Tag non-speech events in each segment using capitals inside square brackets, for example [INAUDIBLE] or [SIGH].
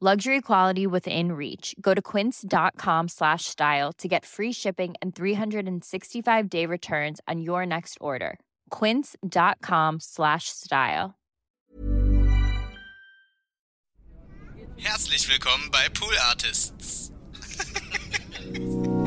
Luxury quality within reach. Go to quince.com slash style to get free shipping and 365 day returns on your next order. Quince.com slash style. Herzlich willkommen bei Pool Artists. [LAUGHS]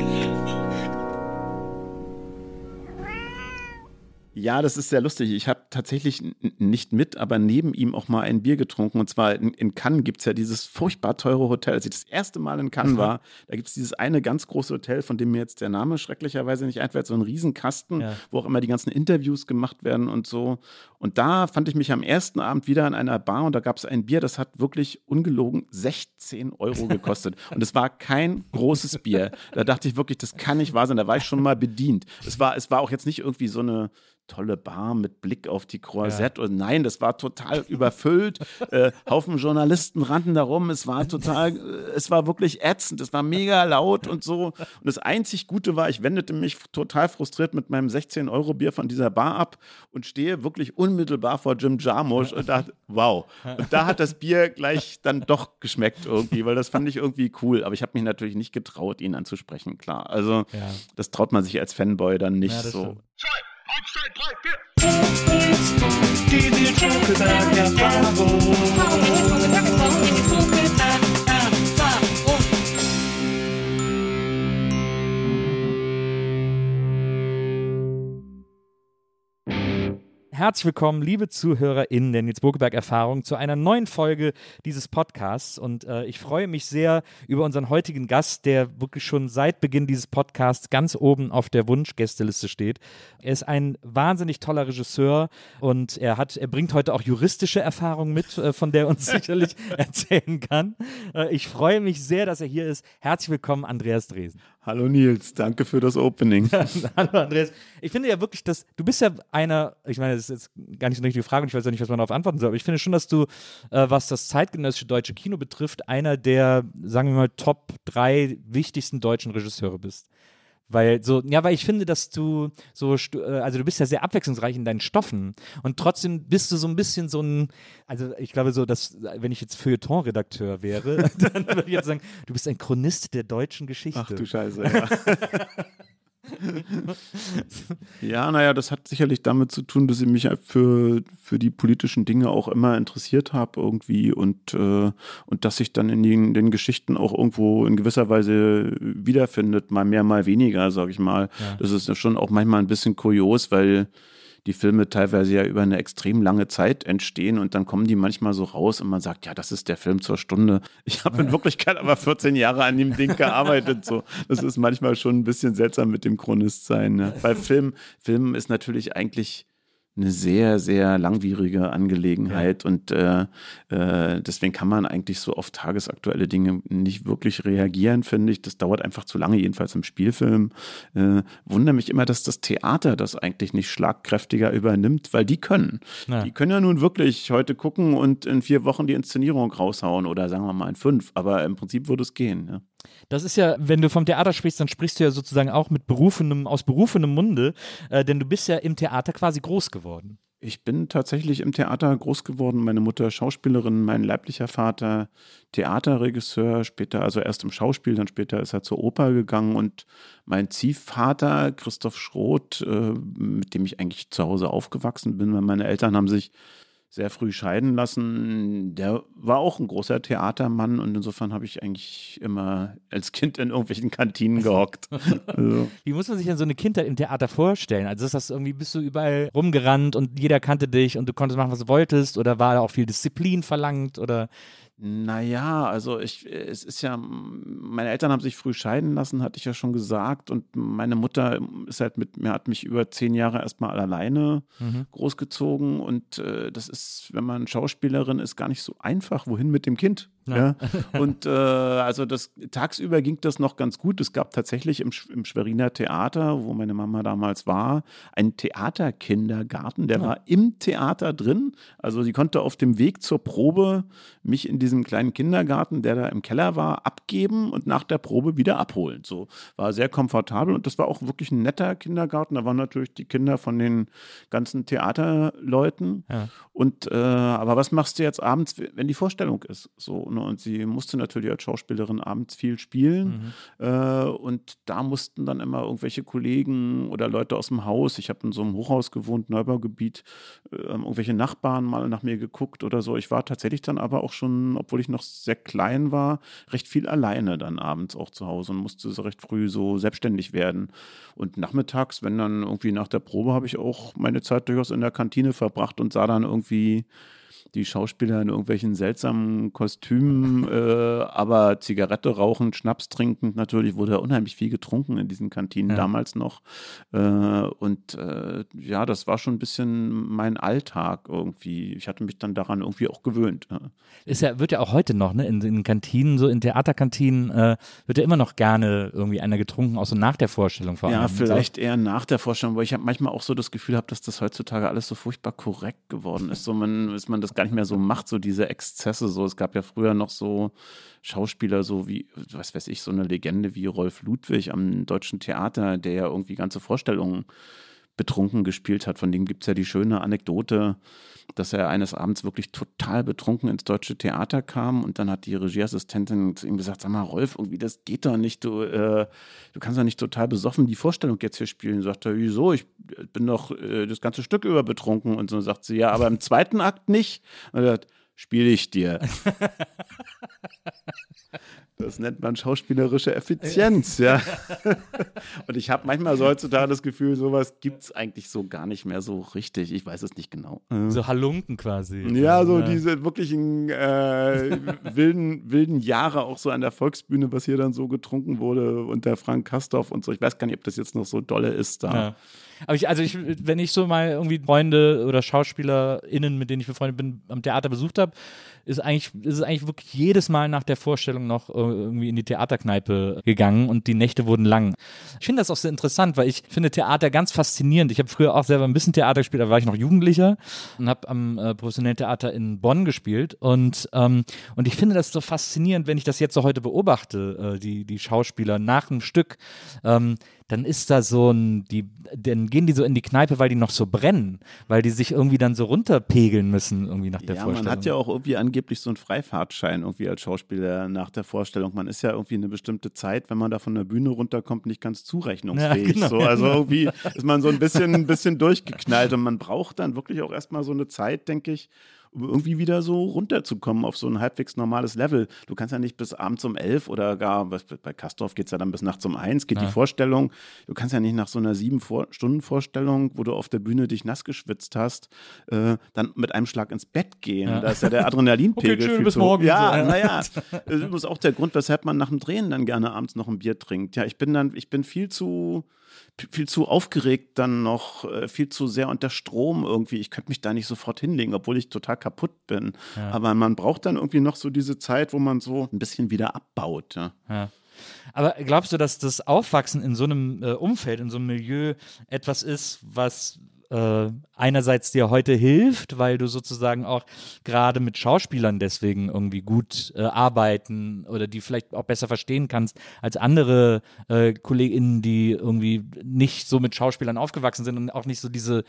Ja, das ist sehr lustig. Ich habe tatsächlich nicht mit, aber neben ihm auch mal ein Bier getrunken. Und zwar in, in Cannes gibt es ja dieses furchtbar teure Hotel. Als ich das erste Mal in Cannes war, da gibt es dieses eine ganz große Hotel, von dem mir jetzt der Name schrecklicherweise nicht einfällt, so ein Riesenkasten, ja. wo auch immer die ganzen Interviews gemacht werden und so. Und da fand ich mich am ersten Abend wieder in einer Bar und da gab es ein Bier, das hat wirklich ungelogen 16 Euro gekostet. [LAUGHS] und es war kein großes Bier. Da dachte ich wirklich, das kann nicht wahr sein. Da war ich schon mal bedient. Es war, es war auch jetzt nicht irgendwie so eine tolle Bar mit Blick auf die Croisette. Ja. Und nein, das war total überfüllt. äh, Haufen Journalisten rannten da rum. Es war total, äh, es war wirklich ätzend. Es war mega laut und so. Und das einzig Gute war, ich wendete mich total frustriert mit meinem 16-Euro-Bier von dieser Bar ab und stehe wirklich unmittelbar vor Jim Jarmusch und dachte, wow. Und da hat das Bier gleich dann doch geschmeckt irgendwie, weil das fand ich irgendwie cool. Aber ich habe mich natürlich nicht getraut, ihn anzusprechen, klar. Also, ja. das traut man sich als Fanboy dann nicht ja, so. Stimmt. Eins, zwei, drei, vier. Die Herzlich willkommen, liebe ZuhörerInnen der Nils Burgeberg-Erfahrung, zu einer neuen Folge dieses Podcasts. Und äh, ich freue mich sehr über unseren heutigen Gast, der wirklich schon seit Beginn dieses Podcasts ganz oben auf der Wunschgästeliste steht. Er ist ein wahnsinnig toller Regisseur und er hat, er bringt heute auch juristische Erfahrung mit, äh, von der er uns [LAUGHS] sicherlich erzählen kann. Äh, ich freue mich sehr, dass er hier ist. Herzlich willkommen, Andreas Dresen. Hallo Nils, danke für das Opening. [LAUGHS] Hallo Andreas. Ich finde ja wirklich, dass du bist ja einer, ich meine, das ist jetzt gar nicht so eine richtige Frage und ich weiß ja nicht, was man darauf antworten soll, aber ich finde schon, dass du, äh, was das zeitgenössische deutsche Kino betrifft, einer der, sagen wir mal, Top drei wichtigsten deutschen Regisseure bist. Weil so, ja, weil ich finde, dass du so, äh, also du bist ja sehr abwechslungsreich in deinen Stoffen und trotzdem bist du so ein bisschen so ein, also ich glaube so, dass, wenn ich jetzt Feuilleton-Redakteur wäre, [LAUGHS] dann würde ich jetzt sagen, du bist ein Chronist der deutschen Geschichte. Ach du Scheiße, ja. [LAUGHS] ja, naja, das hat sicherlich damit zu tun, dass ich mich für, für die politischen Dinge auch immer interessiert habe irgendwie und, äh, und dass sich dann in den, den Geschichten auch irgendwo in gewisser Weise wiederfindet, mal mehr, mal weniger, sag ich mal. Ja. Das ist schon auch manchmal ein bisschen kurios, weil die Filme teilweise ja über eine extrem lange Zeit entstehen und dann kommen die manchmal so raus und man sagt, ja, das ist der Film zur Stunde. Ich habe in Wirklichkeit aber 14 Jahre an dem Ding gearbeitet. So. Das ist manchmal schon ein bisschen seltsam mit dem Chronist sein. Ne? Weil Film, Film ist natürlich eigentlich eine sehr, sehr langwierige Angelegenheit ja. und äh, äh, deswegen kann man eigentlich so auf tagesaktuelle Dinge nicht wirklich reagieren, finde ich. Das dauert einfach zu lange, jedenfalls im Spielfilm. Äh, wundere mich immer, dass das Theater das eigentlich nicht schlagkräftiger übernimmt, weil die können. Ja. Die können ja nun wirklich heute gucken und in vier Wochen die Inszenierung raushauen oder sagen wir mal in fünf, aber im Prinzip würde es gehen. Ja. Das ist ja, wenn du vom Theater sprichst, dann sprichst du ja sozusagen auch mit berufenem, aus berufenem Munde, äh, denn du bist ja im Theater quasi groß geworden. Ich bin tatsächlich im Theater groß geworden. Meine Mutter Schauspielerin, mein leiblicher Vater Theaterregisseur, später also erst im Schauspiel, dann später ist er zur Oper gegangen und mein Ziehvater Christoph Schroth, äh, mit dem ich eigentlich zu Hause aufgewachsen bin, weil meine Eltern haben sich sehr früh scheiden lassen. Der war auch ein großer Theatermann und insofern habe ich eigentlich immer als Kind in irgendwelchen Kantinen gehockt. [LAUGHS] also. Wie muss man sich denn so eine Kindheit im Theater vorstellen? Also ist das irgendwie, bist du überall rumgerannt und jeder kannte dich und du konntest machen, was du wolltest oder war da auch viel Disziplin verlangt oder naja, also ich, es ist ja, meine Eltern haben sich früh scheiden lassen, hatte ich ja schon gesagt. Und meine Mutter ist halt mit mir, hat mich über zehn Jahre erstmal alleine mhm. großgezogen. Und äh, das ist, wenn man Schauspielerin ist, gar nicht so einfach. Wohin mit dem Kind? Ja. [LAUGHS] Und äh, also das tagsüber ging das noch ganz gut. Es gab tatsächlich im, im Schweriner Theater, wo meine Mama damals war, einen Theaterkindergarten, der ja. war im Theater drin. Also sie konnte auf dem Weg zur Probe mich in diesem kleinen Kindergarten, der da im Keller war, abgeben und nach der Probe wieder abholen. So war sehr komfortabel und das war auch wirklich ein netter Kindergarten. Da waren natürlich die Kinder von den ganzen Theaterleuten. Ja. Und äh, aber was machst du jetzt abends, wenn die Vorstellung ist? So Ne? Und sie musste natürlich als Schauspielerin abends viel spielen. Mhm. Äh, und da mussten dann immer irgendwelche Kollegen oder Leute aus dem Haus, ich habe in so einem Hochhaus gewohnt, Neubaugebiet, äh, irgendwelche Nachbarn mal nach mir geguckt oder so. Ich war tatsächlich dann aber auch schon, obwohl ich noch sehr klein war, recht viel alleine dann abends auch zu Hause und musste so recht früh so selbstständig werden. Und nachmittags, wenn dann irgendwie nach der Probe, habe ich auch meine Zeit durchaus in der Kantine verbracht und sah dann irgendwie die Schauspieler in irgendwelchen seltsamen Kostümen, äh, aber Zigarette rauchend, Schnaps trinkend. Natürlich wurde unheimlich viel getrunken in diesen Kantinen ja. damals noch. Äh, und äh, ja, das war schon ein bisschen mein Alltag irgendwie. Ich hatte mich dann daran irgendwie auch gewöhnt. Ist ja, wird ja auch heute noch, ne, in, in Kantinen, so in Theaterkantinen, äh, wird ja immer noch gerne irgendwie einer getrunken, auch so nach der Vorstellung vor allem. Ja, vielleicht eher nach der Vorstellung, weil ich habe manchmal auch so das Gefühl habe, dass das heutzutage alles so furchtbar korrekt geworden ist. So man, ist man das gar nicht mehr so macht, so diese Exzesse. So, es gab ja früher noch so Schauspieler, so wie, was weiß ich, so eine Legende wie Rolf Ludwig am Deutschen Theater, der ja irgendwie ganze Vorstellungen betrunken gespielt hat. Von dem gibt es ja die schöne Anekdote, dass er eines Abends wirklich total betrunken ins deutsche Theater kam und dann hat die Regieassistentin zu ihm gesagt, sag mal, Rolf, irgendwie das geht doch nicht, du, äh, du kannst doch nicht total besoffen die Vorstellung jetzt hier spielen. Sagt er, wieso? Ich bin doch äh, das ganze Stück über betrunken. Und so sagt sie, ja, aber im zweiten Akt nicht. Und er sagt, spiele ich dir. [LAUGHS] Das nennt man schauspielerische Effizienz, ja. [LAUGHS] Und ich habe manchmal so heutzutage das Gefühl, sowas gibt es eigentlich so gar nicht mehr so richtig. Ich weiß es nicht genau. So Halunken quasi. Ja, so ja. diese wirklichen äh, wilden, wilden Jahre auch so an der Volksbühne, was hier dann so getrunken wurde unter Frank Kastorf und so. Ich weiß gar nicht, ob das jetzt noch so dolle ist da. Ja. Aber ich, also ich, wenn ich so mal irgendwie Freunde oder SchauspielerInnen, mit denen ich befreundet bin, am Theater besucht habe, ist eigentlich, ist es eigentlich wirklich jedes Mal nach der Vorstellung noch äh, irgendwie in die Theaterkneipe gegangen und die Nächte wurden lang. Ich finde das auch sehr interessant, weil ich finde Theater ganz faszinierend. Ich habe früher auch selber ein bisschen Theater gespielt, da war ich noch Jugendlicher und habe am äh, professionellen Theater in Bonn gespielt und, ähm, und ich finde das so faszinierend, wenn ich das jetzt so heute beobachte, äh, die, die Schauspieler nach einem Stück. Ähm, dann ist da so ein, die, dann gehen die so in die Kneipe, weil die noch so brennen, weil die sich irgendwie dann so runterpegeln müssen, irgendwie nach der ja, Vorstellung. Man hat ja auch irgendwie angeblich so einen Freifahrtschein irgendwie als Schauspieler nach der Vorstellung. Man ist ja irgendwie eine bestimmte Zeit, wenn man da von der Bühne runterkommt, nicht ganz zurechnungsfähig. [LAUGHS] Ja, genau, so. Also irgendwie ist man so ein bisschen, ein bisschen durchgeknallt und man braucht dann wirklich auch erstmal so eine Zeit, denke ich, um irgendwie wieder so runterzukommen auf so ein halbwegs normales Level. Du kannst ja nicht bis abends um elf oder gar, bei Kastorf geht es ja dann bis nachts um eins, geht ja. die Vorstellung. Du kannst ja nicht nach so einer sieben Stunden Vorstellung, wo du auf der Bühne dich nass geschwitzt hast, äh, dann mit einem Schlag ins Bett gehen. Ja. Da ist ja der Adrenalinpegel okay, schön, bis morgen. Ja, naja. Das ist auch der Grund, weshalb man nach dem Drehen dann gerne abends noch ein Bier trinkt. Ja, ich bin dann, ich bin viel zu viel zu aufgeregt dann noch, äh, viel zu sehr unter Strom irgendwie. Ich könnte mich da nicht sofort hinlegen, obwohl ich total kaputt bin. Ja. Aber man braucht dann irgendwie noch so diese Zeit, wo man so ein bisschen wieder abbaut. Ja. ja. Aber glaubst du, dass das Aufwachsen in so einem äh, Umfeld, in so einem Milieu etwas ist, was äh, einerseits dir heute hilft, weil du sozusagen auch gerade mit Schauspielern deswegen irgendwie gut äh, arbeiten oder die vielleicht auch besser verstehen kannst als andere äh, KollegInnen, die irgendwie nicht so mit Schauspielern aufgewachsen sind und auch nicht so diese,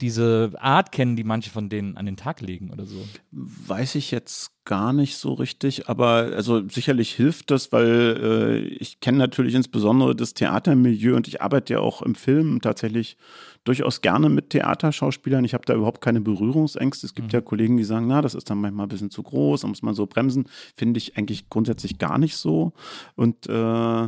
diese Art kennen, die manche von denen an den Tag legen oder so. Weiß ich jetzt gar nicht so richtig, aber also sicherlich hilft das, weil äh, ich kenne natürlich insbesondere das Theatermilieu und ich arbeite ja auch im Film tatsächlich durchaus gerne mit Theaterschauspielern. Ich habe da überhaupt keine Berührungsängste. Es gibt mhm. ja Kollegen, die sagen, na, das ist dann manchmal ein bisschen zu groß, da muss man so bremsen. Finde ich eigentlich grundsätzlich gar nicht so. Und äh,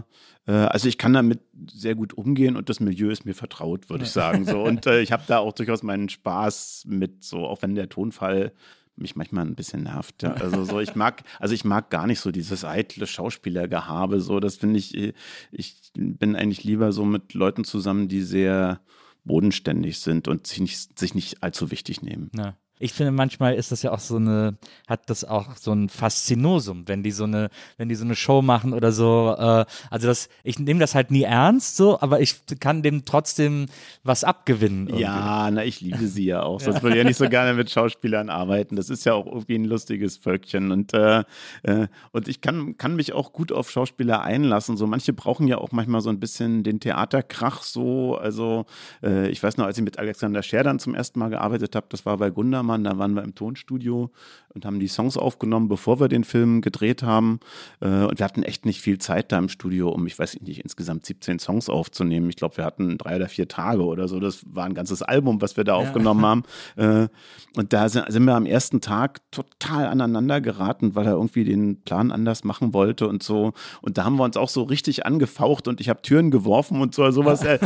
äh, also ich kann damit sehr gut umgehen und das Milieu ist mir vertraut, würde ich sagen. So. Und äh, [LAUGHS] ich habe da auch durchaus meinen Spaß mit, so auch wenn der Tonfall mich manchmal ein bisschen nervt. Ja. Also so, ich mag, also ich mag gar nicht so dieses eitle Schauspielergehabe. So, das finde ich, ich bin eigentlich lieber so mit Leuten zusammen, die sehr bodenständig sind und sich nicht, sich nicht allzu wichtig nehmen. Ja ich finde, manchmal ist das ja auch so eine, hat das auch so ein Faszinosum, wenn die so eine, wenn die so eine Show machen oder so. Äh, also das, ich nehme das halt nie ernst, so, aber ich kann dem trotzdem was abgewinnen. Irgendwie. Ja, na, ich liebe sie ja auch. [LAUGHS] Sonst würde ich ja nicht so gerne mit Schauspielern arbeiten. Das ist ja auch irgendwie ein lustiges Völkchen. Und, äh, äh, und ich kann, kann mich auch gut auf Schauspieler einlassen. So, manche brauchen ja auch manchmal so ein bisschen den Theaterkrach so. Also, äh, ich weiß noch, als ich mit Alexander Scher dann zum ersten Mal gearbeitet habe, das war bei Gunda Kameramann, da waren wir im Tonstudio und haben die Songs aufgenommen, bevor wir den Film gedreht haben. Äh, und wir hatten echt nicht viel Zeit da im Studio, um, ich weiß nicht, insgesamt 17 Songs aufzunehmen. Ich glaube, wir hatten drei oder vier Tage oder so. Das war ein ganzes Album, was wir da ja. aufgenommen haben. Äh, und da sind wir am ersten Tag total aneinander geraten, weil er irgendwie den Plan anders machen wollte und so. Und da haben wir uns auch so richtig angefaucht und ich habe Türen geworfen und so sowas. Äh,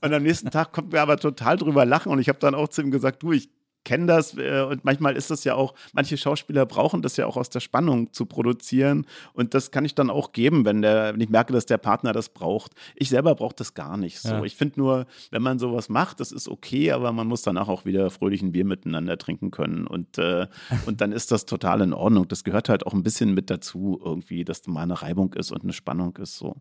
und am nächsten Tag konnten wir aber total drüber lachen und ich habe dann auch zu ihm gesagt, du, ich kenne das äh, und manchmal ist das ja auch, manche Schauspieler brauchen das ja auch aus der Spannung zu produzieren und das kann ich dann auch geben, wenn, der, wenn ich merke, dass der Partner das braucht. Ich selber brauche das gar nicht so. Ja. Ich finde nur, wenn man sowas macht, das ist okay, aber man muss danach auch wieder fröhlich ein Bier miteinander trinken können und, äh, [LAUGHS] und dann ist das total in Ordnung. Das gehört halt auch ein bisschen mit dazu irgendwie, dass mal eine Reibung ist und eine Spannung ist so.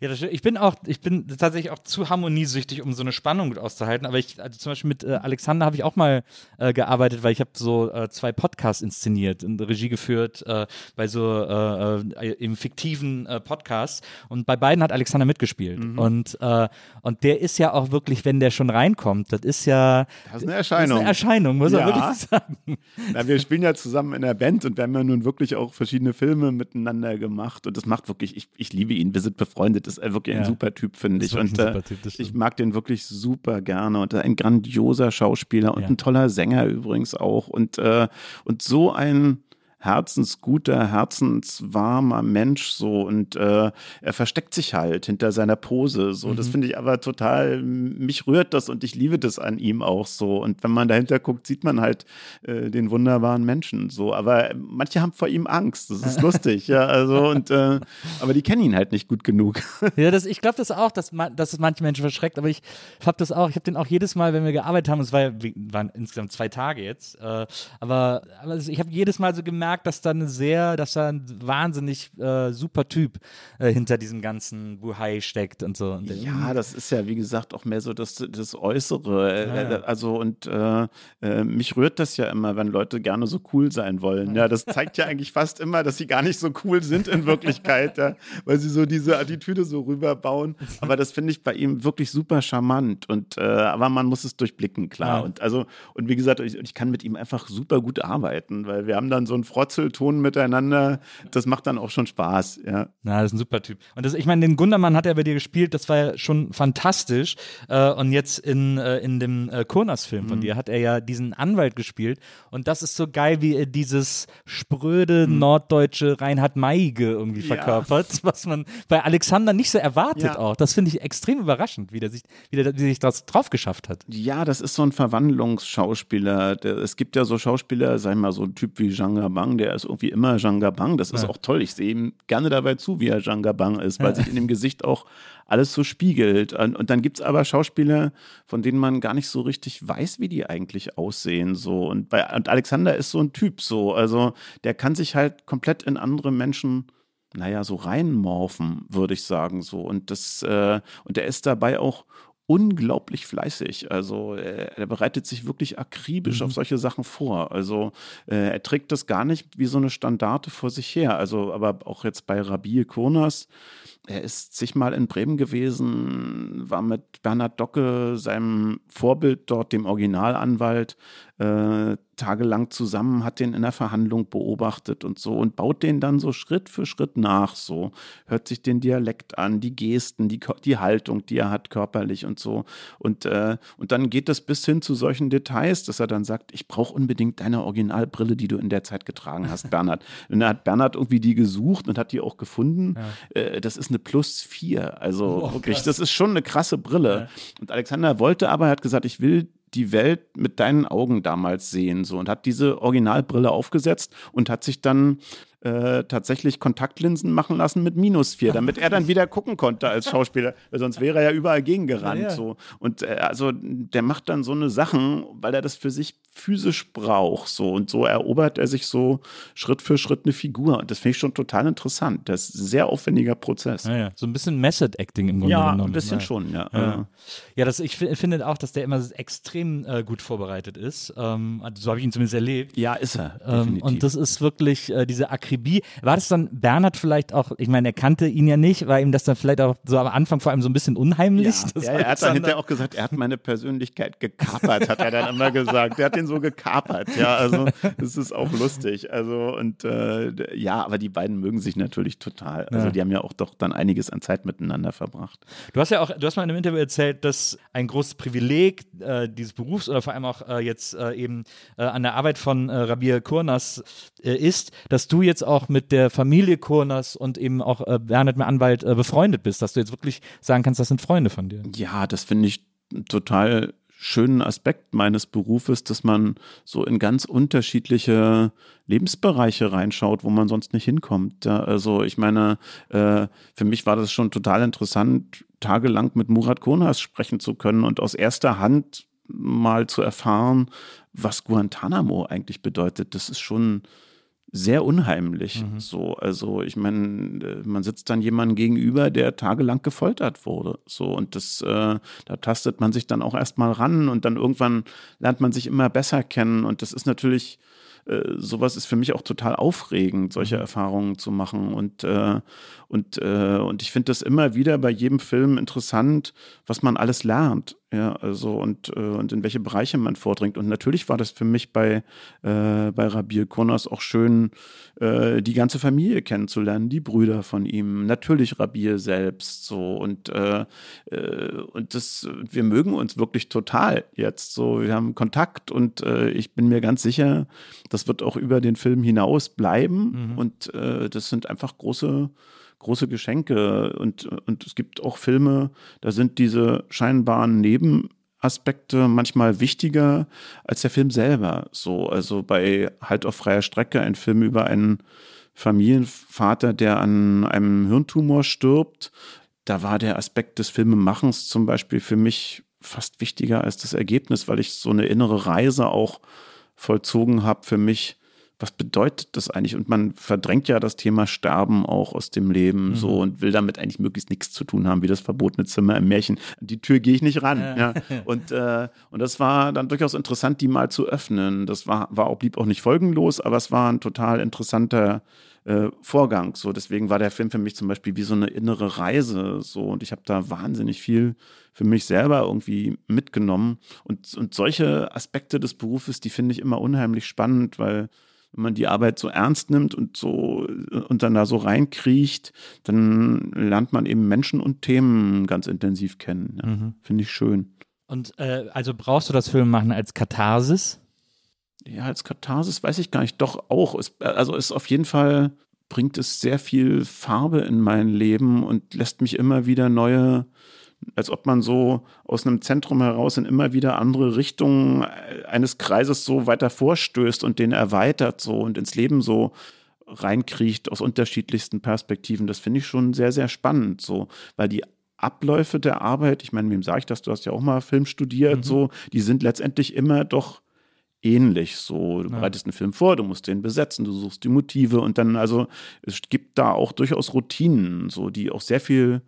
Ja, ich bin auch, ich bin tatsächlich auch zu harmoniesüchtig, um so eine Spannung auszuhalten, aber ich, also zum Beispiel mit äh, Alexander habe ich auch mal äh, gearbeitet, weil ich habe so äh, zwei Podcasts inszeniert und Regie geführt äh, bei so äh, äh, im fiktiven Podcasts und bei beiden hat Alexander mitgespielt mhm. und und der ist ja auch wirklich, wenn der schon reinkommt, das ist ja das ist eine Erscheinung, ist eine Erscheinung, muss ja. er wirklich sagen. Na, wir spielen ja zusammen in der Band und wir haben ja nun wirklich auch verschiedene Filme miteinander gemacht und das macht wirklich, ich, ich liebe ihn, wir sind befreundet, ist wirklich ein ja. super Typ, finde ich und typ, ich mag den wirklich super gerne und ein grandioser Schauspieler und ja. ein toller Sänger übrigens auch. Und, äh, und so ein herzensguter, herzenswarmer Mensch so und äh, er versteckt sich halt hinter seiner Pose so. Mhm. Das finde ich aber total, mich rührt das und ich liebe das an ihm auch so. Und wenn man dahinter guckt, sieht man halt äh, den wunderbaren Menschen so. Aber manche haben vor ihm Angst. Das ist [LAUGHS] lustig, ja. Also und äh, aber die kennen ihn halt nicht gut genug. [LAUGHS] Ja, das, ich glaube das auch, dass, man, dass es manche Menschen verschreckt. Aber ich habe das auch. Ich habe den auch jedes Mal, wenn wir gearbeitet haben, es war, waren insgesamt zwei Tage jetzt. Äh, aber, aber ich habe jedes Mal so gemerkt gemerkt, dass da eine sehr, dass da ein wahnsinnig äh, super Typ äh, hinter diesem ganzen Buhai steckt und so. Und ja, das ist ja, wie gesagt, auch mehr so das, das Äußere. Äh, ja, ja. Also, und äh, äh, mich rührt das ja immer, wenn Leute gerne so cool sein wollen. Ja, das zeigt ja eigentlich fast immer, dass sie gar nicht so cool sind in Wirklichkeit, ja, weil sie so diese Attitüde so rüberbauen. Aber das finde ich bei ihm wirklich super charmant. Und äh, aber man muss es durchblicken, klar. Ja. Und also, und wie gesagt, ich, ich kann mit ihm einfach super gut arbeiten, weil wir haben dann so einen Frotzelton miteinander. Das macht dann auch schon Spaß, ja. Na, das ist ein super Typ. Und das, ich meine, den Gundermann hat er bei dir gespielt, das war ja schon fantastisch. Äh, und jetzt in, äh, in dem äh, Kurnas-Film von mhm. dir hat er ja diesen Anwalt gespielt. Und das ist so geil, wie er dieses spröde mhm. norddeutsche Reinhard Meige irgendwie verkörpert, ja. [LAUGHS] was man bei Alexander nicht so erwartet ja. auch. Das finde ich extrem überraschend, wie der sich, wie der, wie sich das drauf geschafft hat. Ja, das ist so ein Verwandlungsschauspieler. Es gibt ja so Schauspieler, sag ich mal, so ein Typ wie Jean Gabin, Gabang, der ist irgendwie immer Jean Gabang. Das ist ja. auch toll. Ich sehe ihm gerne dabei zu, wie er Jean Gabang ist, weil ja. sich in dem Gesicht auch alles so spiegelt. Und, und dann gibt es aber Schauspieler, von denen man gar nicht so richtig weiß, wie die eigentlich aussehen. So. Und, bei, und Alexander ist so ein Typ so. Also der kann sich halt komplett in andere Menschen naja, so reinmorphen, würde ich sagen, so. Und das, äh, und er ist dabei auch unglaublich fleißig. Also er, er bereitet sich wirklich akribisch mhm. auf solche Sachen vor. Also äh, er trägt das gar nicht wie so eine Standarte vor sich her. Also aber auch jetzt bei Rabiel Kurnas er ist zigmal in Bremen gewesen, war mit Bernhard Docke, seinem Vorbild dort, dem Originalanwalt, äh, tagelang zusammen, hat den in der Verhandlung beobachtet und so und baut den dann so Schritt für Schritt nach, so hört sich den Dialekt an, die Gesten, die, die Haltung, die er hat körperlich und so und, äh, und dann geht es bis hin zu solchen Details, dass er dann sagt, ich brauche unbedingt deine Originalbrille, die du in der Zeit getragen hast, [LAUGHS] Bernhard. und dann hat Bernhard irgendwie die gesucht und hat die auch gefunden. Ja. Äh, das ist eine Plus 4, also oh, wirklich, krass. das ist schon eine krasse Brille. Ja. Und Alexander wollte aber, er hat gesagt, ich will die Welt mit deinen Augen damals sehen so und hat diese Originalbrille aufgesetzt und hat sich dann äh, tatsächlich Kontaktlinsen machen lassen mit minus vier, damit er dann wieder gucken konnte als Schauspieler. Weil sonst wäre er ja überall gegengerannt. Ja, ja. So. Und äh, also der macht dann so eine Sachen, weil er das für sich physisch braucht. So. Und so erobert er sich so Schritt für Schritt eine Figur. Und das finde ich schon total interessant. Das ist ein sehr aufwendiger Prozess. Ja. So ein bisschen Method Acting im Grunde ja, genommen. ein bisschen schon, ja. Ja, ja das, ich finde auch, dass der immer extrem äh, gut vorbereitet ist. Ähm, also so habe ich ihn zumindest erlebt. Ja, ist er. Ähm, und das ist wirklich äh, diese Akribie. War das dann Bernhard vielleicht auch, ich meine, er kannte ihn ja nicht, war ihm das dann vielleicht auch so am Anfang vor allem so ein bisschen unheimlich? Ja, ja er hat dann hinterher auch gesagt, er hat meine Persönlichkeit gekapert, hat er dann immer gesagt. Er hat den so gekapert, ja, also das ist auch lustig. Also und äh, ja, aber die beiden mögen sich natürlich total. Also ja. die haben ja auch doch dann einiges an Zeit miteinander verbracht. Du hast ja auch, du hast mal in einem Interview erzählt, dass ein großes Privileg äh, dieses Berufs oder vor allem auch äh, jetzt äh, eben äh, an der Arbeit von äh, Rabir Kurnas ist, dass du jetzt auch mit der Familie Kurnas und eben auch Bernhard Anwalt befreundet bist, dass du jetzt wirklich sagen kannst, das sind Freunde von dir. Ja, das finde ich total schönen Aspekt meines Berufes, dass man so in ganz unterschiedliche Lebensbereiche reinschaut, wo man sonst nicht hinkommt. Ja, also ich meine, äh, für mich war das schon total interessant, tagelang mit Murat Konas sprechen zu können und aus erster Hand mal zu erfahren, was Guantanamo eigentlich bedeutet. Das ist schon sehr unheimlich. Mhm. So, also ich meine, äh, man sitzt dann jemandem gegenüber, der tagelang gefoltert wurde. So, und das, äh, da tastet man sich dann auch erstmal ran und dann irgendwann lernt man sich immer besser kennen. Und das ist natürlich, äh, sowas ist für mich auch total aufregend, solche mhm. Erfahrungen zu machen. Und, äh, und, äh, und ich finde das immer wieder bei jedem Film interessant, was man alles lernt. Ja, also und, äh, und in welche Bereiche man vordringt. Und natürlich war das für mich bei, äh, bei Rabir Konas auch schön, äh, die ganze Familie kennenzulernen, die Brüder von ihm, natürlich Rabir selbst so. Und, äh, äh, und das, wir mögen uns wirklich total jetzt so. Wir haben Kontakt und äh, ich bin mir ganz sicher, das wird auch über den Film hinaus bleiben. Mhm. Und das sind einfach große große Geschenke. Und, und es gibt auch Filme, da sind diese scheinbaren Nebenaspekte manchmal wichtiger als der Film selber. So, also bei Halt auf freier Strecke, ein Film über einen Familienvater, der an einem Hirntumor stirbt. Da war der Aspekt des Filmemachens zum Beispiel für mich fast wichtiger als das Ergebnis, weil ich so eine innere Reise auch vollzogen habe für mich, was bedeutet das eigentlich? Und man verdrängt ja das Thema Sterben auch aus dem Leben mhm. so und will damit eigentlich möglichst nichts zu tun haben, wie das verbotene Zimmer im Märchen. Die Tür gehe ich nicht ran. Ja. ja. [LAUGHS] Und, äh, und das war dann durchaus interessant, die mal zu öffnen. Das war, war auch, blieb auch nicht folgenlos, aber es war ein total interessanter äh, Vorgang. So, deswegen war der Film für mich zum Beispiel wie so eine innere Reise. So, und ich habe da wahnsinnig viel für mich selber irgendwie mitgenommen. Und, und solche Aspekte des Berufes, die finde ich immer unheimlich spannend, weil wenn man die Arbeit so ernst nimmt und so und dann da so reinkriecht, dann lernt man eben Menschen und Themen ganz intensiv kennen. Ja. Mhm. Finde ich schön. Und äh, also brauchst du das Filmmachen als Katharsis? Ja, als Katharsis weiß ich gar nicht. Doch auch. Es, also ist auf jeden Fall bringt es sehr viel Farbe in mein Leben und lässt mich immer wieder neue als ob man so aus einem Zentrum heraus in immer wieder andere Richtungen eines Kreises so weiter vorstößt und den erweitert so und ins Leben so reinkriecht aus unterschiedlichsten Perspektiven. Das finde ich schon sehr, sehr spannend, so, weil die Abläufe der Arbeit, ich meine, wem sage ich das? Du hast ja auch mal Film studiert, mhm. so, die sind letztendlich immer doch ähnlich. So, du ja. bereitest einen Film vor, du musst den besetzen, du suchst die Motive und dann, also es gibt da auch durchaus Routinen, so, die auch sehr viel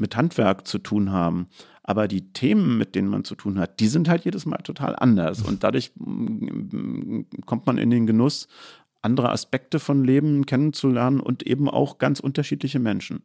mit Handwerk zu tun haben. Aber die Themen, mit denen man zu tun hat, die sind halt jedes Mal total anders. Und dadurch mm, kommt man in den Genuss, andere Aspekte von Leben kennenzulernen und eben auch ganz unterschiedliche Menschen.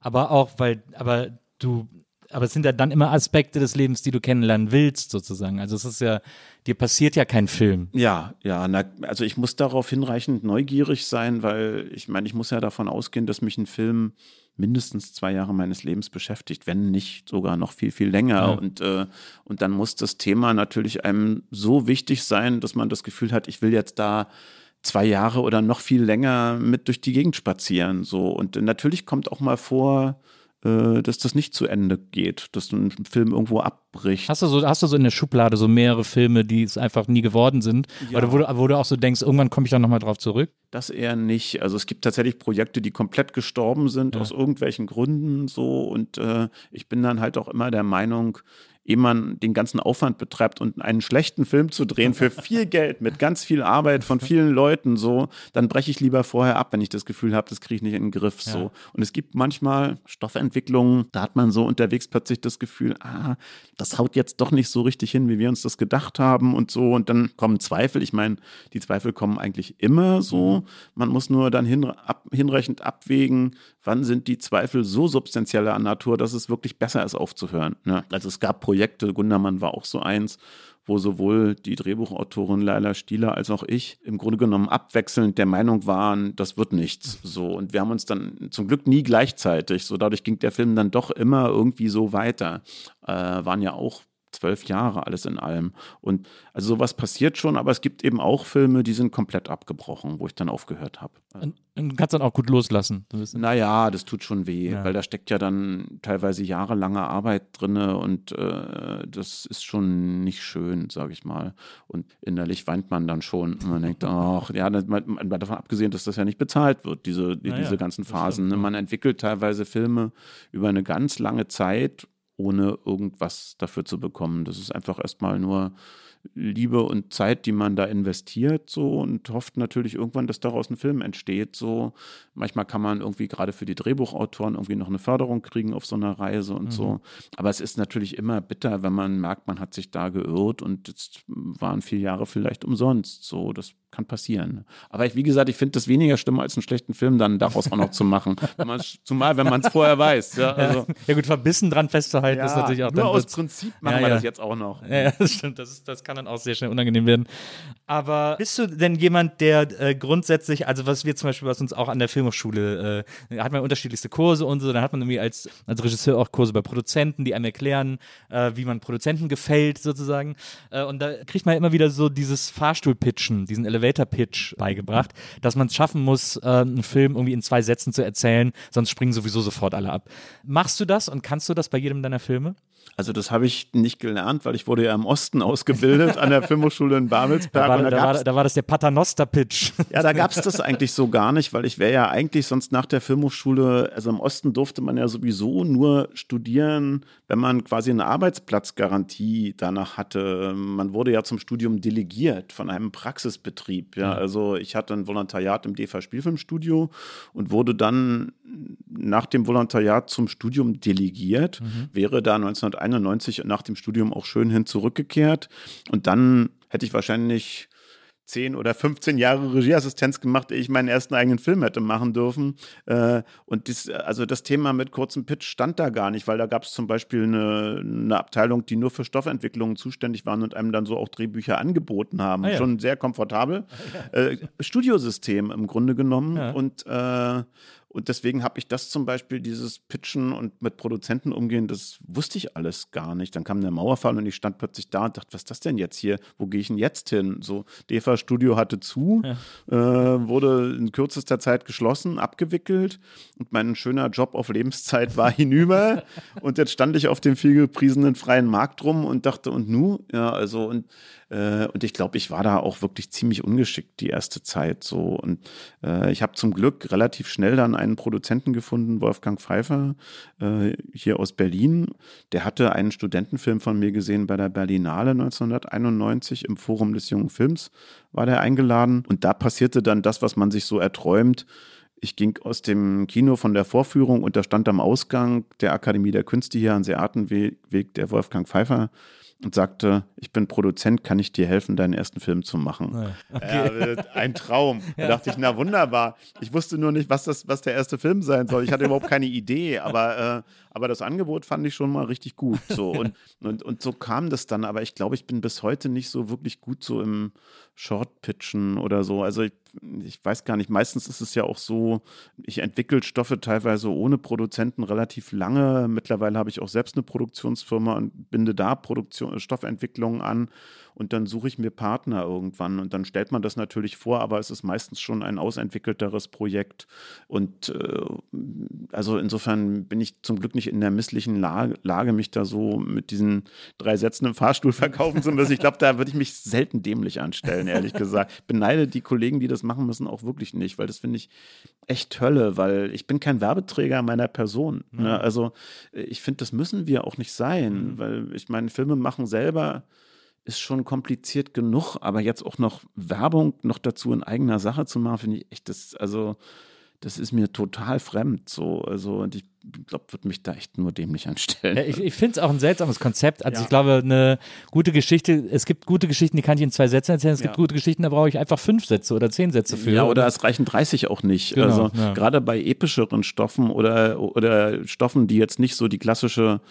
Aber auch, weil, aber du, aber es sind ja dann immer Aspekte des Lebens, die du kennenlernen willst, sozusagen. Also es ist ja, dir passiert ja kein Film. Ja, ja, na, also ich muss darauf hinreichend neugierig sein, weil ich meine, ich muss ja davon ausgehen, dass mich ein Film mindestens zwei Jahre meines Lebens beschäftigt, wenn nicht sogar noch viel, viel länger. Ja. Und, äh, und dann muss das Thema natürlich einem so wichtig sein, dass man das Gefühl hat, ich will jetzt da zwei Jahre oder noch viel länger mit durch die Gegend spazieren. So. Und natürlich kommt auch mal vor, äh, dass das nicht zu Ende geht, dass ein Film irgendwo abbricht. Hast du so, hast du so in der Schublade so mehrere Filme, die es einfach nie geworden sind? Ja. Oder wo, wo, du auch so denkst, irgendwann komme ich dann nochmal drauf zurück? Das eher nicht. Also es gibt tatsächlich Projekte, die komplett gestorben sind ja. aus irgendwelchen Gründen so und äh, ich bin dann halt auch immer der Meinung, ehe man den ganzen Aufwand betreibt und einen schlechten Film zu drehen für [LAUGHS] viel Geld, mit ganz viel Arbeit von vielen Leuten, so, dann breche ich lieber vorher ab, wenn ich das Gefühl habe, das kriege ich nicht in den Griff. So. Ja. Und es gibt manchmal Stoffentwicklungen, da hat man so unterwegs plötzlich das Gefühl, ah, das haut jetzt doch nicht so richtig hin, wie wir uns das gedacht haben und so. Und dann kommen Zweifel. Ich meine, die Zweifel kommen eigentlich immer so. Mhm. Man muss nur dann hin, ab, hinreichend abwägen, wann sind die Zweifel so substanzieller Natur, dass es wirklich besser ist aufzuhören. Ne? Also es gab Projekte, Gundermann war auch so eins, wo sowohl die Drehbuchautorin Leila Stieler als auch ich im Grunde genommen abwechselnd der Meinung waren, das wird nichts. So und wir haben uns dann zum Glück nie gleichzeitig. So dadurch ging der Film dann doch immer irgendwie so weiter. Äh, waren ja auch zwölf Jahre alles in allem. Und also sowas passiert schon, aber es gibt eben auch Filme, die sind komplett abgebrochen, wo ich dann aufgehört habe. Und, und kannst dann auch gut loslassen. Naja, das tut schon weh, ja. weil da steckt ja dann teilweise jahrelange Arbeit drin und äh, das ist schon nicht schön, sage ich mal. Und innerlich weint man dann schon und man denkt, ach, ja, man, davon abgesehen, dass das ja nicht bezahlt wird, diese, die, naja, diese ganzen Phasen. Ne? Man entwickelt teilweise Filme über eine ganz lange Zeit ohne irgendwas dafür zu bekommen. Das ist einfach erstmal nur Liebe und Zeit, die man da investiert, so und hofft natürlich irgendwann, dass daraus ein Film entsteht. So manchmal kann man irgendwie gerade für die Drehbuchautoren irgendwie noch eine Förderung kriegen auf so einer Reise und mhm. so. Aber es ist natürlich immer bitter, wenn man merkt, man hat sich da geirrt und jetzt waren vier Jahre vielleicht umsonst. So, das kann passieren. Aber ich, wie gesagt, ich finde das weniger schlimm, als einen schlechten Film dann daraus auch noch zu machen. [LAUGHS] Wenn zumal, wenn man es vorher weiß. Ja, also. ja, gut, verbissen dran festzuhalten ja, ist natürlich auch. Nur aus Prinzip machen ja, wir das jetzt auch noch. Ja, das stimmt. Das, ist, das kann dann auch sehr schnell unangenehm werden. Aber bist du denn jemand, der äh, grundsätzlich, also was wir zum Beispiel, was uns auch an der Filmhochschule, äh, da hat man unterschiedlichste Kurse und so, dann hat man irgendwie als, als Regisseur auch Kurse bei Produzenten, die einem erklären, äh, wie man Produzenten gefällt, sozusagen. Äh, und da kriegt man immer wieder so dieses Fahrstuhl-Pitchen, diesen Elevator Elevator Pitch beigebracht, dass man es schaffen muss, äh, einen Film irgendwie in zwei Sätzen zu erzählen, sonst springen sowieso sofort alle ab. Machst du das und kannst du das bei jedem deiner Filme? Also das habe ich nicht gelernt, weil ich wurde ja im Osten ausgebildet an der Filmhochschule in Babelsberg. Da war, da, da, war, da war, das der Paternoster-Pitch. Ja, da gab es das eigentlich so gar nicht, weil ich wäre ja eigentlich sonst nach der Filmhochschule, also im Osten durfte man ja sowieso nur studieren, wenn man quasi eine Arbeitsplatzgarantie danach hatte. Man wurde ja zum Studium delegiert von einem Praxisbetrieb. Ja, also ich hatte ein Volontariat im DEFA Spielfilmstudio und wurde dann nach dem Volontariat zum Studium delegiert, mhm. wäre da 1991 nach dem Studium auch schön hin zurückgekehrt. Und dann hätte ich wahrscheinlich 10 oder 15 Jahre Regieassistenz gemacht, ehe ich meinen ersten eigenen Film hätte machen dürfen. Äh, und dies, also das Thema mit kurzem Pitch stand da gar nicht, weil da gab es zum Beispiel eine, eine, Abteilung, die nur für Stoffentwicklungen zuständig waren und einem dann so auch Drehbücher angeboten haben. Ah, ja. Schon sehr komfortabel. Ah, ja. Äh, Studiosystem im Grunde genommen. Ja. Und äh, und deswegen habe ich das zum Beispiel, dieses Pitchen und mit Produzenten umgehen, das wusste ich alles gar nicht. Dann kam der Mauerfall und ich stand plötzlich da und dachte, was ist das denn jetzt hier? Wo gehe ich denn jetzt hin? So, DEFA Studio hatte zu, ja. äh, wurde in kürzester Zeit geschlossen, abgewickelt und mein schöner Job auf Lebenszeit war [LAUGHS] hinüber. und jetzt stand ich auf dem vielgepriesenen freien Markt rum und dachte, und nu? Ja, also, und äh, und ich glaube, ich war da auch wirklich ziemlich ungeschickt die erste Zeit so. Und äh, ich habe zum Glück relativ schnell dann einen Produzenten gefunden, Wolfgang Pfeiffer, äh, hier aus Berlin. Der hatte einen Studentenfilm von mir gesehen bei der Berlinale 1991 im Forum des jungen Films war der eingeladen. Und da passierte dann das, was man sich so erträumt Ich ging aus dem Kino von der Vorführung und da stand am Ausgang der Akademie der Künste hier an Seatenweg der Wolfgang Pfeiffer und sagte, ich bin Produzent, kann ich dir helfen, deinen ersten Film zu machen? Okay. Ja, ein Traum. [LAUGHS] Da dachte ich, na wunderbar. Ich wusste nur nicht, was, das, was der erste Film sein soll. Ich hatte überhaupt keine Idee, aber, äh, aber das Angebot fand ich schon mal richtig gut. So. [LAUGHS] Und, und, und so kam das dann. Aber ich glaube, ich bin bis heute nicht so wirklich gut so im Short-Pitchen oder so. Also ich, ich weiß gar nicht, meistens ist es ja auch so, ich entwickle Stoffe teilweise ohne Produzenten relativ lange. Mittlerweile habe ich auch selbst eine Produktionsfirma und binde da Produktion, Stoffentwicklungen an und dann suche ich mir Partner irgendwann und dann stellt man das natürlich vor, aber es ist meistens schon ein ausentwickelteres Projekt und äh, also insofern bin ich zum Glück nicht in der misslichen Lage, Lage, mich da so mit diesen drei Sätzen im Fahrstuhl verkaufen zu müssen. Ich glaube, da würde ich mich selten dämlich anstellen, ehrlich gesagt. Ich beneide die Kollegen, die das machen müssen, auch wirklich nicht, weil das finde ich echt Hölle, weil ich bin kein Werbeträger meiner Person. Mhm. Ne? Also ich finde, das müssen wir auch nicht sein, mhm. weil ich meine, Filme machen selber ist schon kompliziert genug, aber jetzt auch noch Werbung noch dazu in eigener Sache zu machen, finde ich echt, das, also, das ist mir total fremd. So, also, und ich glaube, würde mich da echt nur dämlich anstellen. Ja, ich ich finde es auch ein seltsames Konzept. Also, ja. ich glaube, eine gute Geschichte, es gibt gute Geschichten, die kann ich in zwei Sätzen erzählen. Es gibt ja. gute Geschichten, da brauche ich einfach fünf Sätze oder zehn Sätze für. Ja, oder es reichen 30 auch nicht. Genau, also, gerade bei epischeren Stoffen oder, oder Stoffen, die jetzt nicht so die klassische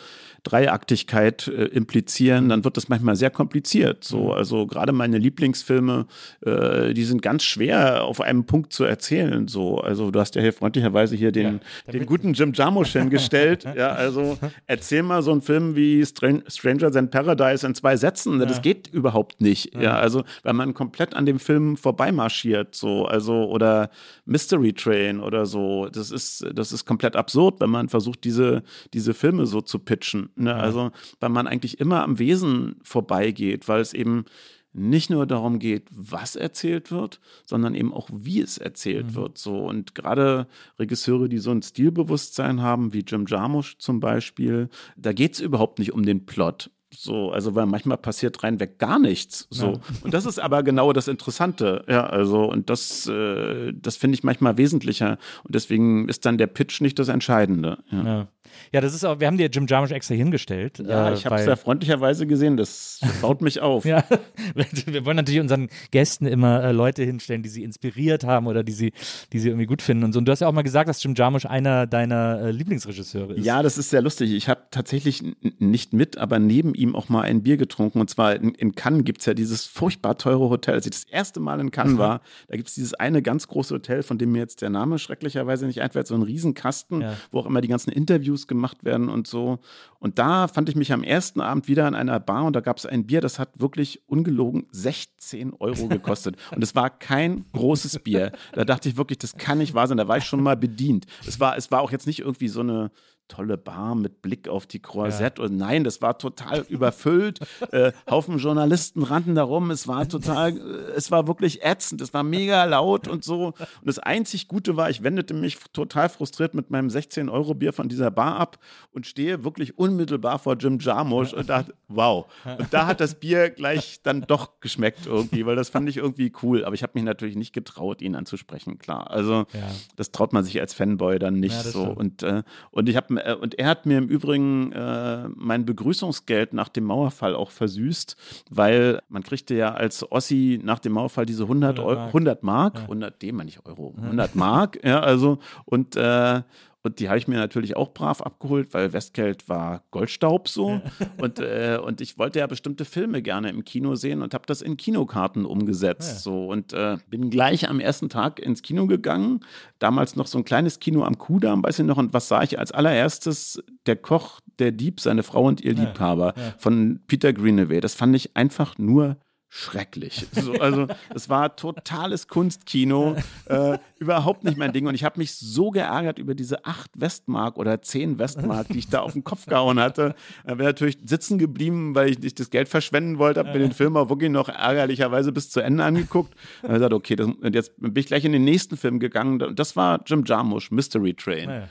Dreiaktigkeit äh, implizieren, dann wird das manchmal sehr kompliziert. So, mhm. also gerade meine Lieblingsfilme, äh, die sind ganz schwer auf einem Punkt zu erzählen. So, also du hast ja hier freundlicherweise hier den, ja, den guten Jim Jarmusch hingestellt. [LAUGHS] ja, also erzähl mal so einen Film wie Stran Strangers in Paradise in zwei Sätzen. Ja. Das geht überhaupt nicht. Ja. ja, also weil man komplett an dem Film vorbeimarschiert. So, also oder Mystery Train oder so. Das ist, das ist komplett absurd, wenn man versucht, diese, diese Filme so zu pitchen. Ne? Ja. Also, weil man eigentlich immer am Wesen vorbeigeht, weil es eben nicht nur darum geht, was erzählt wird, sondern eben auch, wie es erzählt mhm. wird. So. Und gerade Regisseure, die so ein Stilbewusstsein haben, wie Jim Jarmusch zum Beispiel, da geht es überhaupt nicht um den Plot. So, also weil manchmal passiert reinweg gar nichts. So. Ja. Und das ist aber genau das Interessante. Ja, also, und das, äh, das finde ich manchmal wesentlicher. Und deswegen ist dann der Pitch nicht das Entscheidende. Ja. ja. Ja, das ist auch, wir haben dir Jim Jarmusch extra hingestellt. Ja, äh, ich habe es sehr freundlicherweise gesehen, das [LAUGHS] baut mich auf. ja, [LAUGHS] wir wollen natürlich unseren Gästen immer äh, Leute hinstellen, die sie inspiriert haben oder die sie, die sie irgendwie gut finden und so. Und du hast ja auch mal gesagt, dass Jim Jarmusch einer deiner äh, Lieblingsregisseure ist. Ja, das ist sehr lustig. Ich habe tatsächlich nicht mit, aber neben ihm auch mal ein Bier getrunken. Und zwar in, in Cannes gibt es ja dieses furchtbar teure Hotel. Als ich das erste Mal in Cannes war, da gibt es dieses eine ganz große Hotel, von dem mir jetzt der Name schrecklicherweise nicht einfällt, so ein Riesenkasten, ja. wo auch immer die ganzen Interviews gemacht werden und so. Und da fand ich mich am ersten Abend wieder in einer Bar und da gab es ein Bier, das hat wirklich ungelogen 16 Euro [LAUGHS] gekostet. und es war kein großes Bier. Da dachte ich wirklich, das kann nicht wahr sein. Da war ich schon mal bedient. Es war, es war auch jetzt nicht irgendwie so eine tolle Bar mit Blick auf die Croisette. Ja. Und nein, das war total überfüllt. äh, Haufen Journalisten rannten da rum. Es war total, äh, es war wirklich ätzend. Es war mega laut und so. Und das einzig Gute war, ich wendete mich total frustriert mit meinem 16-Euro-Bier von dieser Bar ab und stehe wirklich unmittelbar vor Jim Jarmusch und dachte, wow. Und da hat das Bier gleich dann doch geschmeckt irgendwie, weil das fand ich irgendwie cool. Aber ich habe mich natürlich nicht getraut, ihn anzusprechen, klar. Also ja. das traut man sich als Fanboy dann nicht ja, so. Und, äh, und ich habe äh, und er hat mir im Übrigen äh, mein Begrüßungsgeld nach dem Mauerfall auch versüßt, weil man kriegte ja als Ossi nach dem Mauerfall diese 100, 100 Mark, 100 Mark ja. 100 D, nicht Euro, 100 Mark, ja, also und äh, und die habe ich mir natürlich auch brav abgeholt, weil Westgeld war Goldstaub so. [LAUGHS] und, äh, und ich wollte ja bestimmte Filme gerne im Kino sehen und habe das in Kinokarten umgesetzt. Ja. So. Und äh, bin gleich am ersten Tag ins Kino gegangen. Damals noch so ein kleines Kino am Kudamm, weiß ich noch. Und was sah ich als allererstes? Der Koch, der Dieb, seine Frau und ihr Liebhaber ja. von Peter Greenaway. Das fand ich einfach nur schrecklich. So, also es war totales Kunstkino, äh, überhaupt nicht mein Ding. Und ich habe mich so geärgert über diese acht Westmark oder zehn Westmark, die ich da auf den Kopf gehauen hatte. Ich bin natürlich sitzen geblieben, weil ich nicht das Geld verschwenden wollte, habe mir den Film auch wirklich noch ärgerlicherweise bis zu Ende angeguckt. Und gesagt, okay, das, jetzt bin ich gleich in den nächsten Film gegangen. Das war Jim Jarmusch, Mystery Train. Ja.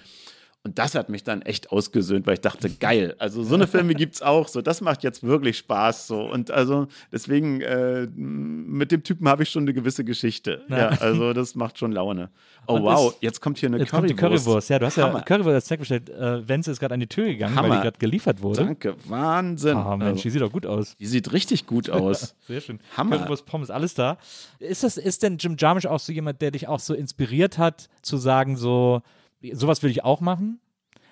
Und das hat mich dann echt ausgesöhnt, weil ich dachte, geil, also so eine Filme gibt es auch, so das macht jetzt wirklich Spaß so und also deswegen äh, mit dem Typen habe ich schon eine gewisse Geschichte. Ja. ja. also das macht schon Laune. [LAUGHS] Oh Und wow, ist- jetzt kommt hier eine Jetzt Currywurst. kommt die Currywurst. Ja, du hast Hammer. ja Currywurst als Snack bestellt. Äh, Wenzel ist gerade an die Tür gegangen, weil Hammer. die gerade geliefert wurde. Danke, Wahnsinn. Ah, Mensch, die also, sieht doch gut aus. die sieht richtig gut [LAUGHS] aus. Sehr schön. Hammer. Currywurst, Pommes, alles da. Ist, das, ist denn Jim Jarmusch auch so jemand, der dich auch so inspiriert hat, zu sagen, so, sowas will ich auch machen?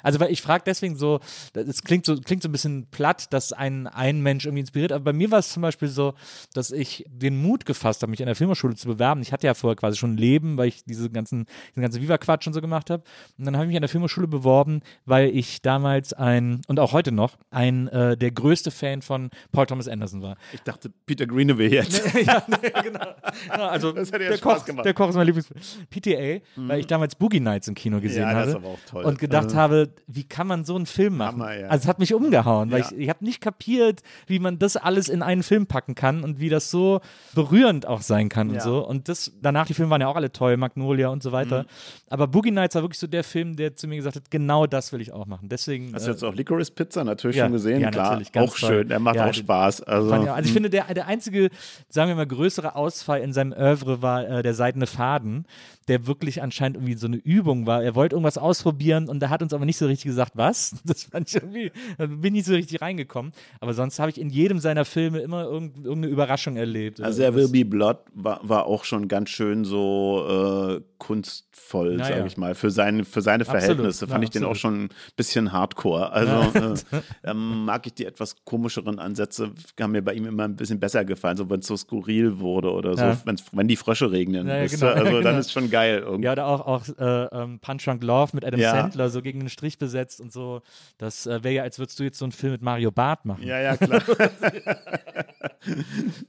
Also, weil ich frage deswegen so, es klingt so, klingt so ein bisschen platt, dass ein, ein Mensch irgendwie inspiriert, aber bei mir war es zum Beispiel so, dass ich den Mut gefasst habe, mich an der Filmhochschule zu bewerben. Ich hatte ja vorher quasi schon ein Leben, weil ich diese ganzen, diesen ganzen Viva-Quatsch und so gemacht habe. Und dann habe ich mich an der Filmhochschule beworben, weil ich damals ein, und auch heute noch, ein, äh, der größte Fan von Paul Thomas Anderson war. Ich dachte, Peter Greenaway jetzt. [LAUGHS] ja, nee, genau. Also Das hätte ja der, Spaß Koch, gemacht. der Koch ist mein Lieblings. PTA, weil ich damals Boogie Nights im Kino gesehen Mhm. Ja, das habe. ist aber auch toll. Und gedacht Also- habe, wie kann man so einen Film machen? Hammer, ja. Also es hat mich umgehauen, weil Ja. ich, ich habe nicht kapiert, wie man das alles in einen Film packen kann und wie das so berührend auch sein kann und Ja. so. Und das, danach die Filme waren ja auch alle toll, Magnolia und so weiter. Mhm. Aber Boogie Nights war wirklich so der Film, der zu mir gesagt hat, genau das will ich auch machen. Deswegen. Hast du äh, jetzt auch Licorice Pizza natürlich schon gesehen? ja, Klar, auch toll. schön. Der macht auch Spaß. Also, ich. Also ich hm. finde, der, der einzige, sagen wir mal, größere Ausfall in seinem Oeuvre war äh, der seidene Faden, der wirklich anscheinend irgendwie so eine Übung war. Er wollte irgendwas ausprobieren und er hat uns aber nicht so richtig gesagt, was. [LAUGHS] Das fand ich irgendwie, da bin ich nicht so richtig reingekommen. Aber sonst habe ich in jedem seiner Filme immer irgend, irgendeine Überraschung erlebt. Also Oder er Will. Be Blood war, war auch schon ganz schön so äh, kunstvoll, Na sage ja. ich mal. Für seine, für seine Absolut, Verhältnisse ja, fand ich den auch absolut. schon ein bisschen hardcore. Also äh, ähm, mag ich die etwas komischeren Ansätze, haben mir bei ihm immer ein bisschen besser gefallen, so wenn es so skurril wurde oder so, Ja. wenn die Frösche regnen. Ja, ja, weißt genau? [LAUGHS] Also ja, dann genau. ist schon geil irgendwie. Ja, oder auch, auch äh, ähm, Punch Drunk Love mit Adam Ja. Sandler so gegen den Strich besetzt und so. Das äh, wäre ja, als würdest du jetzt so einen Film mit Mario Barth machen. Ja, ja, klar. [LAUGHS]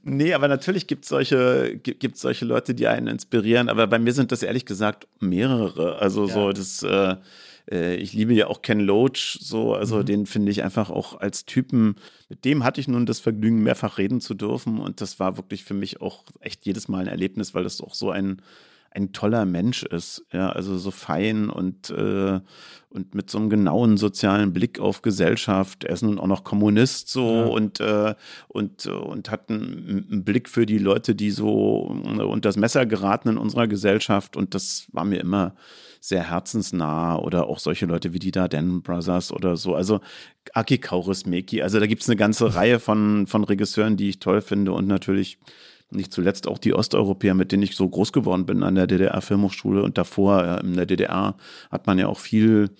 nee, aber natürlich gibt es solche, gi- gibt's solche Leute, die einen inspirieren. Aber bei mir sind das ehrlich gesagt mehrere. Also so das, äh, äh, ich liebe ja auch Ken Loach, so, also den finde ich einfach auch als Typen, mit dem hatte ich nun das Vergnügen, mehrfach reden zu dürfen. Und das war wirklich für mich auch echt jedes Mal ein Erlebnis, weil das auch so ein ein toller Mensch ist, ja, also so fein und, äh, und mit so einem genauen sozialen Blick auf Gesellschaft. Er ist nun auch noch Kommunist so Ja. und, äh, und, und hat einen, einen Blick für die Leute, die so äh, unter das Messer geraten in unserer Gesellschaft. Und das war mir immer sehr herzensnah oder auch solche Leute wie die da Den Brothers oder so. Also Aki Kaurismäki. Also da gibt es eine ganze Reihe von, von Regisseuren, die ich toll finde und natürlich nicht zuletzt auch die Osteuropäer, mit denen ich so groß geworden bin an der DDR-Filmhochschule und davor ja, in der DDR hat man ja auch viel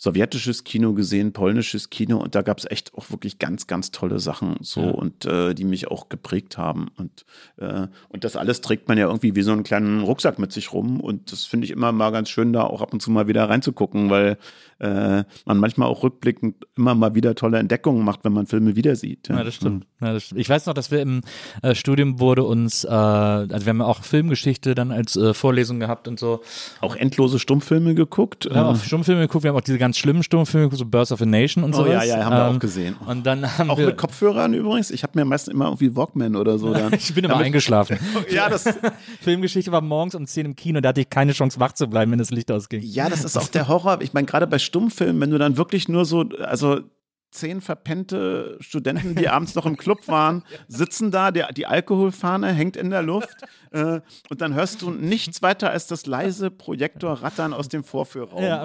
sowjetisches Kino gesehen, polnisches Kino und da gab es echt auch wirklich ganz, ganz tolle Sachen so Ja. und äh, die mich auch geprägt haben und, äh, und das alles trägt man ja irgendwie wie so einen kleinen Rucksack mit sich rum und das finde ich immer mal ganz schön, da auch ab und zu mal wieder reinzugucken, weil äh, man manchmal auch rückblickend immer mal wieder tolle Entdeckungen macht, wenn man Filme wieder sieht. Ja, das stimmt. Ja, das stimmt. Ich weiß noch, dass wir im äh, Studium wurde uns, äh, also wir haben auch Filmgeschichte dann als äh, Vorlesung gehabt und so. Auch endlose Stummfilme geguckt. Wir haben äh, auch Stummfilme geguckt, wir haben auch diese ganz schlimmen Stummfilme so Birth of a Nation und Oh sowas. ja, ja, haben wir Ähm, auch gesehen. Und dann haben Auch wir, mit Kopfhörern übrigens. Ich habe mir meistens immer irgendwie Walkman oder so. Dann. [LAUGHS] ich bin immer eingeschlafen. [LAUGHS] ja, das, [LAUGHS] Filmgeschichte war morgens um 10 im Kino, da hatte ich keine Chance wach zu bleiben, wenn das Licht ausging. ja, das ist auch der Horror. Ich meine, gerade bei Stummfilmen, wenn du dann wirklich nur so, also zehn verpennte Studenten, die [LAUGHS] abends noch im Club waren, sitzen da, der, die Alkoholfahne hängt in der Luft [LAUGHS] äh, und dann hörst du nichts weiter als das leise Projektorrattern aus dem Vorführraum. Ja,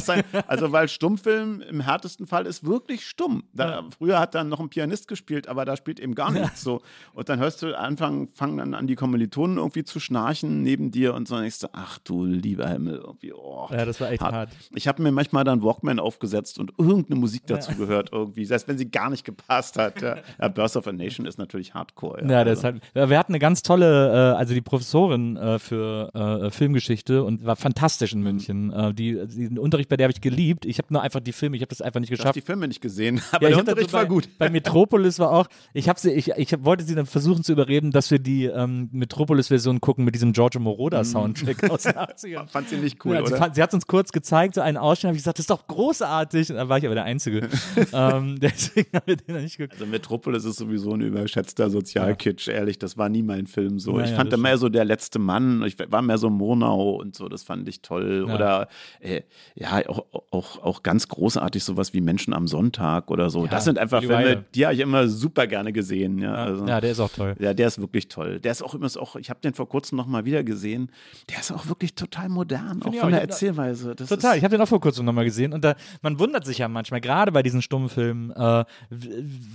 sein, also weil Stummfilm im härtesten Fall ist wirklich stumm. Da, Früher hat dann noch ein Pianist gespielt, aber da spielt eben gar nichts so. Und dann hörst du anfangen, fangen dann an die Kommilitonen irgendwie zu schnarchen neben dir und so. Und ich so, ach du lieber Himmel, irgendwie, oh, Ja, das war echt hart. ich habe mir manchmal dann Walkman aufgesetzt und irgendeine Musik dazu gehört irgendwie, selbst wenn sie gar nicht gepasst hat. Ja, Birth of a Nation ist natürlich Hardcore. Ja, Ja, das also. hat, wir hatten eine ganz tolle, äh, also die Professorin äh, für äh, Filmgeschichte und war fantastisch in München. Äh, die, den Unterricht bei der habe ich geliebt. Ich habe nur einfach die Filme, ich habe das einfach nicht Ich habe geschafft. die Filme nicht gesehen, aber Ja, der Unterricht war bei, gut. Bei Metropolis war auch, ich habe sie, ich, ich hab, wollte sie dann versuchen zu überreden, dass wir die ähm, Metropolis-Version gucken mit diesem Giorgio Moroder-Soundtrack [LAUGHS] aus den 80ern. Fand sie nicht cool, Ja, sie, fand, sie hat uns kurz gezeigt, so einen Ausschnitt, habe ich gesagt, das ist doch großartig. Und dann war ich aber der Einzige. [LAUGHS] ähm, [LAUGHS] deswegen haben wir den noch nicht geguckt. Also Metropolis ist sowieso ein überschätzter Sozialkitsch, ehrlich. Das war nie mein Film so. Ja, ich ja, fand da mehr so der letzte Mann. Ich war mehr so Murnau und so. Das fand ich toll. Ja. Oder äh, ja, auch, auch, auch ganz großartig sowas wie Menschen am Sonntag oder so. Ja, das sind einfach Filme, Wilder. die habe ich immer super gerne gesehen. Ja, also, Ja, der ist auch toll. ja, der ist wirklich toll. Der ist auch immer auch, ich habe den vor kurzem noch mal wieder gesehen. Der ist auch wirklich total modern, auch von auch. der Erzählweise. Das Total, ich habe den auch vor kurzem nochmal gesehen und da, man wundert sich ja manchmal, gerade bei diesen Stummfilmen, äh,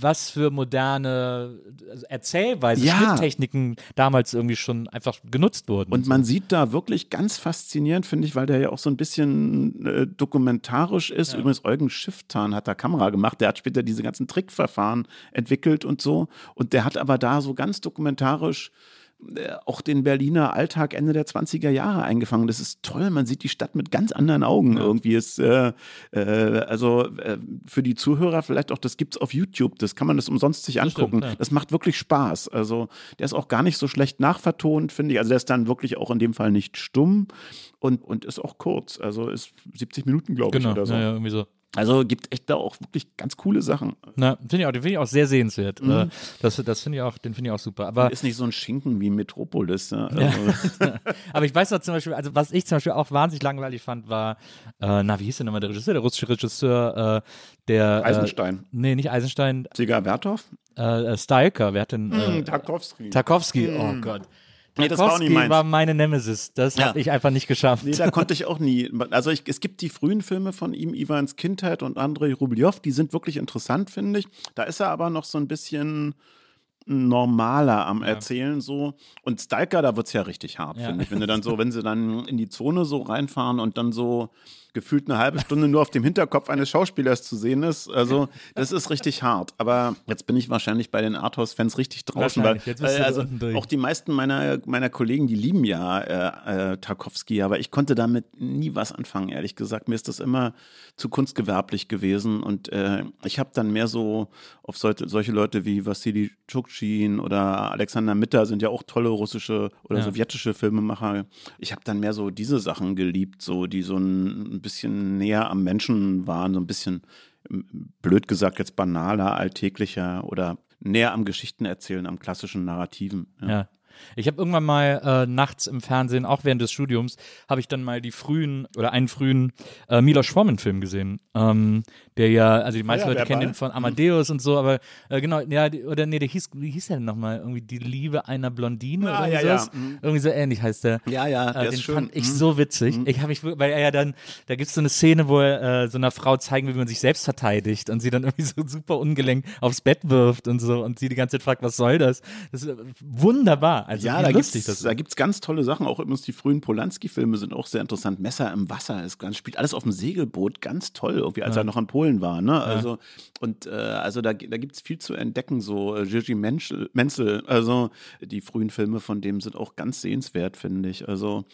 was für moderne also Erzählweise, Ja. Schnitttechniken damals irgendwie schon einfach genutzt wurden. Und man sieht da wirklich ganz faszinierend, finde ich, weil der ja auch so ein bisschen äh, dokumentarisch ist. Übrigens, Eugen Schifftan hat da Kamera gemacht. Der hat später diese ganzen Trickverfahren entwickelt und so. Und der hat aber da so ganz dokumentarisch auch den Berliner Alltag Ende der 20er Jahre eingefangen. Das ist toll. Man sieht die Stadt mit ganz anderen Augen irgendwie. Ist, äh, äh, also äh, für die Zuhörer vielleicht auch, das gibt's auf YouTube. Das kann man das umsonst sich angucken. stimmt, ja. Das macht wirklich Spaß. Also der ist auch gar nicht so schlecht nachvertont, finde ich. Also der ist dann wirklich auch in dem Fall nicht stumm und, und ist auch kurz. Also ist 70 Minuten, glaube ich, genau, oder so. ja, ja, irgendwie so. Also gibt echt da auch wirklich ganz coole Sachen. Na, finde ich auch, den finde ich auch sehr sehenswert. Mhm. Äh, das das finde ich auch, den finde ich auch super. Aber Ist nicht so ein Schinken wie Metropolis. Ja. Ja. Also, [LAUGHS] Aber ich weiß noch zum Beispiel, also was ich zum Beispiel auch wahnsinnig langweilig fand, war, äh, na, wie hieß denn nochmal der Regisseur? Der russische Regisseur, äh, der. Eisenstein. Äh, nee, nicht Eisenstein, Ziga Werthoff? äh, äh, Stalker. Wer hat denn. Äh, Tarkovsky. Tarkovsky, oh Gott. Hm. Nee, das war Tarkovsky war meine Nemesis. Das Ja. habe ich einfach nicht geschafft. Nee, da konnte ich auch nie. Also ich, es gibt die frühen Filme von ihm, Ivans Kindheit und Andrei Rublev, die sind wirklich interessant, finde ich. Da ist er aber noch so ein bisschen normaler am Erzählen so. Und Stalker, da wird es ja richtig hart, Ja. finde ich. Wenn du dann so, wenn sie dann in die Zone so reinfahren und dann so gefühlt eine halbe Stunde nur auf dem Hinterkopf eines Schauspielers zu sehen ist. Also, das ist richtig hart. Aber jetzt bin ich wahrscheinlich bei den Arthouse-Fans richtig draußen, weil äh, also auch die meisten meiner, meiner Kollegen, die lieben ja äh, äh, Tarkovsky, aber ich konnte damit nie was anfangen, ehrlich gesagt. Mir ist das immer zu kunstgewerblich gewesen und äh, ich habe dann mehr so auf solche, solche Leute wie Vassili Tschuktschin oder Alexander Mitter sind ja auch tolle russische oder Ja. sowjetische Filmemacher. Ich habe dann mehr so diese Sachen geliebt, so die so ein, ein bisschen näher am Menschen waren, so ein bisschen blöd gesagt jetzt banaler, alltäglicher oder näher am Geschichtenerzählen, am klassischen Narrativen. Ja. Ich habe irgendwann mal äh, nachts im Fernsehen, auch während des Studiums, habe ich dann mal die frühen oder einen frühen äh, Milos Forman-Film gesehen. Ähm, der ja, also die meisten Leute Feuerwehrball? kennen den von Amadeus und so, aber äh, genau, ja, die, oder nee, der hieß, wie hieß der denn nochmal? Irgendwie die Liebe einer Blondine Ah, oder ja, irgendwie ja. sowas? Mhm. Irgendwie so ähnlich heißt der. Ja, ja, der Äh, ist den schön. fand ich Mhm. so witzig. Ich habe mich, weil er ja dann, da gibt es so eine Szene, wo er äh, so einer Frau zeigen will, wie man sich selbst verteidigt und sie dann irgendwie so super ungelenk aufs Bett wirft und so und sie die ganze Zeit fragt, was soll das? Das ist äh, wunderbar. Also ja, da lustig gibt's, da gibt's ganz tolle Sachen. Auch übrigens die frühen Polanski-Filme sind auch sehr interessant. Messer im Wasser ist ganz, spielt alles auf dem Segelboot, ganz toll, irgendwie, als er noch in Polen war. Ne? Also, und äh, also da, da gibt's viel zu entdecken, so äh, Gigi Menzel, also die frühen Filme von dem sind auch ganz sehenswert, finde ich. Also,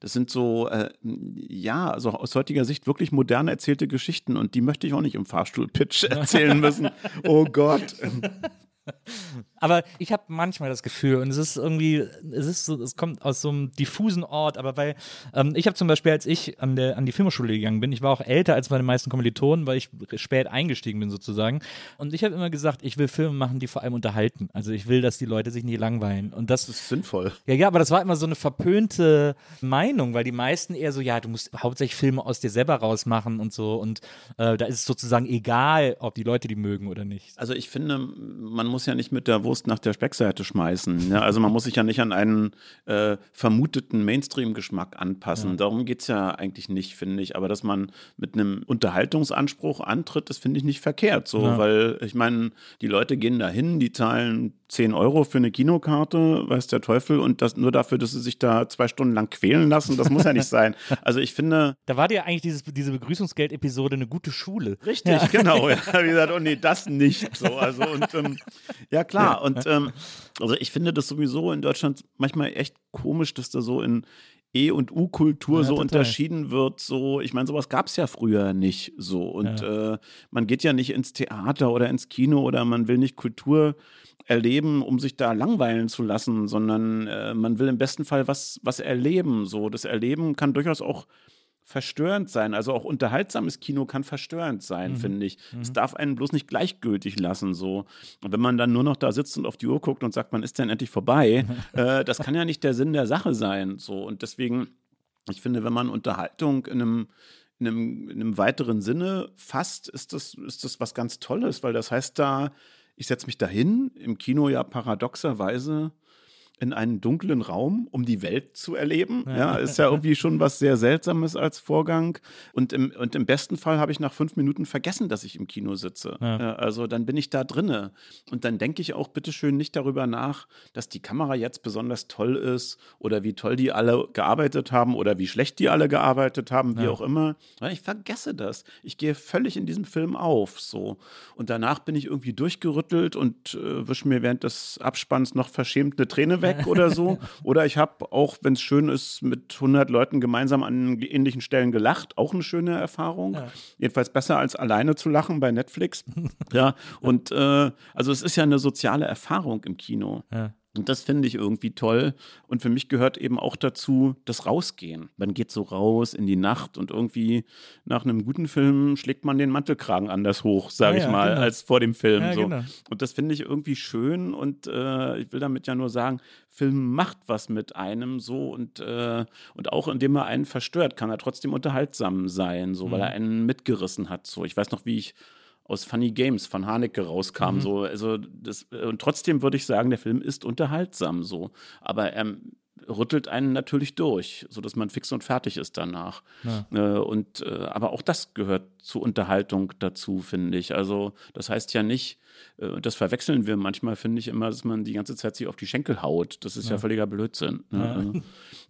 das sind so, äh, ja, also aus heutiger Sicht wirklich modern erzählte Geschichten und die möchte ich auch nicht im Fahrstuhl-Pitch [LAUGHS] erzählen müssen. Oh Gott. [LAUGHS] Aber ich habe manchmal das Gefühl, und es ist irgendwie, es ist so, es kommt aus so einem diffusen Ort, aber weil, ähm, ich habe zum Beispiel, als ich an, der, an die Filmhochschule gegangen bin, ich war auch älter als meine meisten Kommilitonen, weil ich spät eingestiegen bin sozusagen. Und ich habe immer gesagt, ich will Filme machen, die vor allem unterhalten. Also ich will, dass die Leute sich nicht langweilen. Und das Das ist sinnvoll. ja, ja, aber das war immer so eine verpönte Meinung, weil die meisten eher so, ja, du musst hauptsächlich Filme aus dir selber rausmachen und so. Und äh, da ist es sozusagen egal, ob die Leute die mögen oder nicht. Also ich finde, man muss ja nicht mit der Wurst nach der Speckseite schmeißen. Ja? Also man muss sich ja nicht an einen äh, vermuteten Mainstream-Geschmack anpassen. Darum geht es ja eigentlich nicht, finde ich. Aber dass man mit einem Unterhaltungsanspruch antritt, das finde ich nicht verkehrt. So, Ja. weil ich meine, die Leute gehen dahin, die zahlen 10 Euro für eine Kinokarte, weiß der Teufel, und das nur dafür, dass sie sich da zwei Stunden lang quälen lassen, das muss ja nicht sein. [LAUGHS] Also ich finde, Da war dir eigentlich dieses, diese Begrüßungsgeld-Episode eine gute Schule. Richtig, genau. [LAUGHS] Ja, wie gesagt, oh nee, das nicht so. Also und ähm, ja klar. Und ähm, also ich finde das sowieso in Deutschland manchmal echt komisch, dass da so in E- und U-Kultur Ja, so total. unterschieden wird. So, ich meine, sowas gab es ja früher nicht so. Und äh, man geht ja nicht ins Theater oder ins Kino oder man will nicht Kultur erleben, um sich da langweilen zu lassen, sondern äh, man will im besten Fall was, was erleben. So, das Erleben kann durchaus auch verstörend sein. Also auch unterhaltsames Kino kann verstörend sein, Mhm. finde ich. Es darf einen bloß nicht gleichgültig lassen. So. Und wenn man dann nur noch da sitzt und auf die Uhr guckt und sagt, wann ist denn endlich vorbei, [LAUGHS] äh, das kann ja nicht der Sinn der Sache sein. So. Und deswegen, ich finde, wenn man Unterhaltung in einem in einem, in einem weiteren Sinne fasst, ist das, ist das was ganz Tolles, weil das heißt da, ich setze mich dahin, im Kino ja paradoxerweise in einen dunklen Raum, um die Welt zu erleben. Ja, ist ja irgendwie schon was sehr Seltsames als Vorgang. Und im, und im besten Fall habe ich nach fünf Minuten vergessen, dass ich im Kino sitze. Ja. Also dann bin ich da drinne. Und dann denke ich auch bitteschön nicht darüber nach, dass die Kamera jetzt besonders toll ist oder wie toll die alle gearbeitet haben oder wie schlecht die alle gearbeitet haben, wie Ja. auch immer. Ich vergesse das. Ich gehe völlig in diesem Film auf. So. Und danach bin ich irgendwie durchgerüttelt und äh, wische mir während des Abspanns noch verschämt eine Träne weg oder so. [LAUGHS] Oder ich habe auch, wenn es schön ist, mit 100 Leuten gemeinsam an ähnlichen Stellen gelacht. Auch eine schöne Erfahrung. Jedenfalls besser als alleine zu lachen bei Netflix. [LAUGHS] ja, und äh, also es ist ja eine soziale Erfahrung im Kino. Ja. Und das finde ich irgendwie toll. Und für mich gehört eben auch dazu das Rausgehen. Man geht so raus in die Nacht und irgendwie nach einem guten Film schlägt man den Mantelkragen anders hoch, sage Ja, ich mal, genau. als vor dem Film. Ja, so. genau. Und das finde ich irgendwie schön und äh, ich will damit ja nur sagen, Film macht was mit einem so und, äh, und auch indem er einen verstört, kann er trotzdem unterhaltsam sein, so, weil Mhm. er einen mitgerissen hat. So, ich weiß noch, wie ich aus Funny Games von Haneke Mhm. rauskam. So, also das, und trotzdem würde ich sagen, der Film ist unterhaltsam so. Aber er rüttelt einen natürlich durch, sodass man fix und fertig ist danach. Äh, und äh, aber auch das gehört zur Unterhaltung dazu, finde ich. Also das heißt ja nicht, äh, und das verwechseln wir manchmal, finde ich immer, dass man die ganze Zeit sich auf die Schenkel haut. Das ist ja, völliger Blödsinn. Ne? Also,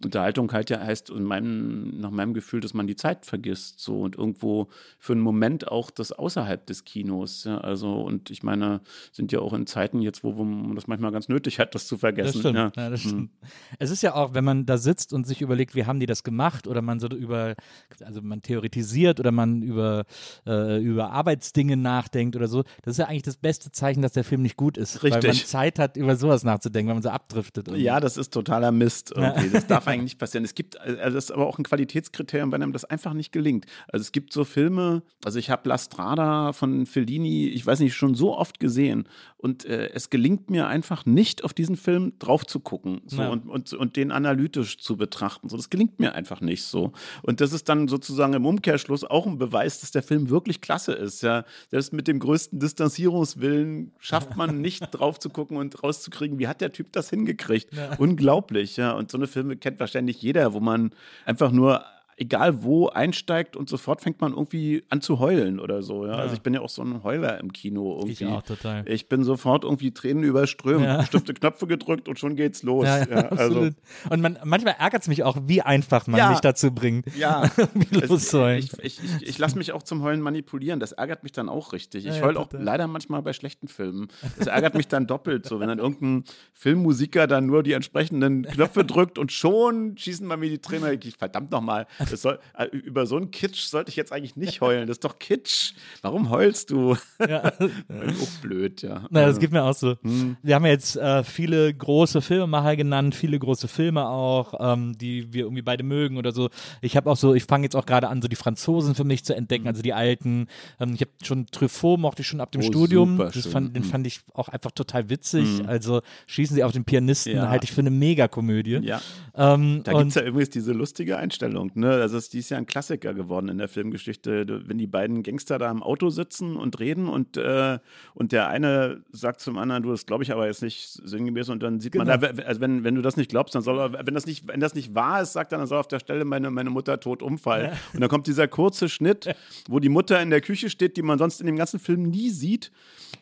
Unterhaltung halt ja heißt in meinem, nach meinem Gefühl, dass man die Zeit vergisst so und irgendwo für einen Moment auch das außerhalb des Kinos. Ja? Also und ich meine, sind ja auch in Zeiten jetzt, wo, wo man das manchmal ganz nötig hat, das zu vergessen. Das stimmt. Ja. Ja, das stimmt. Es ist ja auch, wenn man da sitzt und sich überlegt, wie haben die das gemacht oder man so über, also man theoretisiert oder man über, äh, über Arbeitsdinge nachdenkt oder so, das ist ja eigentlich das beste Zeichen, dass der Film nicht gut ist. Weil man Richtig. Zeit hat, über sowas nachzudenken, wenn man so abdriftet. irgendwie. Ja, das ist totaler Mist. Irgendwie. Das darf eigentlich nicht passieren. Es gibt, also das ist aber auch ein Qualitätskriterium, wenn einem das einfach nicht gelingt. Also es gibt so Filme, also ich habe La Strada von Fellini, ich weiß nicht, schon so oft gesehen. Und äh, es gelingt mir einfach nicht, auf diesen Film drauf zu gucken so, Ja. und, und, und den analytisch zu betrachten. So, das gelingt mir einfach nicht so. Und das ist dann sozusagen im Umkehrschluss auch ein Beweis, dass der Film wirklich klasse ist. Ja. Selbst mit dem größten Distanzierungswillen schafft man [LAUGHS] nicht drauf zu gucken und rauszukriegen, wie hat der Typ das hingekriegt. Unglaublich, ja. Und so eine Filme kennt wahrscheinlich jeder, wo man einfach nur egal wo einsteigt und sofort fängt man irgendwie an zu heulen oder so. Ja? Also ich bin ja auch so ein Heuler im Kino irgendwie. Ich auch total. Ich bin sofort irgendwie Tränen überströmt, Ja. bestimmte Knöpfe gedrückt und schon geht's los. Ja, Ja, ja, also. Und man, manchmal ärgert es mich auch, wie einfach man Ja. mich dazu bringt. [LAUGHS] ja, [LAUGHS] wie Es- loszuheulen. ich, ich, ich, ich lasse mich auch zum Heulen manipulieren. Das ärgert mich dann auch richtig. Ich Ja, ja, heule auch leider manchmal bei schlechten Filmen. Das ärgert mich dann doppelt, so wenn dann irgendein Filmmusiker dann nur die entsprechenden Knöpfe drückt und schon schießen bei mir die Tränen. Ich, verdammt nochmal, [LAUGHS] über so einen Kitsch sollte ich jetzt eigentlich nicht heulen. Das ist doch Kitsch. Warum heulst du? Ja. [LAUGHS] auch blöd, ja. Na, das geht mir auch so. Hm. Wir haben ja jetzt äh, viele große Filmemacher genannt, viele große Filme auch, ähm, die wir irgendwie beide mögen oder so. Ich habe auch so, ich fange jetzt auch gerade an, so die Franzosen für mich zu entdecken, also die alten. Ähm, ich habe schon Truffaut mochte ich schon ab dem Hm. Oh, Studium. fand, den Mhm. fand ich auch einfach total witzig. Also schießen sie auf den Pianisten, Ja. halte ich für eine Megakomödie. Ja. Ähm, Da gibt es ja übrigens diese lustige Einstellung. Ne? Also die ist ja ein Klassiker geworden in der Filmgeschichte. Wenn die beiden Gangster da im Auto sitzen und reden und, äh, und der eine sagt zum anderen, du, das glaube ich aber jetzt nicht sinngemäß und dann sieht man, Genau. da, also wenn, wenn du das nicht glaubst, dann soll er, wenn das nicht, wenn das nicht wahr ist, sagt er, dann soll auf der Stelle meine, meine Mutter tot umfallen. Und dann kommt dieser kurze Schnitt, wo die Mutter in der Küche steht, die man sonst in dem ganzen Film nie sieht,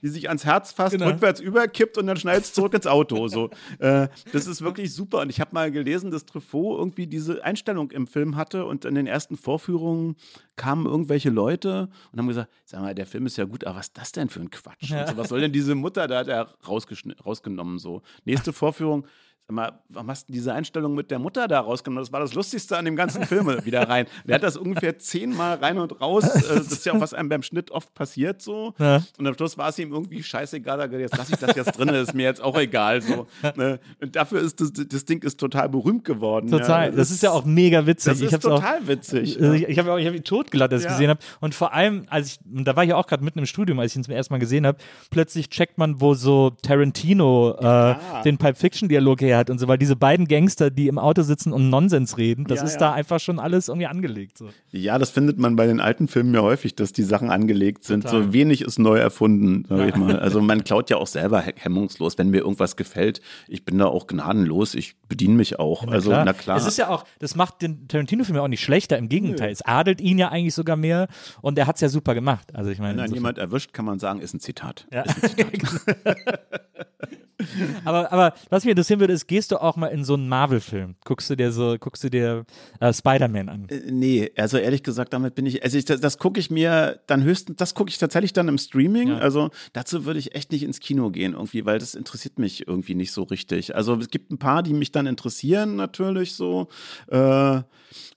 die sich ans Herz fasst, Genau. rückwärts überkippt und dann schneidet es zurück ins Auto. So. Äh, das ist wirklich super. Und ich habe mal gelesen, dass Truffaut irgendwie diese Einstellung im Film hatte und in den ersten Vorführungen kamen irgendwelche Leute und haben gesagt, sag mal, der Film ist ja gut, aber was ist das denn für ein Quatsch? Und so, was soll denn diese Mutter da, da rausgenommen so? Nächste Vorführung, sag mal, warum hast du diese Einstellung mit der Mutter da rausgenommen? Das war das Lustigste an dem ganzen Film [LAUGHS] wieder rein. Der hat das ungefähr zehnmal rein und raus. Äh, das ist ja auch, was einem beim Schnitt oft passiert so. Ja. Und am Schluss war es ihm irgendwie scheißegal. Da jetzt lasse ich das jetzt drin, ist mir jetzt auch egal. So. Ne? Und dafür ist das, das Ding ist total berühmt geworden. Total. Ja. Das, ist ja auch mega witzig. Das ist total auch, witzig. Also ich ich habe ich hab mich totgelacht, als ich Ja. gesehen habe. Und vor allem, als ich, da war ich ja auch gerade mitten im Studium, als ich ihn zum ersten Mal gesehen habe, plötzlich checkt man, wo so Tarantino äh, den Pulp Fiction Dialog her hat und so, weil diese beiden Gangster, die im Auto sitzen und Nonsens reden, das Ja, ist ja. da einfach schon alles irgendwie angelegt. So. Ja, das findet man bei den alten Filmen ja häufig, dass die Sachen angelegt sind. Total. So wenig ist neu erfunden, sag ich mal. Also man klaut ja auch selber he- hemmungslos, wenn mir irgendwas gefällt. Ich bin da auch gnadenlos. Ich bediene mich auch. also na klar. Es ist ja auch, das macht den Tarantino-Film ja auch nicht schlechter, im Gegenteil. Es adelt ihn ja eigentlich sogar mehr und er hat es ja super gemacht. Also ich meine, wenn jemand erwischt, kann man sagen, ist ein Zitat. Ja. [LAUGHS] [LAUGHS] aber, aber was mich interessieren würde, ist, gehst du auch mal in so einen Marvel-Film? Guckst du dir so, guckst du dir äh, Spider-Man an? Äh, Nee, also ehrlich gesagt, damit bin ich, also ich, das, das gucke ich mir dann höchstens, das gucke ich tatsächlich dann im Streaming. Ja. Also dazu würde ich echt nicht ins Kino gehen irgendwie, weil das interessiert mich irgendwie nicht so richtig. Also es gibt ein paar, die mich dann interessieren natürlich so. Äh,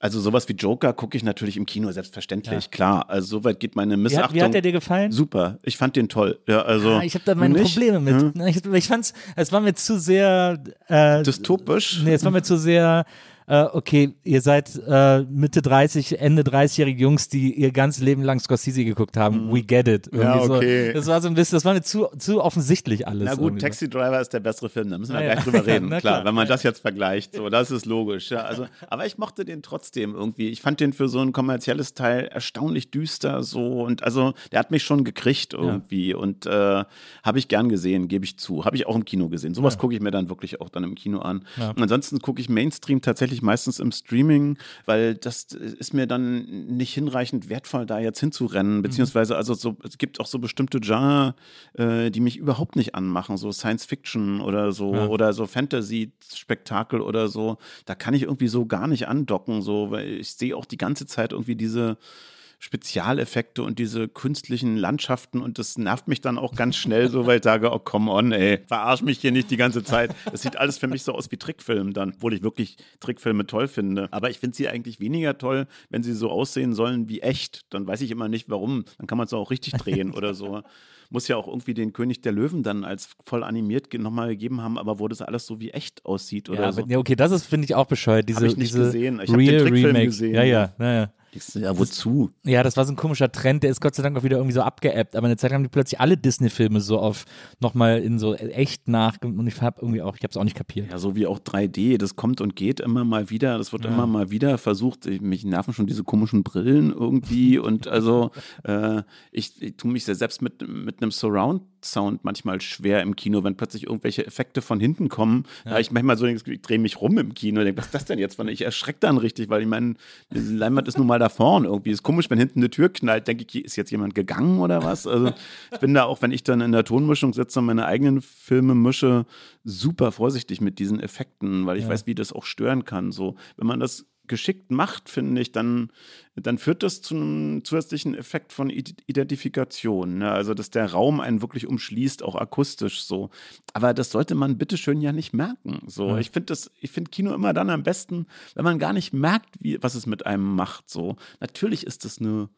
also sowas wie Joker gucke ich natürlich im Kino, selbstverständlich, Ja. klar. Also soweit geht meine Wie Missachtung. hat, wie hat der dir gefallen? Super, ich fand den toll. Ja, also Ah, ich habe da meine nicht? Probleme mit. Hm? Ich, ich fand's, es war mir zu sehr äh, Dystopisch? Nee, es war mir zu sehr, äh, okay, ihr seid äh, Mitte 30, Ende 30-jährige Jungs, die ihr ganzes Leben lang Scorsese geguckt haben. We get it. Mhm. Ja, okay. So. Das war so ein bisschen, das war mir zu, zu offensichtlich alles. Na gut. Taxi Driver ist der bessere Film, da müssen wir Ja, ja. gleich drüber [LAUGHS] reden. Klar, klar. wenn man das jetzt vergleicht, so, das ist logisch. Ja, also, aber ich mochte den trotzdem irgendwie. Ich fand den für so ein kommerzielles Teil erstaunlich düster so und also der hat mich schon gekriegt irgendwie und äh, habe ich gern gesehen, gebe ich zu. Habe ich auch im Kino gesehen. Sowas gucke ich mir dann wirklich auch dann im Kino an. Und ansonsten gucke ich Mainstream tatsächlich meistens im Streaming, weil das ist mir dann nicht hinreichend wertvoll, da jetzt hinzurennen, beziehungsweise also so, es gibt auch so bestimmte Genre, äh, die mich überhaupt nicht anmachen, so Science Fiction oder so Ja. oder so Fantasy-Spektakel oder so. Da kann ich irgendwie so gar nicht andocken, so, weil ich sehe auch die ganze Zeit irgendwie diese Spezialeffekte und diese künstlichen Landschaften und das nervt mich dann auch ganz schnell so, weil ich sage, oh come on, ey, verarsch mich hier nicht die ganze Zeit. Das sieht alles für mich so aus wie Trickfilm dann, obwohl ich wirklich Trickfilme toll finde. Aber ich finde sie eigentlich weniger toll, wenn sie so aussehen sollen wie echt. Dann weiß ich immer nicht, warum. Dann kann man es auch richtig drehen oder so. Muss ja auch irgendwie den König der Löwen dann als voll animiert nochmal gegeben haben, aber wo das alles so wie echt aussieht oder Ja, so. ja, okay, das ist, finde ich, auch bescheuert. Diese, ich nicht gesehen. Ich hab den Trickfilm Remakes. gesehen, Ja, ja, ja. ja, ja. Ja, wozu? Ja, das war so ein komischer Trend, der ist Gott sei Dank auch wieder irgendwie so abgeebbt, aber eine Zeit lang haben die plötzlich alle Disney-Filme so auf nochmal in so echt nach und ich habe irgendwie auch, ich habe es auch nicht kapiert. Ja, so wie auch 3D, das kommt und geht immer mal wieder, das wird immer mal wieder versucht. Ich- Mich nerven schon diese komischen Brillen irgendwie und also [LAUGHS] äh, ich, ich tue mich ja selbst mit, mit einem Surround-Sound manchmal schwer im Kino, wenn plötzlich irgendwelche Effekte von hinten kommen. Da ich manchmal so, ich drehe mich rum im Kino und denke, was ist das denn jetzt? Ich erschrecke dann richtig, weil ich meine, diese Leinwand ist nun mal da vorne irgendwie. Ist komisch, wenn hinten eine Tür knallt, denke ich, ist jetzt jemand gegangen oder was? Also ich bin da auch, wenn ich dann in der Tonmischung sitze und meine eigenen Filme mische, super vorsichtig mit diesen Effekten, weil ich weiß, wie das auch stören kann. So, wenn man das geschickt macht, finde ich, dann, dann führt das zu einem zusätzlichen Effekt von Id- Identifikation. Ne? Also, dass der Raum einen wirklich umschließt, auch akustisch so. Aber das sollte man bitteschön ja nicht merken. So, ich finde das, ich finde Kino immer dann am besten, wenn man gar nicht merkt, wie, was es mit einem macht. So, natürlich ist das eine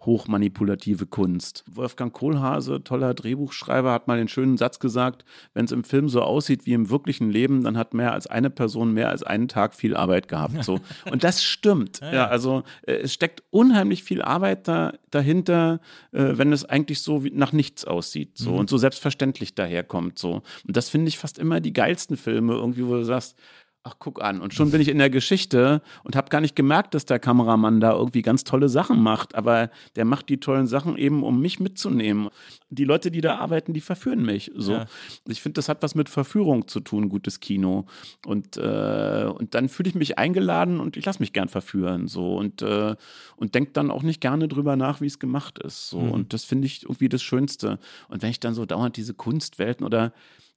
hochmanipulative Kunst. Wolfgang Kohlhase, toller Drehbuchschreiber, hat mal den schönen Satz gesagt, wenn es im Film so aussieht wie im wirklichen Leben, dann hat mehr als eine Person mehr als einen Tag viel Arbeit gehabt. So. [LAUGHS] Und das stimmt. Ja, also äh, es steckt unheimlich viel Arbeit da, dahinter, äh, wenn es eigentlich so wie nach nichts aussieht. So und so selbstverständlich daherkommt. So. Und das finde ich fast immer die geilsten Filme, irgendwie, wo du sagst, Ach, guck an. Und schon bin ich in der Geschichte und habe gar nicht gemerkt, dass der Kameramann da irgendwie ganz tolle Sachen macht. Aber der macht die tollen Sachen eben, um mich mitzunehmen. Die Leute, die da arbeiten, die verführen mich. So. Ja. Ich finde, das hat was mit Verführung zu tun, gutes Kino. Und, äh, und dann fühle ich mich eingeladen und ich lasse mich gern verführen. So. Und, äh, und denke dann auch nicht gerne drüber nach, wie es gemacht ist. So. Und das finde ich irgendwie das Schönste. Und wenn ich dann so dauernd diese Kunstwelten oder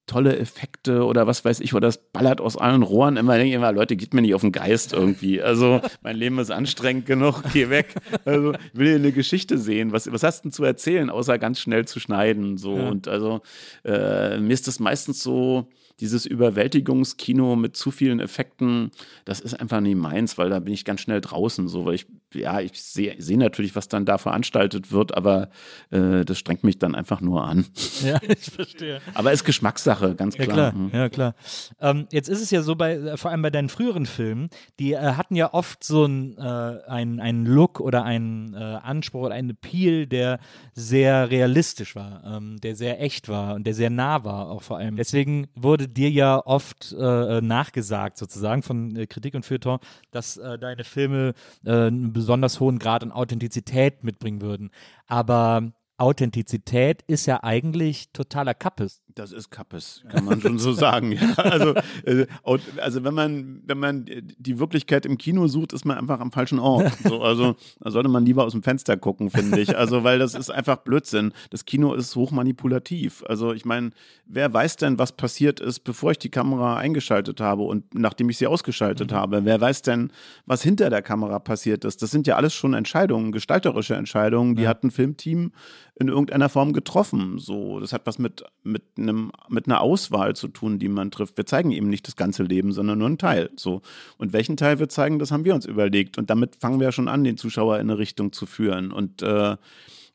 tolle Effekte oder was weiß ich, oder das ballert aus allen Rohren. Immer denke ich immer, Leute, geht mir nicht auf den Geist irgendwie. Also mein Leben ist anstrengend genug, geh weg. Also ich will hier eine Geschichte sehen. Was, was hast du denn zu erzählen, außer ganz schnell zu schneiden? So ja. und also äh, mir ist das meistens so, dieses Überwältigungskino mit zu vielen Effekten, das ist einfach nie meins, weil da bin ich ganz schnell draußen. So, weil ich, ja, ich sehe seh natürlich, was dann da veranstaltet wird, aber äh, das strengt mich dann einfach nur an. Ja, [LAUGHS] ich verstehe. aber ist Geschmackssache, ganz klar. Ja, klar. Mhm. Ja, klar. Ähm, jetzt ist es ja so, bei, äh, vor allem bei deinen früheren Filmen, die äh, hatten ja oft so einen äh, ein Look oder einen äh, Anspruch oder einen Appeal, der sehr realistisch war, ähm, der sehr echt war und der sehr nah war, auch vor allem. Deswegen wurde dir ja oft äh, nachgesagt, sozusagen von äh, Kritik und Feuilleton, dass äh, deine Filme äh, einen besonders hohen Grad an Authentizität mitbringen würden. Aber Authentizität ist ja eigentlich totaler Kappes. Das ist Kappes, kann man schon so [LAUGHS] sagen. Ja, also, äh, also wenn man, wenn man die Wirklichkeit im Kino sucht, ist man einfach am falschen Ort. [LAUGHS] So, also da sollte man lieber aus dem Fenster gucken, finde ich. Also, weil das ist einfach Blödsinn. Das Kino ist hochmanipulativ. Also ich meine, wer weiß denn, was passiert ist, bevor ich die Kamera eingeschaltet habe und nachdem ich sie ausgeschaltet mhm. habe? Wer weiß denn, was hinter der Kamera passiert ist? Das sind ja alles schon Entscheidungen, gestalterische Entscheidungen. Die ja. hat ein Filmteam in irgendeiner Form getroffen. So, das hat was mit, mit, einem, mit einer Auswahl zu tun, die man trifft. Wir zeigen eben nicht das ganze Leben, sondern nur einen Teil. So. Und welchen Teil wir zeigen, das haben wir uns überlegt. Und damit fangen wir ja schon an, den Zuschauer in eine Richtung zu führen. Und äh,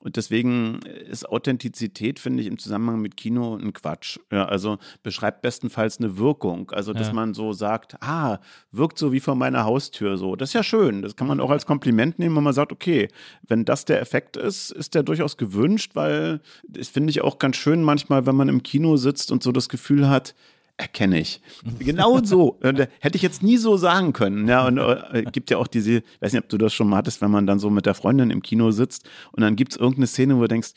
und deswegen ist Authentizität, finde ich, im Zusammenhang mit Kino ein Quatsch. Ja, also beschreibt bestenfalls eine Wirkung. Also, dass ja. man so sagt, ah, wirkt so wie vor meiner Haustür so. Das ist ja schön. Das kann man auch als Kompliment nehmen, wenn man sagt, okay, wenn das der Effekt ist, ist der durchaus gewünscht, weil das finde ich auch ganz schön manchmal, wenn man im Kino sitzt und so das Gefühl hat, erkenne ich. Genau so. Äh, hätte ich jetzt nie so sagen können. Ja, und äh, gibt ja auch diese, ich weiß nicht, ob du das schon mal hattest, wenn man dann so mit der Freundin im Kino sitzt und dann gibt es irgendeine Szene, wo du denkst,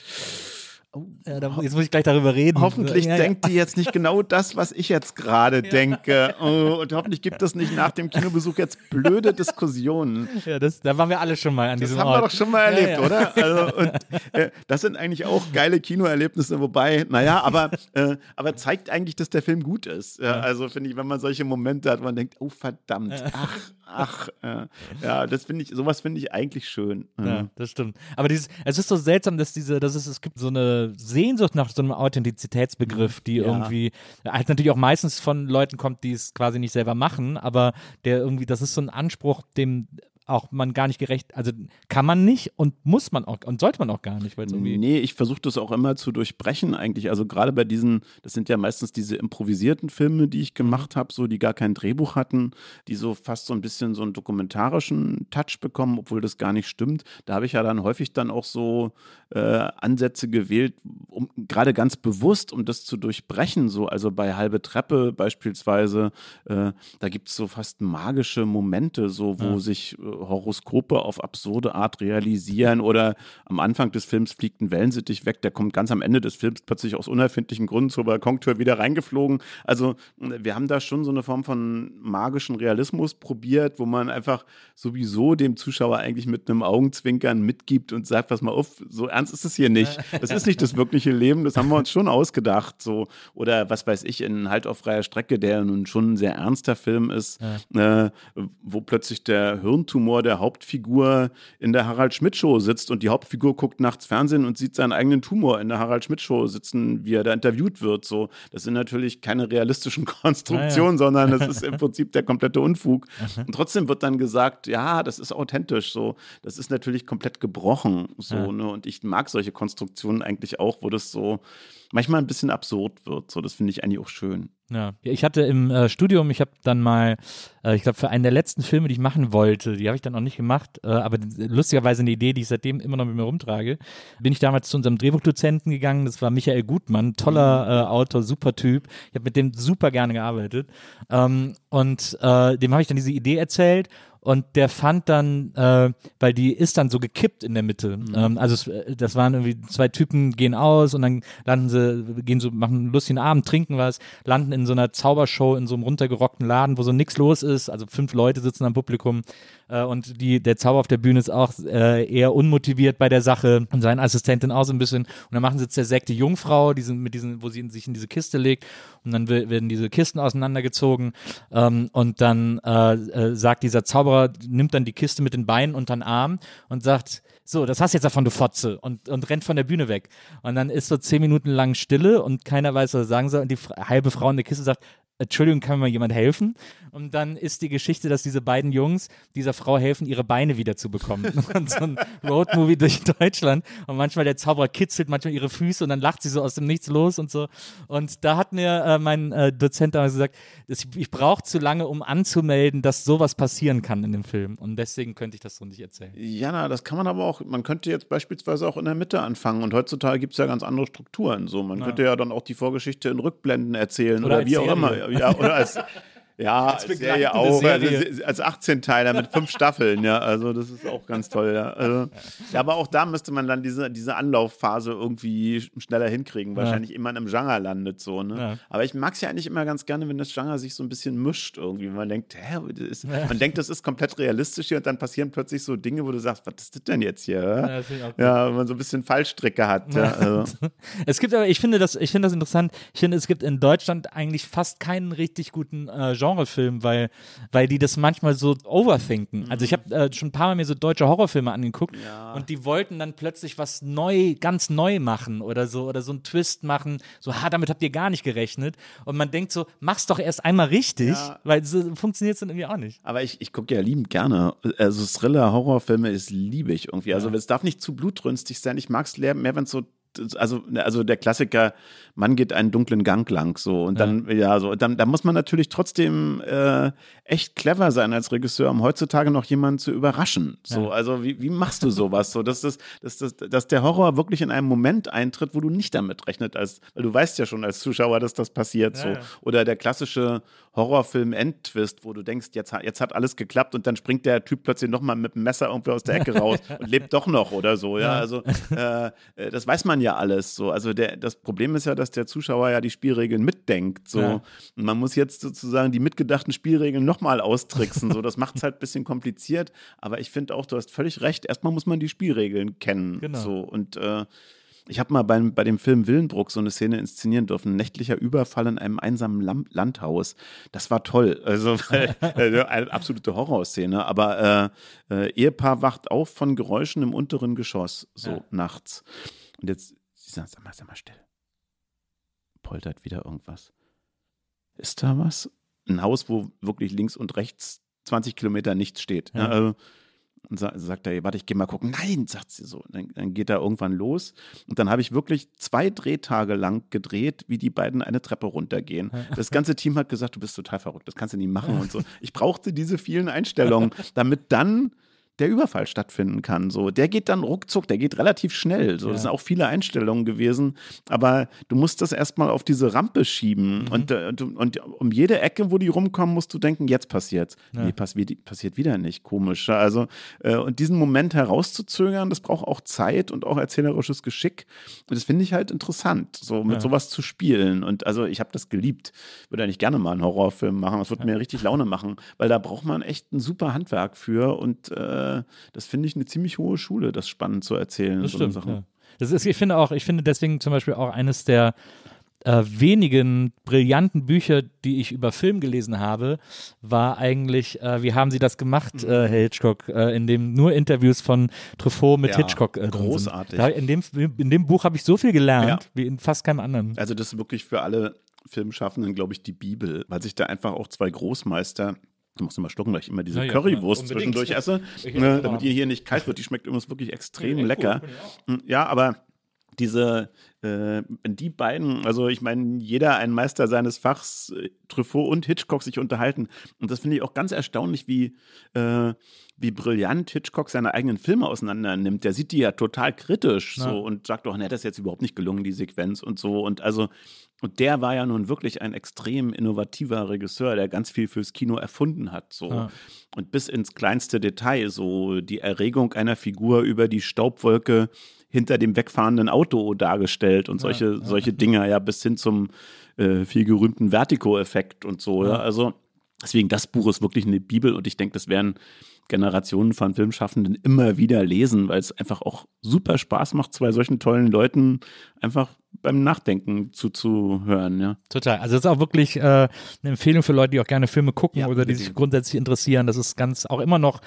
Oh, ja, da, jetzt muss ich gleich darüber reden. Hoffentlich ja, ja. denkt die jetzt nicht genau das, was ich jetzt gerade denke. Oh, und hoffentlich gibt es nicht nach dem Kinobesuch jetzt blöde [LAUGHS] Diskussionen. Ja, das, da waren wir alle schon mal an das diesem Ort. Das haben wir doch schon mal erlebt, oder? Also, [LAUGHS] und, äh, das sind eigentlich auch geile Kinoerlebnisse, wobei, naja, aber, äh, aber zeigt eigentlich, dass der Film gut ist. also finde ich, wenn man solche Momente hat, wo man denkt, oh verdammt, ach, ach, äh, ja, das finde ich, sowas finde ich eigentlich schön. Ja, das stimmt. Aber dieses, es ist so seltsam, dass diese, dass es, es gibt so eine Sehnsucht nach so einem Authentizitätsbegriff, die ja. irgendwie halt natürlich auch meistens von Leuten kommt, die es quasi nicht selber machen, aber der irgendwie, das ist so ein Anspruch, dem auch man gar nicht gerecht, also kann man nicht und muss man auch und sollte man auch gar nicht, weil irgendwie. Nee, ich versuche das auch immer zu durchbrechen eigentlich. Also gerade bei diesen, das sind ja meistens diese improvisierten Filme, die ich gemacht habe, so die gar kein Drehbuch hatten, die so fast so ein bisschen so einen dokumentarischen Touch bekommen, obwohl das gar nicht stimmt. Da habe ich ja dann häufig dann auch so äh, Ansätze gewählt, um gerade ganz bewusst, um das zu durchbrechen. So, also bei halbe Treppe beispielsweise, äh, da gibt es so fast magische Momente, so wo ja. sich äh, Horoskope auf absurde Art realisieren oder am Anfang des Films fliegt ein Wellensittich weg, der kommt ganz am Ende des Films plötzlich aus unerfindlichen Gründen zur Balkontür wieder reingeflogen. Also wir haben da schon so eine Form von magischen Realismus probiert, wo man einfach sowieso dem Zuschauer eigentlich mit einem Augenzwinkern mitgibt und sagt, pass mal auf, so ernst ist es hier nicht. Das ist nicht das wirkliche Leben, das haben wir uns schon ausgedacht. So. Oder was weiß ich, in Halt auf freier Strecke, der nun schon ein sehr ernster Film ist, ja. äh, wo plötzlich der Hirntumor Humor der Hauptfigur in der Harald Schmidt Show sitzt und die Hauptfigur guckt nachts Fernsehen und sieht seinen eigenen Tumor in der Harald Schmidt Show sitzen, wie er da interviewt wird. So, das sind natürlich keine realistischen [LAUGHS] Konstruktionen, ah, ja. sondern das ist im Prinzip der komplette Unfug. Und trotzdem wird dann gesagt, ja, das ist authentisch. So, das ist natürlich komplett gebrochen. So, ja. ne? Und ich mag solche Konstruktionen eigentlich auch, wo das so manchmal ein bisschen absurd wird. So, das finde ich eigentlich auch schön. Ja, ich hatte im äh, Studium, ich habe dann mal, äh, ich glaube, für einen der letzten Filme, die ich machen wollte, die habe ich dann noch nicht gemacht, äh, aber lustigerweise eine Idee, die ich seitdem immer noch mit mir rumtrage, bin ich damals zu unserem Drehbuchdozenten gegangen, das war Michael Gutmann, toller mhm. äh, Autor, super Typ, ich habe mit dem super gerne gearbeitet ähm, und äh, dem habe ich dann diese Idee erzählt und der fand dann, äh, weil die ist dann so gekippt in der Mitte. Mhm. Ähm, also es, äh, das waren irgendwie zwei Typen gehen aus und dann landen sie, gehen so, machen einen lustigen Abend, trinken was, landen in so einer Zaubershow in so einem runtergerockten Laden, wo so nichts los ist. Also fünf Leute sitzen am Publikum äh, und die, der Zauber auf der Bühne ist auch äh, eher unmotiviert bei der Sache und seine Assistentin auch so ein bisschen. Und dann machen sie zersägte Jungfrau, die sind mit diesen, wo sie sich in diese Kiste legt und dann werden diese Kisten auseinandergezogen ähm, und dann äh, äh, sagt dieser Zauberer, nimmt dann die Kiste mit den Beinen unter den Arm und sagt, so, das hast du jetzt davon, du Fotze, und, und rennt von der Bühne weg. Und dann ist so zehn Minuten lang Stille und keiner weiß, was er sagen soll. Und die halbe Frau in der Kiste sagt, Entschuldigung, kann mir mal jemand helfen? Und dann ist die Geschichte, dass diese beiden Jungs dieser Frau helfen, ihre Beine wieder zu bekommen. [LAUGHS] und so ein Roadmovie durch Deutschland. Und manchmal der Zauberer kitzelt manchmal ihre Füße und dann lacht sie so aus dem Nichts los und so. Und da hat mir äh, mein äh, Dozent damals gesagt, ich, ich brauche zu lange, um anzumelden, dass sowas passieren kann in dem Film. Und deswegen könnte ich das so nicht erzählen. Ja, na, das kann man aber auch, man könnte jetzt beispielsweise auch in der Mitte anfangen. Und heutzutage gibt es ja ganz andere Strukturen. So, man ja. könnte ja dann auch die Vorgeschichte in Rückblenden erzählen oder, oder wie auch immer ja, oder als, ja, als Serie auch, Serie. Also, als 18-Teiler mit fünf Staffeln, ja, also das ist auch ganz toll, ja. Also, ja, aber auch da müsste man dann diese, diese Anlaufphase irgendwie schneller hinkriegen, wahrscheinlich ja. immer in einem Genre landet so, ne. Ja. Aber ich mag es ja eigentlich immer ganz gerne, wenn das Genre sich so ein bisschen mischt irgendwie, man denkt, hä, ist, man denkt, das ist komplett realistisch hier und dann passieren plötzlich so Dinge, wo du sagst, was ist das denn jetzt hier? Ja, wenn man so ein bisschen Fallstricke hat, ja. Also. [LAUGHS] Es gibt aber, ich finde das, ich finde das interessant, ich finde, es gibt in Deutschland eigentlich fast keinen richtig guten äh, Genrefilm, weil, weil die das manchmal so overthinken. Mhm. Also ich habe äh, schon ein paar Mal mir so deutsche Horrorfilme angeguckt ja. und die wollten dann plötzlich was neu, ganz neu machen oder so oder so einen Twist machen. So, ha, damit habt ihr gar nicht gerechnet. Und man denkt so, mach's doch erst einmal richtig, ja. weil so funktioniert es dann irgendwie auch nicht. Aber ich, ich gucke ja liebend gerne. Also Thriller, Horrorfilme ist liebe ich irgendwie. Also ja. es darf nicht zu blutrünstig sein. Ich mag es mehr, wenn es so also, also der Klassiker, man geht einen dunklen Gang lang, so und dann, ja, ja so, dann, da muss man natürlich trotzdem äh, echt clever sein als Regisseur, um heutzutage noch jemanden zu überraschen. So, ja. also wie, wie machst du sowas? So, dass, das, dass, dass, dass der Horror wirklich in einem Moment eintritt, wo du nicht damit rechnet, als, weil du weißt ja schon als Zuschauer, dass das passiert. Ja, so. Oder der klassische Horrorfilm-Endtwist, wo du denkst, jetzt, jetzt hat alles geklappt und dann springt der Typ plötzlich nochmal mit dem Messer irgendwie aus der Ecke raus [LAUGHS] und lebt doch noch oder so. Ja, also äh, äh, das weiß man ja alles so. Also der, das Problem ist ja, dass der Zuschauer ja die Spielregeln mitdenkt. So. Ja. Und man muss jetzt sozusagen die mitgedachten Spielregeln nochmal austricksen. So, das macht es halt ein bisschen kompliziert. Aber ich finde auch, du hast völlig recht. Erstmal muss man die Spielregeln kennen. Genau. So. Und äh, ich habe mal beim, bei dem Film Willenbruck so eine Szene inszenieren dürfen. Nächtlicher Überfall in einem einsamen Lam Landhaus. Das war toll. Also [LAUGHS] weil, äh, eine absolute Horrorszene. Aber äh, äh, Ehepaar wacht auf von Geräuschen im unteren Geschoss, so ja. nachts. Und jetzt, sie sagen, sag mal, sag mal still. Poltert wieder irgendwas. Ist da was? Ein Haus, wo wirklich links und rechts 20 Kilometer nichts steht. Ja. Also, und sa sagt er, warte, ich gehe mal gucken. Nein, sagt sie so. Dann, dann geht er irgendwann los. Und dann habe ich wirklich zwei Drehtage lang gedreht, wie die beiden eine Treppe runtergehen. Das ganze Team hat gesagt, du bist total verrückt, das kannst du nie machen und so. Ich brauchte diese vielen Einstellungen, [LAUGHS] damit dann der Überfall stattfinden kann. So, der geht dann ruckzuck, der geht relativ schnell. So, ja. das sind auch viele Einstellungen gewesen, aber du musst das erstmal auf diese Rampe schieben mhm. und, äh, und, und, um jede Ecke, wo die rumkommen, musst du denken, jetzt passiert's. Ja. Nee, pass, passiert wieder nicht. Komisch. Also, äh, und diesen Moment herauszuzögern, das braucht auch Zeit und auch erzählerisches Geschick. Und das finde ich halt interessant, so mit ja. sowas zu spielen. Und also, ich habe das geliebt. Würde eigentlich gerne mal einen Horrorfilm machen. Das würde mir richtig Laune machen, weil da braucht man echt ein super Handwerk für und äh, äh, das finde ich eine ziemlich hohe Schule, das spannend zu erzählen. Das so stimmt, ja. Das ist, ich finde auch, ich finde deswegen zum Beispiel auch eines der äh, wenigen brillanten Bücher, die ich über Film gelesen habe, war eigentlich, äh, wie haben Sie das gemacht, äh, Herr Hitchcock, äh, in dem nur Interviews von Truffaut mit ja, Hitchcock. Äh, großartig. Da, in, dem, in dem Buch habe ich so viel gelernt, ja. wie in fast keinem anderen. Also das ist wirklich für alle Filmschaffenden, glaube ich, die Bibel, weil sich da einfach auch zwei Großmeister Du musst immer schlucken, weil ich immer diese ja, Currywurst ja, zwischendurch [LAUGHS] esse, ne, damit ihr hier nicht kalt wird. Die schmeckt übrigens wirklich extrem ja, lecker. Cool, hm, ja, aber diese, äh, die beiden, also ich meine, jeder ein Meister seines Fachs, äh, Truffaut und Hitchcock sich unterhalten. Und das finde ich auch ganz erstaunlich, wie, äh, wie brillant Hitchcock seine eigenen Filme auseinander nimmt. Der sieht die ja total kritisch so und sagt doch, ne, das ist jetzt überhaupt nicht gelungen, die Sequenz und so. Und also und der war ja nun wirklich ein extrem innovativer Regisseur, der ganz viel fürs Kino erfunden hat. So. Ja. Und bis ins kleinste Detail, so die Erregung einer Figur über die Staubwolke hinter dem wegfahrenden Auto dargestellt und solche, ja, ja. solche Dinger, ja, bis hin zum äh, viel gerühmten Vertigo-Effekt und so. Ja. Also deswegen, das Buch ist wirklich eine Bibel und ich denke, das werden Generationen von Filmschaffenden immer wieder lesen, weil es einfach auch super Spaß macht, zwei solchen tollen Leuten einfach beim Nachdenken zuzuhören, ja. Total. Also es ist auch wirklich äh, eine Empfehlung für Leute, die auch gerne Filme gucken Ja, oder die sich grundsätzlich interessieren. Das ist ganz auch immer noch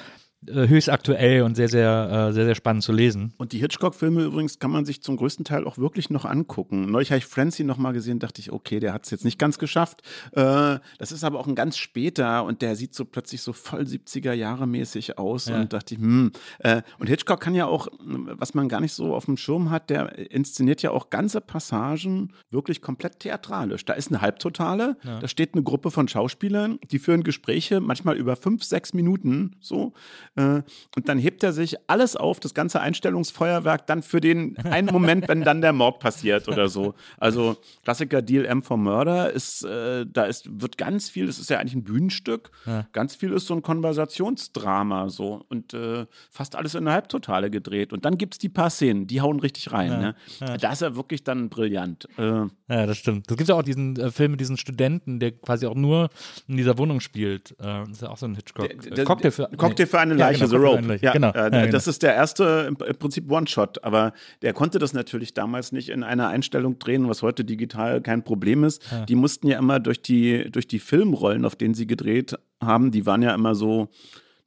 höchst aktuell und sehr, sehr, äh, sehr, sehr spannend zu lesen. Und die Hitchcock-Filme übrigens kann man sich zum größten Teil auch wirklich noch angucken. Neulich habe ich Francie noch mal gesehen, dachte ich, okay, der hat es jetzt nicht ganz geschafft. Äh, das ist aber auch ein ganz später und der sieht so plötzlich so voll 70er Jahre mäßig aus Ja. und dachte ich, hm. Äh, und Hitchcock kann ja auch, was man gar nicht so auf dem Schirm hat, der inszeniert ja auch ganze Passagen wirklich komplett theatralisch. Da ist eine Halbtotale, da steht eine Gruppe von Schauspielern, die führen Gespräche, manchmal über fünf, sechs Minuten so. Äh, und dann hebt er sich alles auf, das ganze Einstellungsfeuerwerk, dann für den einen Moment, wenn dann der Mord passiert oder so. Also Klassiker Deal M for Murder ist, äh, da ist, wird ganz viel, das ist ja eigentlich ein Bühnenstück, ganz viel ist so ein Konversationsdrama so und äh, fast alles in der Halbtotale gedreht. Und dann gibt es die paar Szenen, die hauen richtig rein. Ne? Da ist er wirklich dann brillant. Äh, Ja, das stimmt. Das gibt ja auch diesen äh, Film mit diesen Studenten, der quasi auch nur in dieser Wohnung spielt. Das ist ja auch so ein Hitchcock. Der- Äh, Cocktail für, Cocktail für eine Ja, Leiche, genau, The Rope. Ja, genau. äh, Ja, genau. Das ist der erste im im Prinzip One-Shot, aber der konnte das natürlich damals nicht in einer Einstellung drehen, was heute digital kein Problem ist. Die mussten ja immer durch die, durch die Filmrollen, auf denen sie gedreht haben, die waren ja immer so.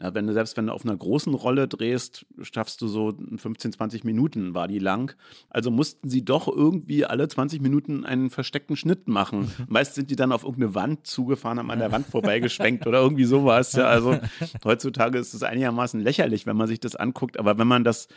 Ja, wenn du, selbst wenn du auf einer großen Rolle drehst, schaffst du so 15, 20 Minuten, war die lang. Also mussten sie doch irgendwie alle 20 Minuten einen versteckten Schnitt machen. Meist sind die dann auf irgendeine Wand zugefahren, haben an der Wand vorbeigeschwenkt oder irgendwie sowas. Ja, also [LAUGHS] heutzutage ist es einigermaßen lächerlich, wenn man sich das anguckt. Aber wenn man das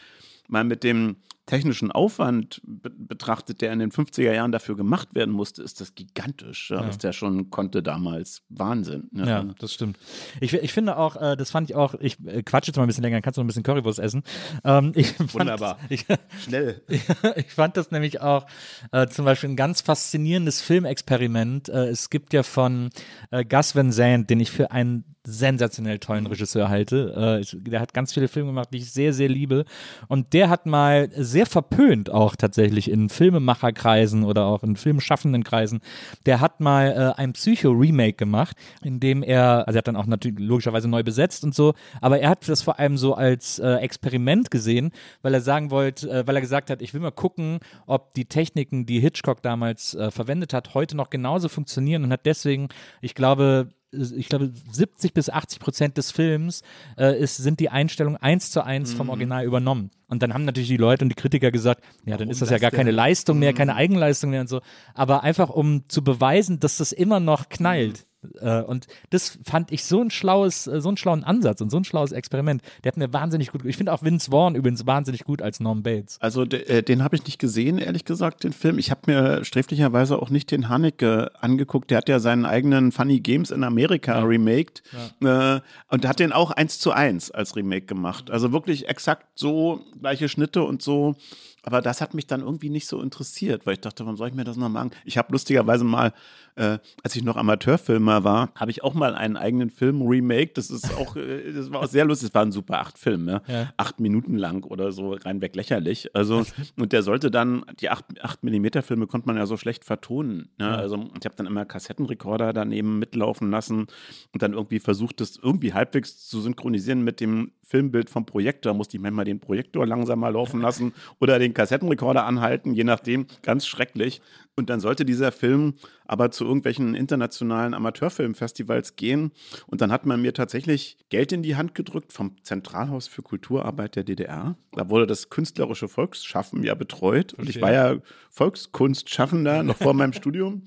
mal mit dem technischen Aufwand be betrachtet, der in den 50er Jahren dafür gemacht werden musste, ist das gigantisch, ja, was der schon konnte damals. Wahnsinn. ne? Ja, das stimmt. Ich, ich finde auch, äh, das fand ich auch, ich äh, quatsch jetzt mal ein bisschen länger, dann kannst du noch ein bisschen Currywurst essen. Ähm, fand, Wunderbar. [LAUGHS] Ich, Schnell. [LAUGHS] ich fand das nämlich auch äh, zum Beispiel ein ganz faszinierendes Filmexperiment. Äh, es gibt ja von äh, Gus Van Sant, den ich für einen sensationell tollen Regisseur halte. Äh, der hat ganz viele Filme gemacht, die ich sehr, sehr liebe. Und der hat mal sehr verpönt auch tatsächlich in Filmemacherkreisen oder auch in filmschaffenden Kreisen. Der hat mal äh, ein Psycho-Remake gemacht, in dem er, also er hat dann auch natürlich logischerweise neu besetzt und so, aber er hat das vor allem so als äh, Experiment gesehen, weil er sagen wollte, äh, weil er gesagt hat, ich will mal gucken, ob die Techniken, die Hitchcock damals äh, verwendet hat, heute noch genauso funktionieren und hat deswegen, ich glaube, ich glaube, 70 bis 80 Prozent des Films äh, ist, sind die Einstellungen eins zu eins Mhm. vom Original übernommen. Und dann haben natürlich die Leute und die Kritiker gesagt, ja, dann ist das ja das gar denn? keine Leistung mehr, Mhm. keine Eigenleistung mehr und so. Aber einfach, um zu beweisen, dass das immer noch knallt. Äh, und das fand ich so ein schlaues, äh, so einen schlauen Ansatz und so ein schlaues Experiment. Der hat mir wahnsinnig gut, ich finde auch Vince Vaughn übrigens wahnsinnig gut als Norm Bates. Also de, äh, den habe ich nicht gesehen, ehrlich gesagt, den Film. Ich habe mir sträflicherweise auch nicht den Haneke angeguckt. Der hat ja seinen eigenen Funny Games in Amerika remaked äh, und hat den auch eins zu eins als Remake gemacht. Also wirklich exakt so gleiche Schnitte und so. Aber das hat mich dann irgendwie nicht so interessiert, weil ich dachte, warum soll ich mir das noch machen? Ich habe lustigerweise mal, äh, als ich noch Amateurfilmer war, habe ich auch mal einen eigenen Film remake. Das ist auch, äh, das war auch sehr lustig. Es waren super acht Filme, Ja. acht Minuten lang oder so, reinweg lächerlich. Also, [LAUGHS] und der sollte dann, die 8, 8 Millimeter Filme konnte man ja so schlecht vertonen. Ne? Also, ich habe dann immer Kassettenrekorder daneben mitlaufen lassen und dann irgendwie versucht, das irgendwie halbwegs zu synchronisieren mit dem Filmbild vom Projektor. Musste ich manchmal den Projektor langsamer laufen lassen oder den Kassettenrekorder anhalten, je nachdem. Ganz schrecklich. Und dann sollte dieser Film aber zu irgendwelchen internationalen Amateurfilmfestivals gehen. Und dann hat man mir tatsächlich Geld in die Hand gedrückt vom Zentralhaus für Kulturarbeit der DDR. Da wurde das künstlerische Volksschaffen ja betreut. Und ich war ja Volkskunstschaffender noch vor meinem Studium.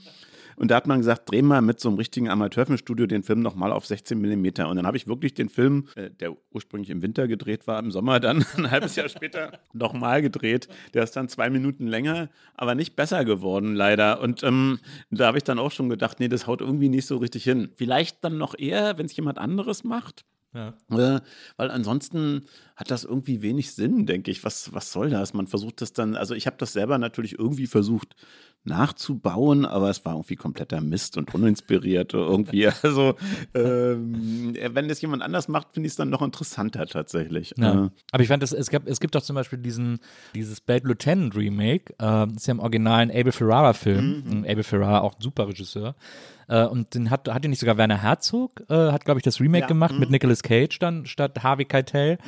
Und da hat man gesagt, dreh mal mit so einem richtigen Amateurfilmstudio den Film nochmal auf 16 Millimeter. Und dann habe ich wirklich den Film, äh, der ursprünglich im Winter gedreht war, im Sommer dann [LAUGHS] ein halbes Jahr später nochmal gedreht. Der ist dann zwei Minuten länger, aber nicht besser geworden, leider. Und ähm, da habe ich dann auch schon gedacht, nee, das haut irgendwie nicht so richtig hin. Vielleicht dann noch eher, wenn es jemand anderes macht. Ja. Äh, weil ansonsten hat das irgendwie wenig Sinn, denke ich. Was, was soll das? Man versucht das dann, also ich habe das selber natürlich irgendwie versucht nachzubauen, aber es war irgendwie kompletter Mist und uninspiriert irgendwie. [LAUGHS] Also ähm, wenn das jemand anders macht, finde ich es dann noch interessanter tatsächlich. Ja. Äh, Aber ich fand, das, es, gab, es gibt doch zum Beispiel diesen, dieses Bad Lieutenant Remake, äh, das ist ja im originalen Abel Ferrara-Film. Mhm. Abel Ferrara, auch ein super Regisseur. Äh, und den hat, hat den nicht sogar Werner Herzog, äh, hat, glaube ich, das Remake Ja, gemacht mhm. mit Nicolas Cage dann statt Harvey Keitel.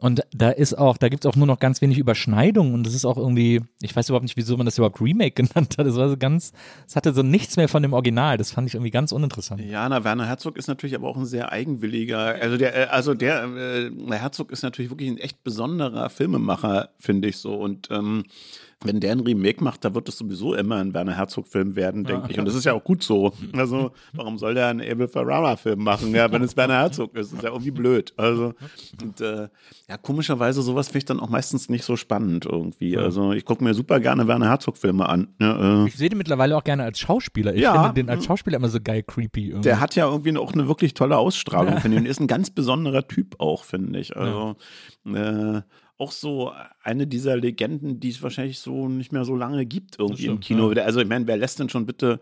Und da ist auch, da gibt es auch nur noch ganz wenig Überschneidungen und das ist auch irgendwie, ich weiß überhaupt nicht, wieso man das überhaupt Remake [LAUGHS] genannt hat. Das war so ganz, es hatte so nichts mehr von dem Original. Das fand ich irgendwie ganz uninteressant. Ja, na, Werner Herzog ist natürlich aber auch ein sehr eigenwilliger, also der, äh, also der, äh, Herzog ist natürlich wirklich ein echt besonderer Filmemacher, finde ich so. Und ähm, wenn der ein Remake macht, da wird es sowieso immer ein Werner Herzog-Film werden, denke ich. Und das ist ja auch gut so. Also, warum soll der einen Abel Ferrara-Film machen, ja, wenn es Werner Herzog ist? Das ist ja irgendwie blöd. Also, und äh, ja, komischerweise, sowas finde ich dann auch meistens nicht so spannend irgendwie. Also, ich gucke mir super gerne Werner Herzog-Filme an. Ja, äh, Ich sehe den mittlerweile auch gerne als Schauspieler. Ich Ja. finde den als Schauspieler immer so geil creepy. Irgendwie. Der hat ja irgendwie auch eine wirklich tolle Ausstrahlung, [LAUGHS] finde ich. Und ist ein ganz besonderer Typ auch, finde ich. Also äh, auch so eine dieser Legenden, die es wahrscheinlich so nicht mehr so lange gibt irgendwie im stimmt, Kino. Also ich meine, wer lässt denn schon bitte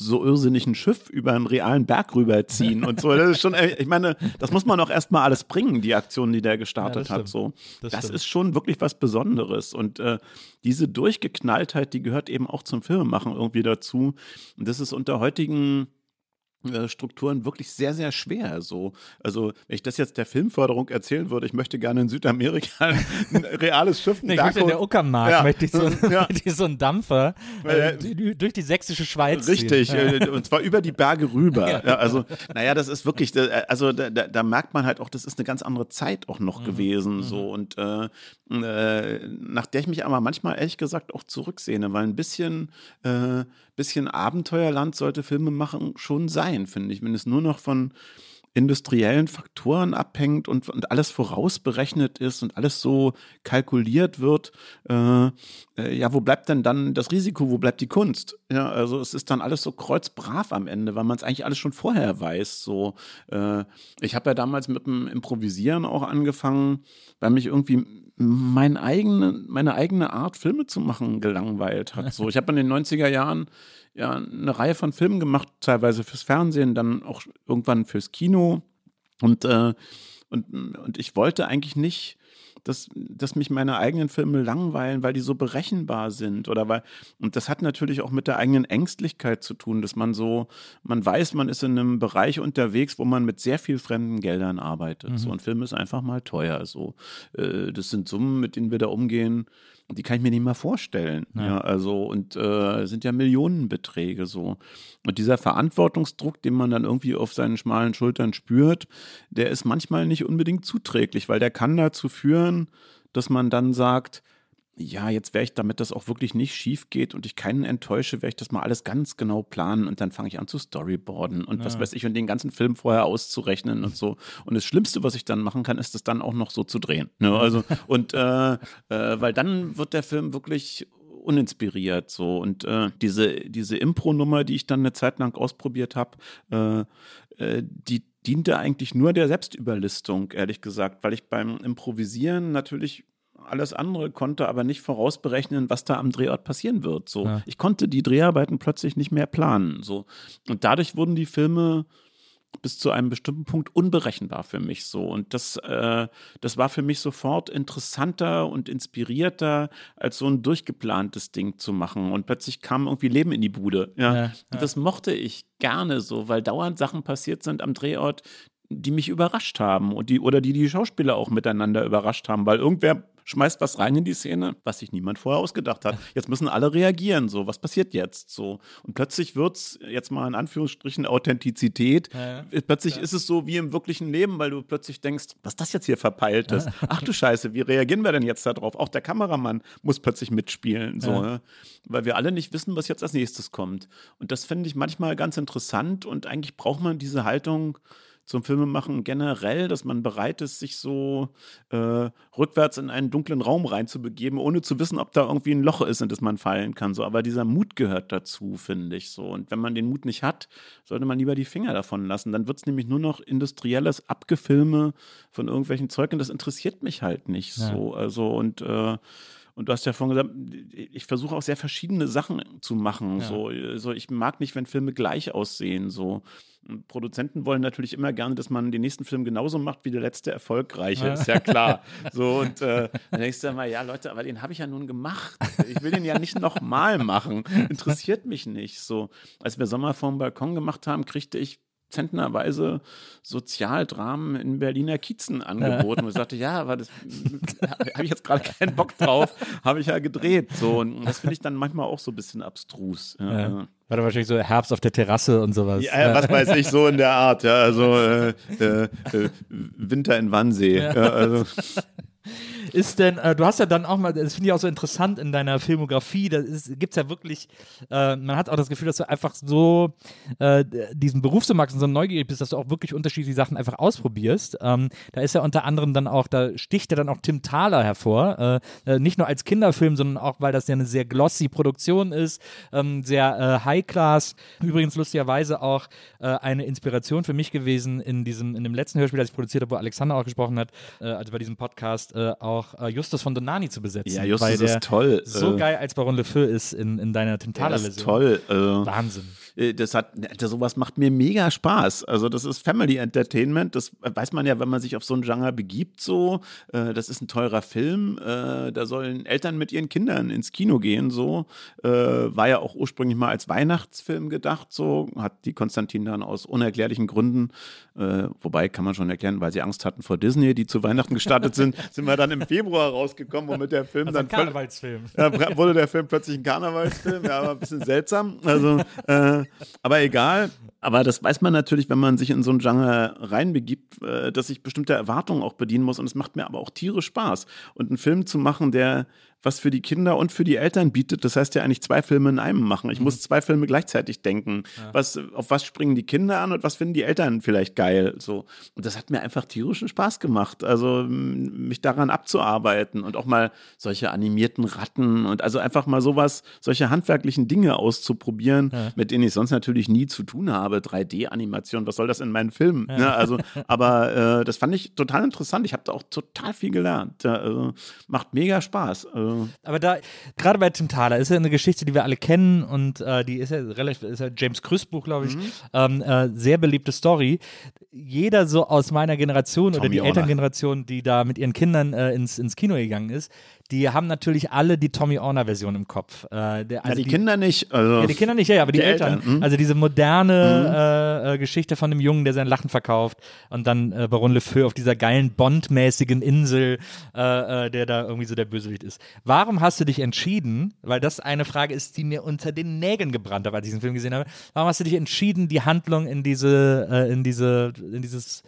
so irrsinnig ein Schiff über einen realen Berg rüberziehen und so. Das ist schon, äh, ich meine, das muss man auch erstmal alles bringen, die Aktion, die der gestartet Ja, hat. So. Das Das, ist schon wirklich was Besonderes. Und äh, diese Durchgeknalltheit, die gehört eben auch zum Filmemachen irgendwie dazu. Und das ist unter heutigen äh, Strukturen wirklich sehr, sehr schwer. So. Also, wenn ich das jetzt der Filmförderung erzählen würde, ich möchte gerne in Südamerika [LAUGHS] ein, reales Schiff Nee, ich möchte in der Uckermark, Ja. möchte ich so, [LAUGHS] Ja. [LAUGHS] ich so einen Dampfer äh, Äh, durch die sächsische Schweiz Richtig, ziehen. äh, und zwar über die Berge rüber. Ja, also, naja, das ist wirklich, äh, also da, da, da merkt man halt auch, das ist eine ganz andere Zeit auch Mhm. noch gewesen. So und äh, äh, nach der ich mich aber manchmal ehrlich gesagt auch zurücksehne, weil ein bisschen, äh, bisschen Abenteuerland sollte Filme machen schon sein, finde ich. Wenn es nur noch von industriellen Faktoren abhängt und, und alles vorausberechnet ist und alles so kalkuliert wird, äh, äh, ja, wo bleibt denn dann das Risiko, wo bleibt die Kunst? Ja, also es ist dann alles so kreuzbrav am Ende, weil man es eigentlich alles schon vorher weiß. So, äh, ich habe ja damals mit dem Improvisieren auch angefangen, weil mich irgendwie mein eigene, meine eigene Art, Filme zu machen, gelangweilt hat. So, ich habe in den 90er Jahren ja eine Reihe von Filmen gemacht, teilweise fürs Fernsehen, dann auch irgendwann fürs Kino. Und, äh, und, und ich wollte eigentlich nicht, dass, dass mich meine eigenen Filme langweilen, weil die so berechenbar sind. Oder weil, und das hat natürlich auch mit der eigenen Ängstlichkeit zu tun, dass man so, man weiß, man ist in einem Bereich unterwegs, wo man mit sehr viel fremden Geldern arbeitet. So ein Film ist einfach mal teuer. So, äh, das sind Summen, mit denen wir da umgehen. Die kann ich mir nicht mal vorstellen. Ja, also, und äh, sind ja Millionenbeträge so. Und dieser Verantwortungsdruck, den man dann irgendwie auf seinen schmalen Schultern spürt, der ist manchmal nicht unbedingt zuträglich, weil der kann dazu führen, dass man dann sagt, ja, jetzt werde ich, damit das auch wirklich nicht schief geht und ich keinen enttäusche, werde ich das mal alles ganz genau planen und dann fange ich an zu storyboarden und was weiß ich und den ganzen Film vorher auszurechnen und so. Und das Schlimmste, was ich dann machen kann, ist das dann auch noch so zu drehen. Ne? Also, [LAUGHS] und äh, äh, weil dann wird der Film wirklich uninspiriert so und äh, diese diese Impro-Nummer, die ich dann eine Zeit lang ausprobiert habe, äh, äh, die diente eigentlich nur der Selbstüberlistung, ehrlich gesagt, weil ich beim Improvisieren natürlich alles andere konnte, aber nicht vorausberechnen, was da am Drehort passieren wird. So, Ja. ich konnte die Dreharbeiten plötzlich nicht mehr planen. So und dadurch wurden die Filme bis zu einem bestimmten Punkt unberechenbar für mich so. Und das, äh, das war für mich sofort interessanter und inspirierter, als so ein durchgeplantes Ding zu machen. Und plötzlich kam irgendwie Leben in die Bude. Ja. Ja, Und das mochte ich gerne so, weil dauernd Sachen passiert sind am Drehort, die mich überrascht haben und die, oder die die Schauspieler auch miteinander überrascht haben, weil irgendwer schmeißt was rein in die Szene, was sich niemand vorher ausgedacht hat. Jetzt müssen alle reagieren, so, was passiert jetzt? So. Und plötzlich wird's jetzt mal in Anführungsstrichen Authentizität. Ja, Plötzlich ist es so wie im wirklichen Leben, weil du plötzlich denkst, was das jetzt hier verpeilt ist. Ach du Scheiße, wie reagieren wir denn jetzt darauf? Auch der Kameramann muss plötzlich mitspielen, so, Ja. ne? weil wir alle nicht wissen, was jetzt als nächstes kommt. Und das finde ich manchmal ganz interessant und eigentlich braucht man diese Haltung zum Filmemachen generell, dass man bereit ist, sich so äh, rückwärts in einen dunklen Raum reinzubegeben, ohne zu wissen, ob da irgendwie ein Loch ist, in das man fallen kann. So, aber dieser Mut gehört dazu, finde ich so. Und wenn man den Mut nicht hat, sollte man lieber die Finger davon lassen. Dann wird es nämlich nur noch industrielles Abgefilme von irgendwelchen Zeugen. Das interessiert mich halt nicht Ja. so. Also und äh, Und du hast ja vorhin gesagt, ich versuche auch sehr verschiedene Sachen zu machen. Ja. So, so, ich mag nicht, wenn Filme gleich aussehen. So. Und Produzenten wollen natürlich immer gerne, dass man den nächsten Film genauso macht wie der letzte erfolgreiche, ist ja klar. [LAUGHS] So, und äh, dann denkst du immer, ja, Leute, aber den habe ich ja nun gemacht. Ich will den ja nicht nochmal machen. Interessiert mich nicht. So, als wir Sommer vorm Balkon gemacht haben, kriegte ich zentnerweise Sozialdramen in Berliner Kiezen angeboten. Und ich sagte, ja, aber das [LAUGHS] habe ich jetzt gerade keinen Bock drauf, habe ich ja gedreht. So, und das finde ich dann manchmal auch so ein bisschen abstrus. Ja. Ja. War da wahrscheinlich so Herbst auf der Terrasse und sowas. Ja, was weiß ich, so in der Art, ja. Also äh, [LAUGHS] äh, äh Winter in Wannsee. Ja. also [LAUGHS] ist denn, äh, du hast ja dann auch mal, das finde ich auch so interessant in deiner Filmografie, da gibt es ja wirklich, äh, man hat auch das Gefühl, dass du einfach so äh, diesen Beruf so magst und so neugierig bist, dass du auch wirklich unterschiedliche Sachen einfach ausprobierst. Ähm, da ist ja unter anderem dann auch, da sticht ja dann auch Tim Thaler hervor, äh, äh, nicht nur als Kinderfilm, sondern auch, weil das ja eine sehr glossy Produktion ist, ähm, sehr äh, High-Class. Übrigens lustigerweise auch eine Inspiration für mich gewesen in diesem, in dem letzten Hörspiel, das ich produziert habe, wo Alexander auch gesprochen hat, also bei diesem Podcast auch auch äh, Justus von Donani zu besetzen. Ja, Justus ist toll. So äh, geil als Baron Le Feu ist in, in deiner Tintala-Version. Ja, toll. Äh, Wahnsinn. Äh, das hat, sowas macht mir mega Spaß. Also das ist Family Entertainment. Das weiß man ja, wenn man sich auf so ein Genre begibt. So, äh, das ist ein teurer Film. Äh, da sollen Eltern mit ihren Kindern ins Kino gehen. So war ja auch ursprünglich mal als Weihnachtsfilm gedacht. So hat die Konstantin dann aus unerklärlichen Gründen, wobei kann man schon erklären, weil sie Angst hatten vor Disney, die zu Weihnachten gestartet sind, [LAUGHS] sind wir dann im Februar rausgekommen, womit der Film also dann ein Karnevalsfilm. Ja, wurde der Film plötzlich ein Karnevalsfilm. Ja, aber ein bisschen seltsam. Also äh, aber egal. Aber das weiß man natürlich, wenn man sich in so ein Genre reinbegibt, äh, dass ich bestimmte Erwartungen auch bedienen muss. Und es macht mir aber auch tierisch Spaß. Und einen Film zu machen, der was für die Kinder und für die Eltern bietet. Das heißt ja eigentlich zwei Filme in einem machen. Ich mhm. muss zwei Filme gleichzeitig denken. Ja. Was, auf was springen die Kinder an und was finden die Eltern vielleicht geil? So. Und das hat mir einfach tierischen Spaß gemacht. Also mich daran abzuarbeiten und auch mal solche animierten Ratten und also einfach mal sowas, solche handwerklichen Dinge auszuprobieren, ja. mit denen ich sonst natürlich nie zu tun habe. 3D-Animation, was soll das in meinen Filmen? Ja. Ne? Also, [LAUGHS] aber äh, das fand ich total interessant. Ich habe da auch total viel gelernt. Also, macht mega Spaß. Also, aber da, gerade bei Tim Thaler, ist ja eine Geschichte, die wir alle kennen und äh, die ist ja relativ, ist ja James Krüss Buch, glaube ich, mhm. ähm, äh, sehr beliebte Story. Jeder so aus meiner Generation Tommy oder die Elterngeneration, die da mit ihren Kindern äh, ins, ins Kino gegangen ist, die haben natürlich alle die Tommy Orner-Version im Kopf. Äh, der, also ja, die, die, Kinder nicht. Also ja, die Kinder nicht, ja, aber die, die Eltern. Eltern hm? Also diese moderne hm. äh, äh, Geschichte von einem Jungen, der sein Lachen verkauft und dann äh, Baron Le Feu auf dieser geilen Bond-mäßigen Insel, äh, äh, der da irgendwie so der Bösewicht ist. Warum hast du dich entschieden, weil das eine Frage ist, die mir unter den Nägeln gebrannt hat, als ich diesen Film gesehen habe, warum hast du dich entschieden, die Handlung in diese, in diese, in dieses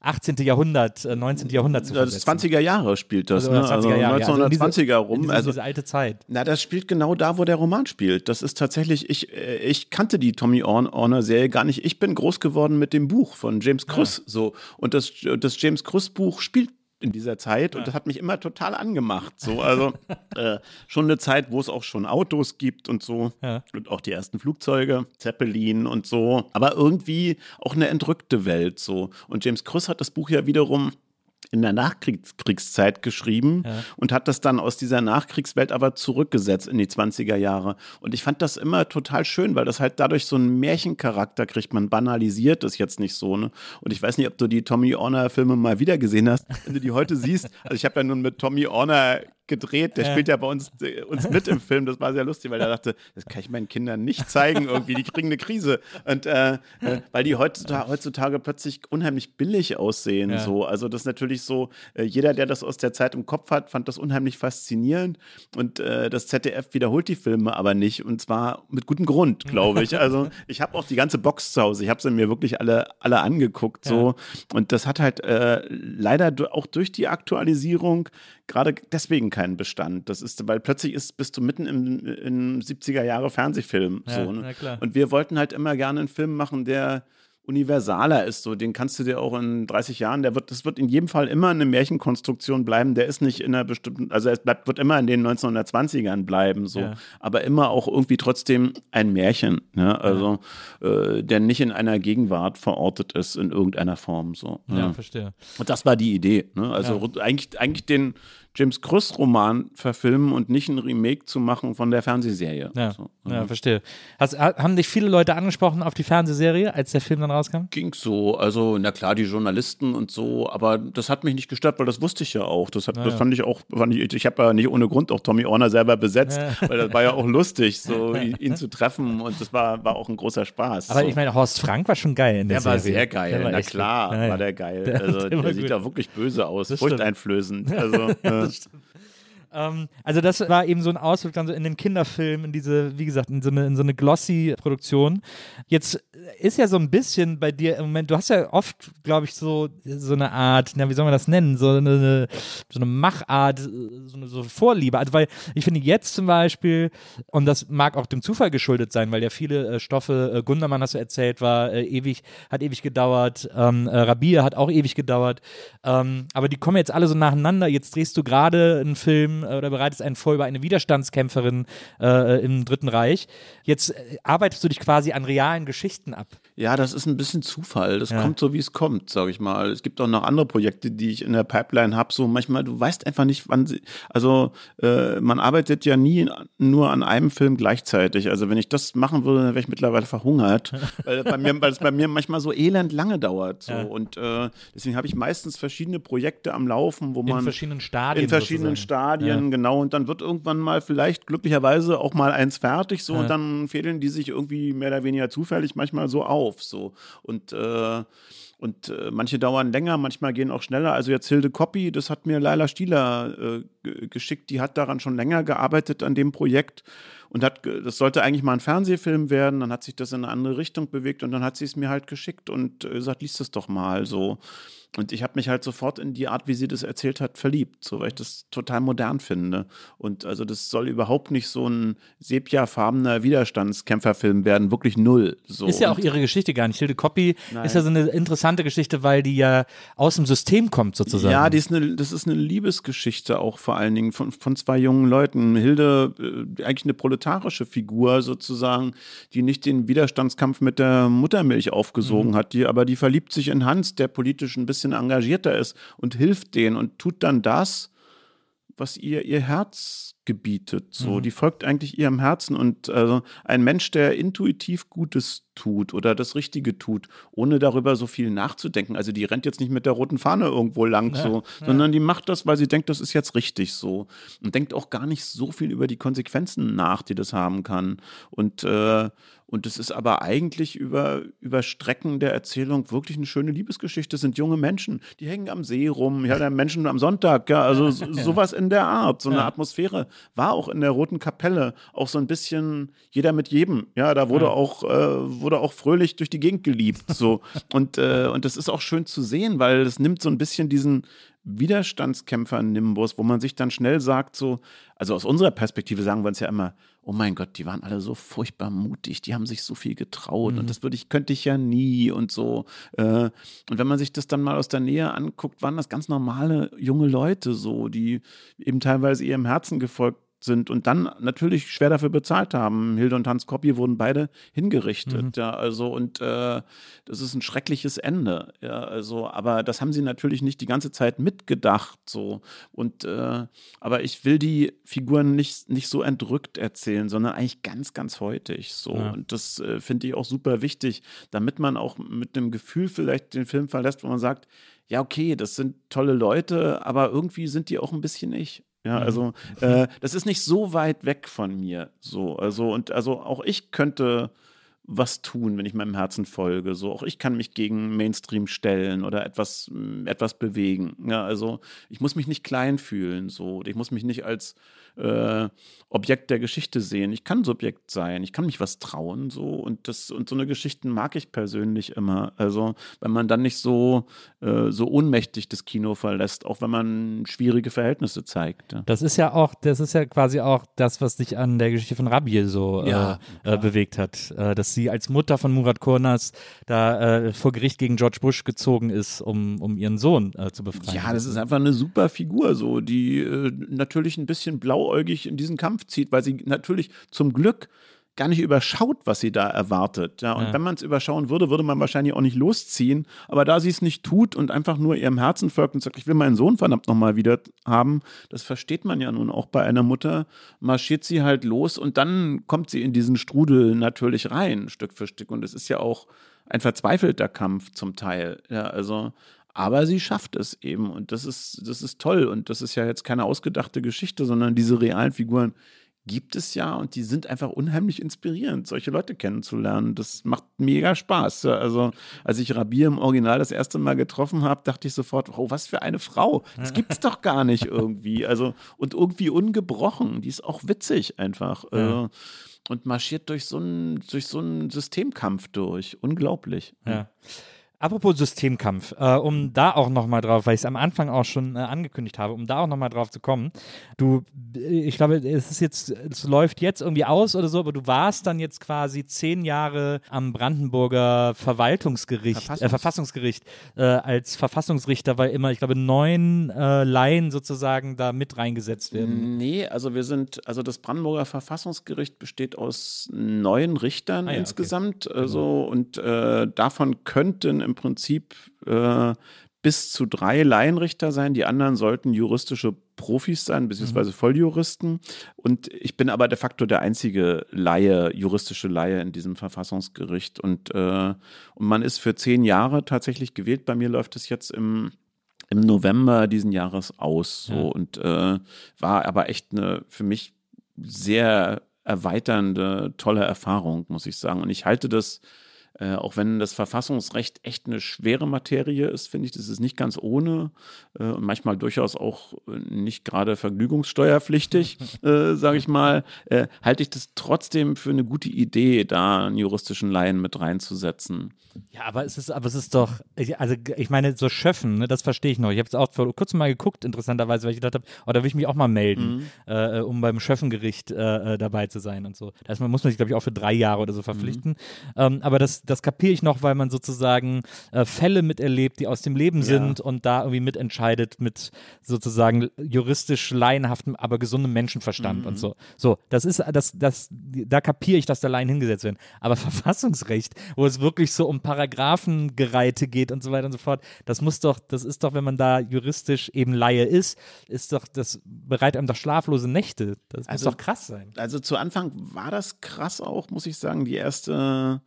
18. Jahrhundert, äh, 19. Jahrhundert zu versetzen? Das 20er Jahre spielt das, also, ne? 20er also Jahre, also 20er rum. Diese, also diese alte Zeit. Na, das spielt genau da, wo der Roman spielt. Das ist tatsächlich, ich, äh, ich kannte die Tommy Orner-Serie gar nicht. Ich bin groß geworden mit dem Buch von James Krüss. Ja. So. Und das, das James Krüss-Buch spielt in dieser Zeit ja. und das hat mich immer total angemacht. So, also [LAUGHS] äh, schon eine Zeit, wo es auch schon Autos gibt und so ja. und auch die ersten Flugzeuge, Zeppelin und so, aber irgendwie auch eine entrückte Welt so. Und James Krüss hat das Buch ja wiederum in der Nachkriegszeit geschrieben ja. und hat das dann aus dieser Nachkriegswelt aber zurückgesetzt in die 20er Jahre. Und ich fand das immer total schön, weil das halt dadurch so einen Märchencharakter kriegt. Man banalisiert es jetzt nicht so. Ne? Und ich weiß nicht, ob du die Tommy Orner-Filme mal wieder gesehen hast. Wenn du die heute siehst, also ich habe ja nun mit Tommy Orner gedreht. Der ja. spielt ja bei uns, äh, uns mit im Film. Das war sehr lustig, weil er dachte, das kann ich meinen Kindern nicht zeigen irgendwie. Die kriegen eine Krise. Und äh, äh, weil die heutzutage, heutzutage plötzlich unheimlich billig aussehen. Ja. So. Also das ist natürlich so, äh, jeder, der das aus der Zeit im Kopf hat, fand das unheimlich faszinierend. Und äh, das ZDF wiederholt die Filme aber nicht. Und zwar mit gutem Grund, glaube ich. Also [LAUGHS] ich habe auch die ganze Box zu Hause. Ich habe sie mir wirklich alle, alle angeguckt. So. Ja. Und das hat halt äh, leider auch durch die Aktualisierung gerade deswegen keinen Bestand. Das ist, weil plötzlich ist, bist du mitten im, im 70er Jahre Fernsehfilm. Ja, so, ne? Und wir wollten halt immer gerne einen Film machen, der universaler ist. So, den kannst du dir auch in 30 Jahren, der wird, das wird in jedem Fall immer eine Märchenkonstruktion bleiben. Der ist nicht in einer bestimmten, also es bleibt, wird immer in den 1920ern bleiben, so, ja. aber immer auch irgendwie trotzdem ein Märchen, ne? Also, ja. äh, der nicht in einer Gegenwart verortet ist in irgendeiner Form, so. Ja, ja. verstehe. Und das war die Idee, ne? Also eigentlich, eigentlich den, James Krüss-Roman verfilmen und nicht ein Remake zu machen von der Fernsehserie. Ja, So, ja mhm. verstehe. Hast, haben dich viele Leute angesprochen auf die Fernsehserie, als der Film dann rauskam? Ging so, also na klar, die Journalisten und so, aber das hat mich nicht gestört, weil das wusste ich ja auch. Das, hat, das ja. fand ich auch, fand ich, ich habe ja nicht ohne Grund auch Tommy Orner selber besetzt, weil das war ja auch lustig, so [LAUGHS] ihn, ihn zu treffen und das war, war auch ein großer Spaß. Aber so. ich meine, Horst Frank war schon geil in der, Der war Serie. sehr geil, Der war na klar. Ja, ja. war der geil. Der- also, der der, war sieht gut. da wirklich böse aus, Das stimmt. furchteinflößend. Also, [LAUGHS] äh, das stimmt. Ähm, also das war eben so ein Ausflug dann so in den Kinderfilm, in diese, wie gesagt, in so eine, in so eine Glossy-Produktion. Jetzt ist ja so ein bisschen bei dir im Moment, du hast ja oft, glaube ich, so, so eine Art, na, wie soll man das nennen, so eine, so eine Machart, so eine so Vorliebe. Also weil ich finde jetzt zum Beispiel, und das mag auch dem Zufall geschuldet sein, weil ja viele äh, Stoffe, äh, Gundermann hast du erzählt, war äh, ewig, hat ewig gedauert, ähm, äh, Rabia hat auch ewig gedauert, ähm, aber die kommen jetzt alle so nacheinander. Jetzt drehst du gerade einen Film äh, oder bereitest einen vor über eine Widerstandskämpferin äh, im Dritten Reich. Jetzt äh, arbeitest du dich quasi an realen Geschichten ab. Ja, das ist ein bisschen Zufall. Das Ja. kommt so, wie es kommt, sage ich mal. Es gibt auch noch andere Projekte, die ich in der Pipeline habe. So manchmal, du weißt einfach nicht, wann sie. Also äh, man arbeitet ja nie nur an einem Film gleichzeitig. Also wenn ich das machen würde, dann wäre ich mittlerweile verhungert, [LAUGHS] weil, bei mir, weil es bei mir manchmal so elend lange dauert. So. Ja. Und äh, deswegen habe ich meistens verschiedene Projekte am Laufen, wo In man verschiedenen Stadien. in verschiedenen sozusagen. Stadien, genau. Und dann wird irgendwann mal vielleicht glücklicherweise auch mal eins fertig, so Ja. und dann fädeln die sich irgendwie mehr oder weniger zufällig manchmal so auf, so und äh, und äh, manche dauern länger, manchmal gehen auch schneller. Also jetzt Hilde Koppi, das hat mir Laila Stieler äh, ge- geschickt. Die hat daran schon länger gearbeitet an dem Projekt und hat, das sollte eigentlich mal ein Fernsehfilm werden. Dann hat sich das in eine andere Richtung bewegt und dann hat sie es mir halt geschickt und äh, gesagt, lies das doch mal so. Und ich habe mich halt sofort in die Art, wie sie das erzählt hat, verliebt, so weil ich das total modern finde. Und also das soll überhaupt nicht so ein sepiafarbener Widerstandskämpferfilm werden, wirklich null. So. Ist ja auch ihre Geschichte gar nicht. Hilde Koppi Nein. ist ja so eine interessante Geschichte, weil die ja aus dem System kommt sozusagen. Ja, die ist eine, das ist eine Liebesgeschichte auch vor allen Dingen von, von zwei jungen Leuten. Hilde, äh, eigentlich eine proletarische Figur sozusagen, die nicht den Widerstandskampf mit der Muttermilch aufgesogen Mhm. hat, die, aber die verliebt sich in Hans, der politisch ein bisschen engagierter ist und hilft denen und tut dann das, was ihr ihr Herz gebietet. So, Mhm. die folgt eigentlich ihrem Herzen und also ein Mensch, der intuitiv Gutes tut oder das Richtige tut, ohne darüber so viel nachzudenken. Also die rennt jetzt nicht mit der roten Fahne irgendwo lang so, sondern die macht das, weil sie denkt, das ist jetzt richtig so und denkt auch gar nicht so viel über die Konsequenzen nach, die das haben kann. Und äh, und es ist aber eigentlich über, über Strecken der Erzählung wirklich eine schöne Liebesgeschichte. Es sind junge Menschen, die hängen am See rum, ja, dann Menschen am Sonntag, ja, also so- [LAUGHS] sowas in der Art. So eine Atmosphäre war auch in der Roten Kapelle auch so ein bisschen jeder mit jedem. Ja, da wurde auch, äh, wurde auch fröhlich durch die Gegend geliebt. So. und, äh, und das ist auch schön zu sehen, weil es nimmt so ein bisschen diesen Widerstandskämpfer-Nimbus, wo man sich dann schnell sagt, so, also aus unserer Perspektive sagen wir uns ja immer, oh mein Gott, die waren alle so furchtbar mutig, die haben sich so viel getraut und das würde ich, könnte ich ja nie und so. Äh, und wenn man sich das dann mal aus der Nähe anguckt, waren das ganz normale junge Leute so, die eben teilweise ihrem Herzen gefolgt sind und dann natürlich schwer dafür bezahlt haben. Hilde und Hans Koppi wurden beide hingerichtet, ja, also und äh, das ist ein schreckliches Ende, ja, also, aber das haben sie natürlich nicht die ganze Zeit mitgedacht, so und äh, aber ich will die Figuren nicht, nicht so entrückt erzählen, sondern eigentlich ganz, ganz heutig, so Ja. und das äh, finde ich auch super wichtig, damit man auch mit dem Gefühl vielleicht den Film verlässt, wo man sagt, ja, okay, das sind tolle Leute, aber irgendwie sind die auch ein bisschen ich. Ja, also äh, das ist nicht so weit weg von mir. So, also und also auch ich könnte was tun, wenn ich meinem Herzen folge. So, auch ich kann mich gegen Mainstream stellen oder etwas, mh, etwas bewegen. Ja, also ich muss mich nicht klein fühlen. So, ich muss mich nicht als äh, Objekt der Geschichte sehen. Ich kann Subjekt sein. Ich kann mich was trauen. So und das und so eine Geschichten mag ich persönlich immer. Also wenn man dann nicht so äh, so ohnmächtig das Kino verlässt, auch wenn man schwierige Verhältnisse zeigt. Ja. Das ist ja auch, das ist ja quasi auch das, was dich an der Geschichte von Rabiel so äh, äh, bewegt hat. Äh, sie als Mutter von Murat Kurnas da äh, vor Gericht gegen George Bush gezogen ist, um, um ihren Sohn äh, zu befreien. Ja, das ist einfach eine super Figur, so, die äh, natürlich ein bisschen blauäugig in diesen Kampf zieht, weil sie natürlich zum Glück gar nicht überschaut, was sie da erwartet. Ja, und Ja. wenn man es überschauen würde, würde man wahrscheinlich auch nicht losziehen. Aber da sie es nicht tut und einfach nur ihrem Herzen folgt und sagt, ich will meinen Sohn verdammt nochmal wieder haben, das versteht man ja nun auch bei einer Mutter, marschiert sie halt los und dann kommt sie in diesen Strudel natürlich rein, Stück für Stück. Und es ist ja auch ein verzweifelter Kampf zum Teil. Ja, also. Aber sie schafft es eben und das ist, das ist toll und das ist ja jetzt keine ausgedachte Geschichte, sondern diese realen Figuren gibt es ja und die sind einfach unheimlich inspirierend, solche Leute kennenzulernen. Das macht mega Spaß. Ja, Also, als ich Rabir im Original das erste Mal getroffen habe, dachte ich sofort, oh, was für eine Frau. Das gibt's doch gar nicht irgendwie. Also, und irgendwie ungebrochen. Die ist auch witzig einfach. Ja. Äh, Und marschiert durch so einen durch so einen Systemkampf durch. Unglaublich. Ja. Apropos Systemkampf, äh, um da auch nochmal drauf, weil ich es am Anfang auch schon äh, angekündigt habe, um da auch nochmal drauf zu kommen. Du, äh, ich glaube, es ist jetzt, es läuft jetzt irgendwie aus oder so, aber du warst dann jetzt quasi zehn Jahre am Brandenburger Verwaltungsgericht, Verfassungs- äh, Verfassungsgericht äh, als Verfassungsrichter, weil immer, ich glaube, neun äh, Laien sozusagen da mit reingesetzt werden. Nee, also wir sind, also das Brandenburger Verfassungsgericht besteht aus neun Richtern Ah ja, insgesamt. Also, und äh, davon könnten im Prinzip äh, bis zu drei Laienrichter sein. Die anderen sollten juristische Profis sein, beziehungsweise Volljuristen. Und ich bin aber de facto der einzige Laie, juristische Laie in diesem Verfassungsgericht. Und, äh, und man ist für zehn Jahre tatsächlich gewählt. Bei mir läuft es jetzt im im November diesen Jahres aus. So, Ja. Und äh, war aber echt eine für mich sehr erweiternde, tolle Erfahrung, muss ich sagen. Und ich halte das, äh, auch wenn das Verfassungsrecht echt eine schwere Materie ist, finde ich, das ist nicht ganz ohne äh, und manchmal durchaus auch äh, nicht gerade vergnügungssteuerpflichtig, [LAUGHS] äh, sage ich mal, äh, halte ich das trotzdem für eine gute Idee, da einen juristischen Laien mit reinzusetzen. Ja, aber es ist, aber es ist doch, ich- also ich meine, so Schöffen, ne, das verstehe ich noch. Ich habe es auch vor kurzem mal geguckt, interessanterweise, weil ich gedacht habe, oh, da will ich mich auch mal melden, äh, um beim Schöffengericht äh, äh, dabei zu sein und so. Da man, muss man sich, glaube ich, auch für drei Jahre oder so verpflichten. Ähm, aber das, das kapiere ich noch, weil man sozusagen äh, Fälle miterlebt, die aus dem Leben sind und da irgendwie mitentscheidet mit sozusagen juristisch laienhaftem, aber gesundem Menschenverstand und so. So, das ist, das, das, da kapiere ich, dass da Laien hingesetzt werden. Aber [LAUGHS] Verfassungsrecht, wo es wirklich so um Paragraphengereite geht und so weiter und so fort, das muss doch, das ist doch, wenn man da juristisch eben Laie ist, ist doch, das bereitet einem doch schlaflose Nächte. Das Also- muss doch krass sein. Also zu Anfang war das krass auch, muss ich sagen. Die erste,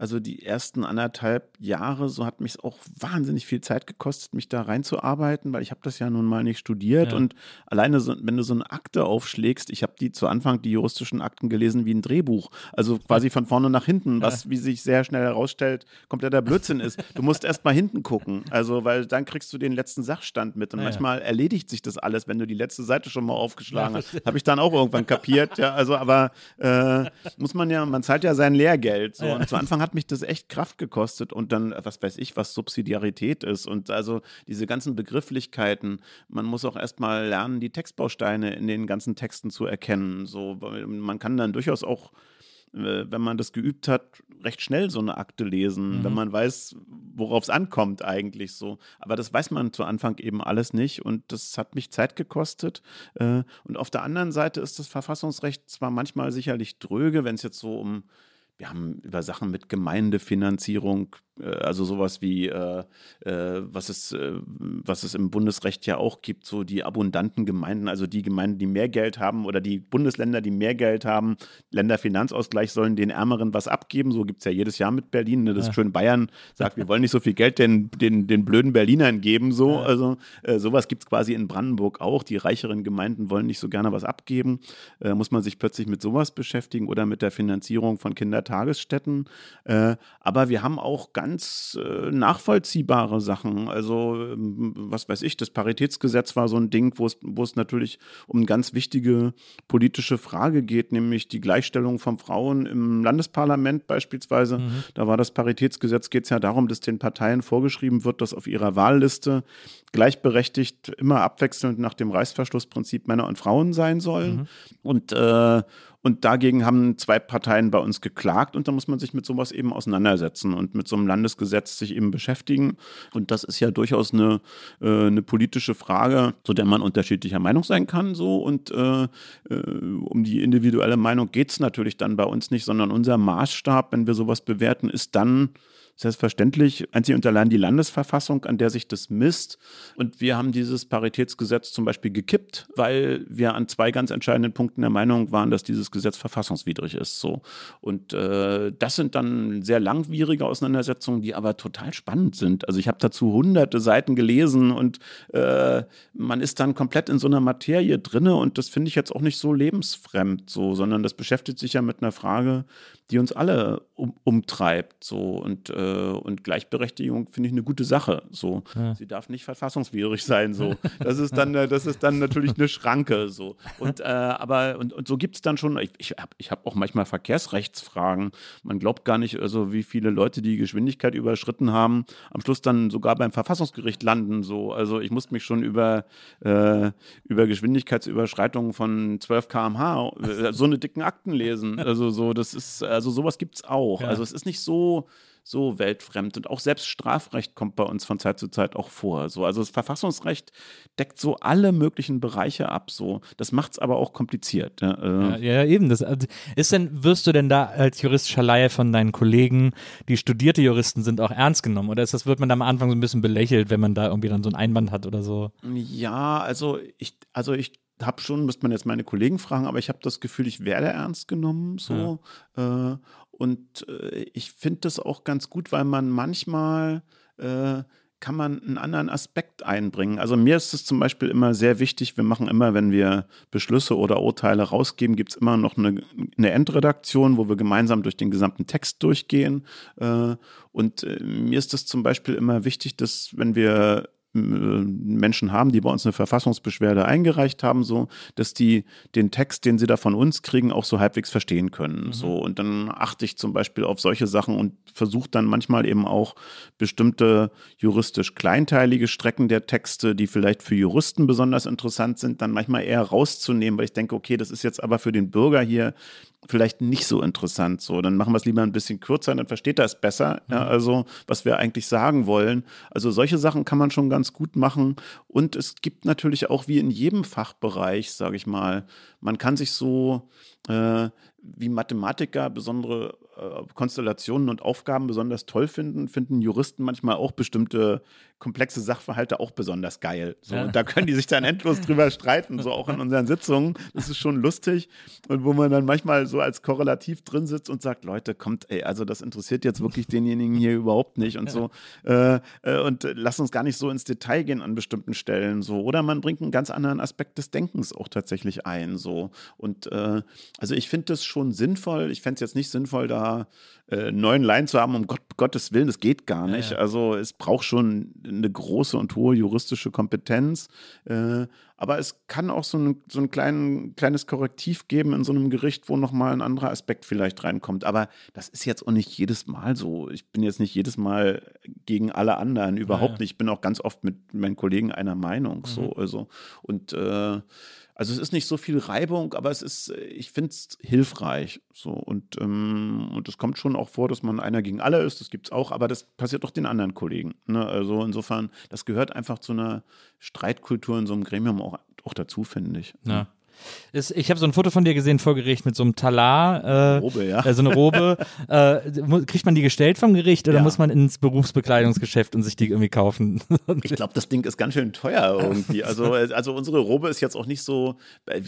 also die ersten anderthalb Jahre, so hat mich auch wahnsinnig viel Zeit gekostet, mich da reinzuarbeiten, weil ich habe das ja nun mal nicht studiert. Ja. und alleine, so, wenn du so eine Akte aufschlägst, ich habe die zu Anfang die juristischen Akten gelesen wie ein Drehbuch, also quasi von vorne nach hinten, was wie sich sehr schnell herausstellt, kompletter Blödsinn ist. Du musst erst mal hinten gucken, also weil dann kriegst du den letzten Sachstand mit. Und Ja, ja. manchmal erledigt sich das alles, wenn du die letzte Seite schon mal aufgeschlagen hast. Habe ich dann auch irgendwann kapiert, ja, also aber äh, muss man ja, man zahlt ja sein Lehrgeld so. Und zu Anfang hat mich das echt Kraft gekostet und dann, was weiß ich, was Subsidiarität ist und also diese ganzen Begrifflichkeiten, man muss auch erstmal lernen, die Textbausteine in den ganzen Texten zu erkennen, so, man kann dann durchaus auch äh, wenn man das geübt hat, recht schnell so eine Akte lesen, wenn man weiß, worauf es ankommt eigentlich so. Aber das weiß man zu Anfang eben alles nicht und das hat mich Zeit gekostet. Äh, Und auf der anderen Seite ist das Verfassungsrecht zwar manchmal sicherlich dröge, wenn es jetzt so um wir haben über Sachen mit Gemeindefinanzierung, also sowas wie, äh, äh, was, es, äh, was es im Bundesrecht ja auch gibt, so die abundanten Gemeinden, also die Gemeinden, die mehr Geld haben oder die Bundesländer, die mehr Geld haben, Länderfinanzausgleich sollen den Ärmeren was abgeben. So gibt es ja jedes Jahr mit Berlin. Ne? Das ist schön Bayern [LAUGHS] sagt, wir wollen nicht so viel Geld den, den, den blöden Berlinern geben. So. Also äh, sowas gibt es quasi in Brandenburg auch. Die reicheren Gemeinden wollen nicht so gerne was abgeben. Äh, muss man sich plötzlich mit sowas beschäftigen oder mit der Finanzierung von Kindertagesstätten. Äh, aber wir haben auch ganz äh, nachvollziehbare Sachen. Also, ähm, was weiß ich, das Paritätsgesetz war so ein Ding, wo es, wo es natürlich um eine ganz wichtige politische Frage geht, nämlich die Gleichstellung von Frauen im Landesparlament beispielsweise. Da war das Paritätsgesetz, geht es ja darum, dass den Parteien vorgeschrieben wird, dass auf ihrer Wahlliste gleichberechtigt immer abwechselnd nach dem Reißverschlussprinzip Männer und Frauen sein sollen. Und, äh, Und dagegen haben zwei Parteien bei uns geklagt und da muss man sich mit sowas eben auseinandersetzen und mit so einem Landesgesetz sich eben beschäftigen. Und das ist ja durchaus eine, äh, eine politische Frage, zu der man unterschiedlicher Meinung sein kann. So. Und äh, äh um die individuelle Meinung geht es natürlich dann bei uns nicht, sondern unser Maßstab, wenn wir sowas bewerten, ist dann Selbstverständlich, einzig und allein die Landesverfassung, an der sich das misst. Und wir haben dieses Paritätsgesetz zum Beispiel gekippt, weil wir an zwei ganz entscheidenden Punkten der Meinung waren, dass dieses Gesetz verfassungswidrig ist. So. Und äh, das sind dann sehr langwierige Auseinandersetzungen, die aber total spannend sind. Also ich habe dazu hunderte Seiten gelesen und äh, man ist dann komplett in so einer Materie drinne und das finde ich jetzt auch nicht so lebensfremd, so, sondern das beschäftigt sich ja mit einer Frage, die uns alle um, umtreibt. So. Und, äh, und Gleichberechtigung finde ich eine gute Sache. So. Ja. Sie darf nicht verfassungswidrig sein. So. Das, ist dann, äh, das ist dann natürlich eine Schranke. So. Und, äh, aber, und, und so gibt es dann schon, ich, ich habe ich hab auch manchmal Verkehrsrechtsfragen. Man glaubt gar nicht, also, wie viele Leute die Geschwindigkeit überschritten haben, am Schluss dann sogar beim Verfassungsgericht landen. So. Also ich musste mich schon über, äh, über Geschwindigkeitsüberschreitungen von 12 km/h äh, so eine dicken Akten lesen. Also so, das ist, also sowas gibt es auch. Ja. Also es ist nicht so, so weltfremd. Und auch selbst Strafrecht kommt bei uns von Zeit zu Zeit auch vor. So, also das Verfassungsrecht deckt so alle möglichen Bereiche ab. So. Das macht es aber auch kompliziert. Ja, äh. ja, ja eben. Das, also ist denn, wirst du denn da als juristischer Laie von deinen Kollegen, die studierte Juristen sind, auch ernst genommen? Oder ist das, wird man da am Anfang so ein bisschen belächelt, wenn man da irgendwie dann so einen Einwand hat oder so? Ja, also ich, also ich habe schon, müsste man jetzt meine Kollegen fragen, aber ich habe das Gefühl, ich werde ernst genommen so. Ja. Äh, und äh, ich finde das auch ganz gut, weil man manchmal äh, kann man einen anderen Aspekt einbringen. Also mir ist es zum Beispiel immer sehr wichtig, wir machen immer, wenn wir Beschlüsse oder Urteile rausgeben, gibt es immer noch eine, eine, Endredaktion, wo wir gemeinsam durch den gesamten Text durchgehen. Äh, und äh, mir ist es zum Beispiel immer wichtig, dass wenn wir Menschen haben, die bei uns eine Verfassungsbeschwerde eingereicht haben, so, dass die den Text, den sie da von uns kriegen, auch so halbwegs verstehen können. Mhm. So, und dann achte ich zum Beispiel auf solche Sachen und versuche dann manchmal eben auch bestimmte juristisch kleinteilige Strecken der Texte, die vielleicht für Juristen besonders interessant sind, dann manchmal eher rauszunehmen, weil ich denke, okay, das ist jetzt aber für den Bürger hier vielleicht nicht so interessant. So, dann machen wir es lieber ein bisschen kürzer, dann versteht er es besser. Ja, mhm. also, was wir eigentlich sagen wollen. Also, solche Sachen kann man schon ganz gut machen. Und es gibt natürlich auch wie in jedem Fachbereich, sage ich mal, man kann sich so äh, wie Mathematiker besondere äh, Konstellationen und Aufgaben besonders toll finden, finden Juristen manchmal auch bestimmte komplexe Sachverhalte auch besonders geil. So, ja. Und da können die sich dann endlos [LAUGHS] drüber streiten, so auch in unseren Sitzungen. Das ist schon lustig. Und wo man dann manchmal so als Korrelativ drin sitzt und sagt, Leute, kommt, ey, also das interessiert jetzt wirklich denjenigen hier überhaupt nicht und so. Äh, äh, und lass uns gar nicht so ins Detail gehen an bestimmten Stellen. So. Oder man bringt einen ganz anderen Aspekt des Denkens auch tatsächlich ein. So. Und äh, also ich finde das schon sinnvoll. Ich fände es jetzt nicht sinnvoll, da äh, neun Line zu haben, um Gott, Gottes Willen, das geht gar nicht. Ja, ja. Also es braucht schon eine große und hohe juristische Kompetenz. Äh, aber es kann auch so ein, so ein klein, kleines Korrektiv geben in so einem Gericht, wo nochmal ein anderer Aspekt vielleicht reinkommt. Aber das ist jetzt auch nicht jedes Mal so. Ich bin jetzt nicht jedes Mal gegen alle anderen, überhaupt ja, nicht. Ich bin auch ganz oft mit meinen Kollegen einer Meinung. Mhm. So, also. Und äh, also es ist nicht so viel Reibung, aber es ist, ich finde es hilfreich. So und ähm, und es kommt schon auch vor, dass man einer gegen alle ist. Das gibt es auch, aber das passiert doch den anderen Kollegen. Ne? Also insofern, das gehört einfach zu einer Streitkultur in so einem Gremium auch, auch dazu, finde ich. Ja. Ist, ich habe so ein Foto von dir gesehen vor Gericht mit so einem Talar. Äh, Robe, ja. Äh, so eine Robe. [LAUGHS] äh, kriegt man die gestellt vom Gericht oder ja. muss man ins Berufsbekleidungsgeschäft und sich die irgendwie kaufen? [LAUGHS] ich glaube, das Ding ist ganz schön teuer irgendwie. Also, [LAUGHS] also unsere Robe ist jetzt auch nicht so,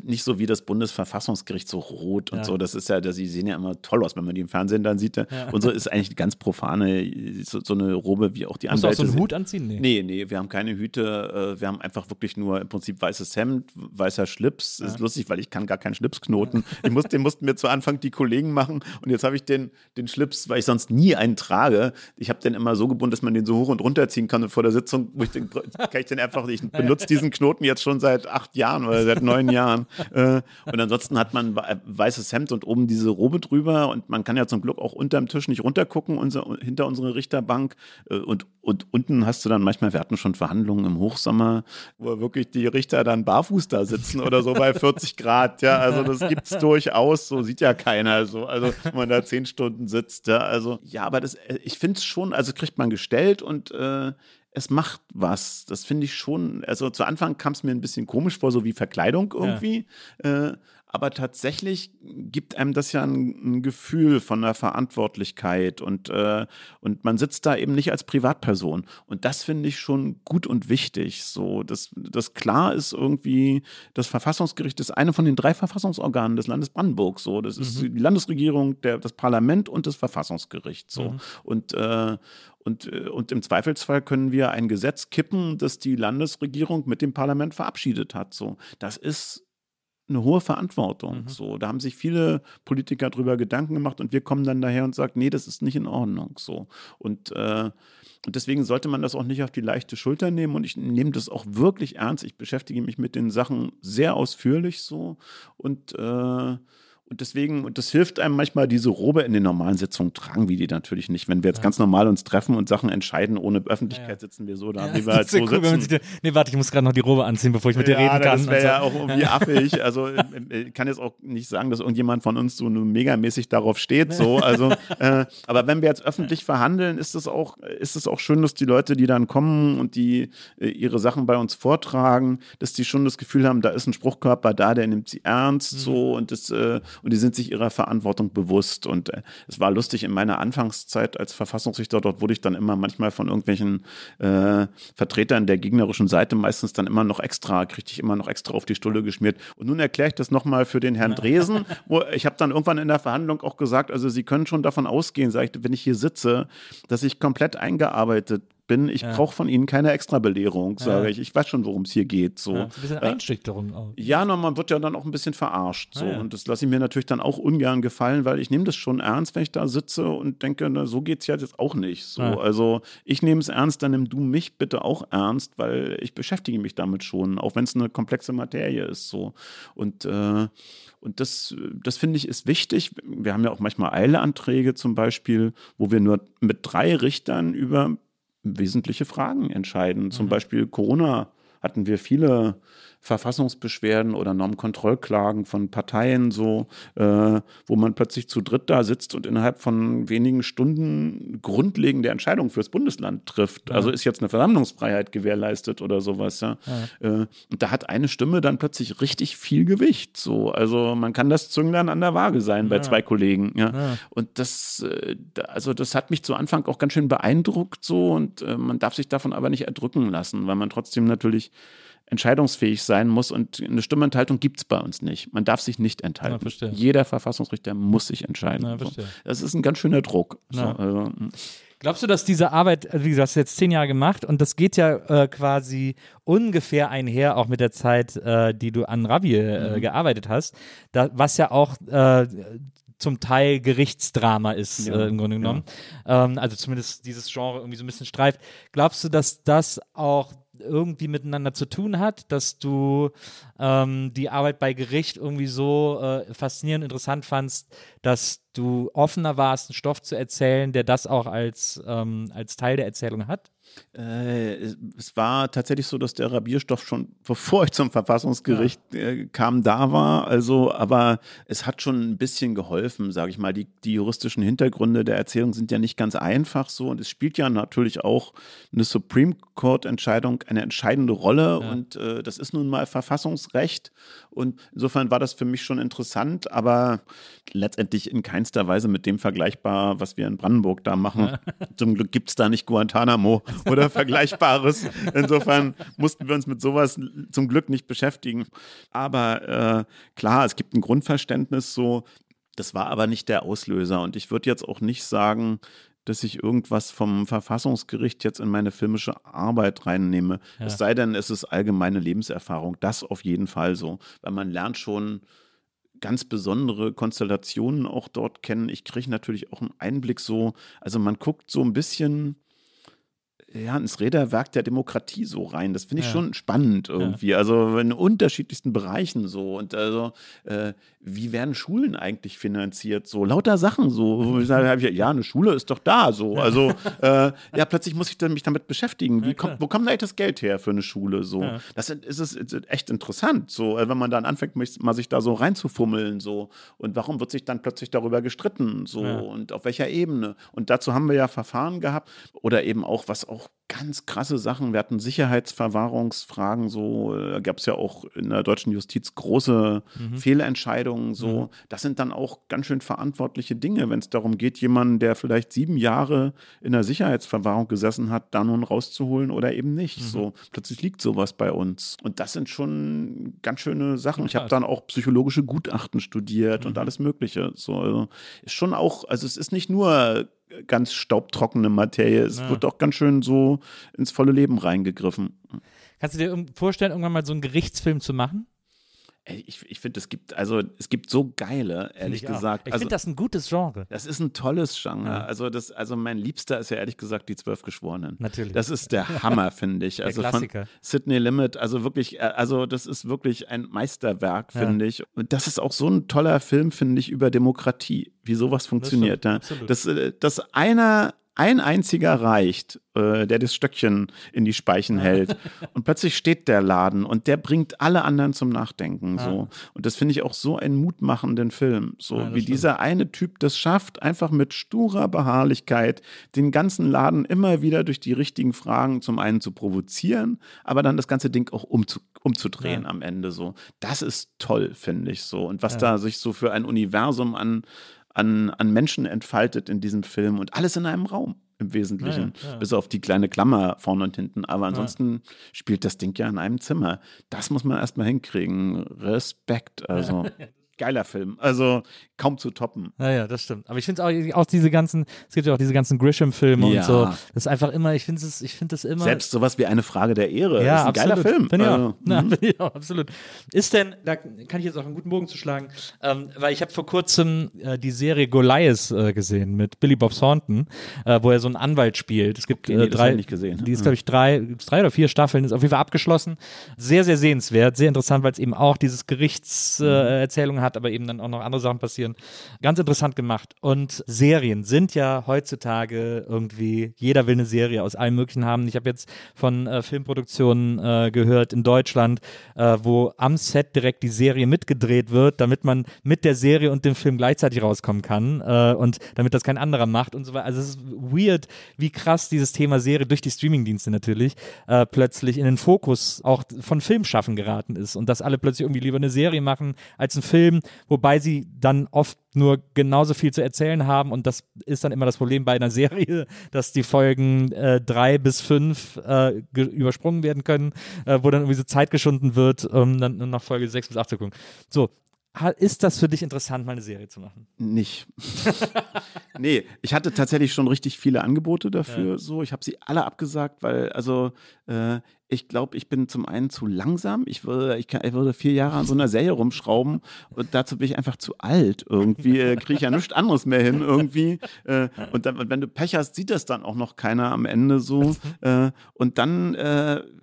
nicht so wie das Bundesverfassungsgericht, so rot und ja. so. Das ist ja, die sehen ja immer toll aus, wenn man die im Fernsehen dann sieht. Ja. Unsere ist eigentlich ganz profane, so, so, eine Robe wie auch die anderen. Musst du auch so einen Hut anziehen? Nee. nee, nee, wir haben keine Hüte. Äh, wir haben einfach wirklich nur im Prinzip weißes Hemd, weißer Schlips. Ja lustig, weil ich kann gar keinen Schlipsknoten. Ich muss, den mussten mir zu Anfang die Kollegen machen und jetzt habe ich den, den Schlips, weil ich sonst nie einen trage. Ich habe den immer so gebunden, dass man den so hoch und runter ziehen kann und vor der Sitzung wo ich den, kann ich den einfach, ich benutze diesen Knoten jetzt schon seit acht Jahren oder seit neun Jahren. Äh, und ansonsten hat man weißes Hemd und oben diese Robe drüber und man kann ja zum Glück auch unterm Tisch nicht runtergucken, unser, hinter unsere Richterbank äh, und, und unten hast du dann manchmal, wir hatten schon Verhandlungen im Hochsommer, wo wirklich die Richter dann barfuß da sitzen oder so bei 40 [LAUGHS] 45 Grad, ja, also das gibt's durchaus, so sieht ja keiner so, also wenn man da zehn Stunden sitzt, ja, also ja, aber das, äh, ich finde es schon, also kriegt man gestellt und äh, es macht was. Das finde ich schon. Also zu Anfang kam es mir ein bisschen komisch vor, so wie Verkleidung irgendwie. Ja. Äh, aber tatsächlich gibt einem das ja ein, ein Gefühl von der Verantwortlichkeit und, äh, und man sitzt da eben nicht als Privatperson. Und das finde ich schon gut und wichtig. So, dass das klar ist irgendwie, das Verfassungsgericht ist eine von den drei Verfassungsorganen des Landes Brandenburg. So, das ist mhm. die Landesregierung, der, das Parlament und das Verfassungsgericht. So. Mhm. Und, äh, und, äh, und im Zweifelsfall können wir ein Gesetz kippen, das die Landesregierung mit dem Parlament verabschiedet hat. So, das ist eine hohe Verantwortung. Mhm. So, da haben sich viele Politiker drüber Gedanken gemacht und wir kommen dann daher und sagen, nee, das ist nicht in Ordnung. So und äh, und deswegen sollte man das auch nicht auf die leichte Schulter nehmen. Und ich nehme das auch wirklich ernst. Ich beschäftige mich mit den Sachen sehr ausführlich so. Und äh, und deswegen, und das hilft einem manchmal, diese Robe in den normalen Sitzungen tragen wir die natürlich nicht. Wenn wir jetzt ja. ganz normal uns treffen und Sachen entscheiden, ohne Öffentlichkeit ja. sitzen wir so da, ja, wie wir halt so cool, sitzen. Sich, nee, warte, ich muss gerade noch die Robe anziehen, bevor ich mit dir reden kann. Das wäre so. ja auch irgendwie affig. Also [LAUGHS] ich kann jetzt auch nicht sagen, dass irgendjemand von uns so megamäßig darauf steht. So. Also, [LAUGHS] äh, aber wenn wir jetzt öffentlich verhandeln, ist es auch, ist es auch schön, dass die Leute, die dann kommen und die äh, ihre Sachen bei uns vortragen, dass die schon das Gefühl haben, da ist ein Spruchkörper da, der nimmt sie ernst mhm. so und das äh, und die sind sich ihrer Verantwortung bewusst. Und äh, es war lustig, in meiner Anfangszeit als Verfassungsrichter, dort wurde ich dann immer manchmal von irgendwelchen äh, Vertretern der gegnerischen Seite meistens dann immer noch extra, kriegte ich immer noch extra auf die Stulle geschmiert. Und nun erkläre ich das nochmal für den Herrn Dresen, [LAUGHS] wo ich habe dann irgendwann in der Verhandlung auch gesagt, also Sie können schon davon ausgehen, sage ich, wenn ich hier sitze, dass ich komplett eingearbeitet bin. Ich ja. brauche von Ihnen keine extra Belehrung, sage ja. ich. Ich weiß schon, worum es hier geht. So. Ja, ein bisschen äh, Einschüchterung auch. Ja, no, man wird ja dann auch ein bisschen verarscht. So. Ah, und das lasse ich mir natürlich dann auch ungern gefallen, weil ich nehme das schon ernst, wenn ich da sitze und denke, na, so geht es ja jetzt auch nicht. So. Also ich nehme es ernst, dann nimm du mich bitte auch ernst, weil ich beschäftige mich damit schon, auch wenn es eine komplexe Materie ist. So. Und äh, und das, das finde ich ist wichtig. Wir haben ja auch manchmal Eileanträge zum Beispiel, wo wir nur mit drei Richtern über wesentliche Fragen entscheiden. Zum mhm. Beispiel Corona hatten wir viele Verfassungsbeschwerden oder Normkontrollklagen von Parteien, so, äh, wo man plötzlich zu dritt da sitzt und innerhalb von wenigen Stunden grundlegende Entscheidungen fürs Bundesland trifft. Ja. Also ist jetzt eine Versammlungsfreiheit gewährleistet oder sowas, ja. ja. Äh, und da hat eine Stimme dann plötzlich richtig viel Gewicht. So, also man kann das Zünglein an der Waage sein bei zwei Kollegen, ja. Und das, äh, also das hat mich zu Anfang auch ganz schön beeindruckt so und äh, man darf sich davon aber nicht erdrücken lassen, weil man trotzdem natürlich entscheidungsfähig sein muss und eine Stimmenthaltung gibt es bei uns nicht. Man darf sich nicht enthalten. Ja, Jeder Verfassungsrichter muss sich entscheiden. Ja, so. Das ist ein ganz schöner Druck. So, also, hm. Glaubst du, dass diese Arbeit, also wie gesagt, hast du jetzt zehn Jahre gemacht und das geht ja äh, quasi ungefähr einher auch mit der Zeit, äh, die du an Ravi äh, mhm. gearbeitet hast, da, was ja auch äh, zum Teil Gerichtsdrama ist, ja, äh, im Grunde genommen. Ja. Ähm, also zumindest dieses Genre irgendwie so ein bisschen streift. Glaubst du, dass das auch irgendwie miteinander zu tun hat, dass du ähm, die Arbeit bei Gericht irgendwie so äh, faszinierend interessant fandst, dass du offener warst, einen Stoff zu erzählen, der das auch als, ähm, als Teil der Erzählung hat? Äh, es war tatsächlich so, dass der Rabierstoff schon, [LAUGHS] bevor ich zum Verfassungsgericht äh, kam, da war. Also, aber es hat schon ein bisschen geholfen, sage ich mal. Die, die juristischen Hintergründe der Erzählung sind ja nicht ganz einfach so. Und es spielt ja natürlich auch eine Supreme Court-Entscheidung eine entscheidende Rolle. Ja. Und äh, das ist nun mal Verfassungsrecht. Und insofern war das für mich schon interessant, aber letztendlich in keinster Weise mit dem vergleichbar, was wir in Brandenburg da machen. Ja. Zum Glück gibt es da nicht Guantanamo oder Vergleichbares. Insofern mussten wir uns mit sowas zum Glück nicht beschäftigen. Aber äh, klar, es gibt ein Grundverständnis so. Das war aber nicht der Auslöser. Und ich würde jetzt auch nicht sagen, dass ich irgendwas vom Verfassungsgericht jetzt in meine filmische Arbeit reinnehme. Ja. Es sei denn, es ist allgemeine Lebenserfahrung. Das auf jeden Fall so. Weil man lernt schon ganz besondere Konstellationen auch dort kennen. Ich kriege natürlich auch einen Einblick so, also man guckt so ein bisschen ja, ins Räderwerk der Demokratie so rein. Das finde ich ja. schon spannend irgendwie. Ja. Also in unterschiedlichsten Bereichen so. Und also, äh, wie werden Schulen eigentlich finanziert? So lauter Sachen so. Ich ja, eine Schule ist doch da so. Also äh, ja, plötzlich muss ich mich damit beschäftigen. Wie kommt, wo kommt eigentlich das Geld her für eine Schule? So, das ist, ist, ist echt interessant. So, äh, wenn man dann anfängt, mal sich da so reinzufummeln so. Und warum wird sich dann plötzlich darüber gestritten so und auf welcher Ebene? Und dazu haben wir ja Verfahren gehabt oder eben auch was auch ganz krasse Sachen. Wir hatten Sicherheitsverwahrungsfragen, so da gab es ja auch in der deutschen Justiz große mhm. Fehlentscheidungen. So, mhm. das sind dann auch ganz schön verantwortliche Dinge, wenn es darum geht, jemanden, der vielleicht sieben Jahre in der Sicherheitsverwahrung gesessen hat, da nun rauszuholen oder eben nicht. Mhm. So, plötzlich liegt sowas bei uns. Und das sind schon ganz schöne Sachen. Ich habe dann auch psychologische Gutachten studiert und mhm. alles Mögliche. So, also ist schon auch, also es ist nicht nur ganz staubtrockene Materie. Es ja. wird auch ganz schön so ins volle Leben reingegriffen. Kannst du dir vorstellen, irgendwann mal so einen Gerichtsfilm zu machen? Ich, ich finde, es gibt, also es gibt so geile, ehrlich ich gesagt. Ich also, finde das ein gutes Genre. Das ist ein tolles Genre. Ja. Also, das, also mein Liebster ist ja ehrlich gesagt die Zwölf Geschworenen. Natürlich. Das ist der Hammer, finde ich. Also der Klassiker. von Sidney Limit, also wirklich, äh, also das ist wirklich ein Meisterwerk, finde ja. ich. Und das ist auch so ein toller Film, finde ich, über Demokratie, wie sowas funktioniert. Das, ja. das, äh, dass einer ein einziger reicht, äh, der das Stöckchen in die Speichen hält. [LAUGHS] und plötzlich steht der Laden und der bringt alle anderen zum Nachdenken. Ja. So. Und das finde ich auch so einen mutmachenden Film. So ja, wie stimmt. dieser eine Typ das schafft, einfach mit sturer Beharrlichkeit den ganzen Laden immer wieder durch die richtigen Fragen zum einen zu provozieren, aber dann das ganze Ding auch umzu umzudrehen ja. am Ende. So. Das ist toll, finde ich so. Und was da sich so für ein Universum an an, an Menschen entfaltet in diesem Film und alles in einem Raum im Wesentlichen, ja, ja. bis auf die kleine Klammer vorne und hinten. Aber ansonsten ja. spielt das Ding ja in einem Zimmer. Das muss man erstmal hinkriegen. Respekt. Also. [LAUGHS] geiler Film. Also kaum zu toppen. Ja, ja, das stimmt. Aber ich finde auch, auch diese ganzen, es gibt ja auch diese ganzen Grisham-Filme ja. und so. Das ist einfach immer, ich finde es, ich finde das immer. Selbst sowas wie eine Frage der Ehre. Ja, das ist ein absolut. geiler Film. Bin also, ja, na, bin ich auch, absolut. Ist denn, da kann ich jetzt auch einen guten Bogen zu schlagen, ähm, weil ich habe vor kurzem äh, die Serie Goliath äh, gesehen mit Billy Bob Thornton, äh, wo er so einen Anwalt spielt. Es gibt okay, äh, drei, nicht gesehen. die ist glaube ich drei, drei oder vier Staffeln, ist auf jeden Fall abgeschlossen. Sehr, sehr sehenswert, sehr interessant, weil es eben auch dieses Gerichtserzählung hat, aber eben dann auch noch andere Sachen passieren. Ganz interessant gemacht. Und Serien sind ja heutzutage irgendwie, jeder will eine Serie aus allem Möglichen haben. Ich habe jetzt von äh, Filmproduktionen äh, gehört in Deutschland, äh, wo am Set direkt die Serie mitgedreht wird, damit man mit der Serie und dem Film gleichzeitig rauskommen kann äh, und damit das kein anderer macht und so weiter. Also es ist weird, wie krass dieses Thema Serie durch die Streamingdienste natürlich äh, plötzlich in den Fokus auch von Filmschaffen geraten ist und dass alle plötzlich irgendwie lieber eine Serie machen als einen Film, wobei sie dann oft nur genauso viel zu erzählen haben und das ist dann immer das Problem bei einer [LAUGHS] Serie, dass die Folgen äh, drei bis fünf äh, übersprungen werden können, äh, wo dann irgendwie so Zeit geschunden wird, um dann nur noch Folge sechs bis acht zu gucken. So, ist das für dich interessant, mal eine Serie zu machen? Nicht. [LAUGHS] nee, ich hatte tatsächlich schon richtig viele Angebote dafür. Ja. So, ich habe sie alle abgesagt, weil also äh, ich glaube, ich bin zum einen zu langsam. Ich würde, ich, kann, ich würde vier Jahre an so einer Serie rumschrauben und dazu bin ich einfach zu alt. Irgendwie äh, kriege ich ja nichts anderes mehr hin. Irgendwie. Äh, und dann, wenn du Pech hast, sieht das dann auch noch keiner am Ende so. Äh, und dann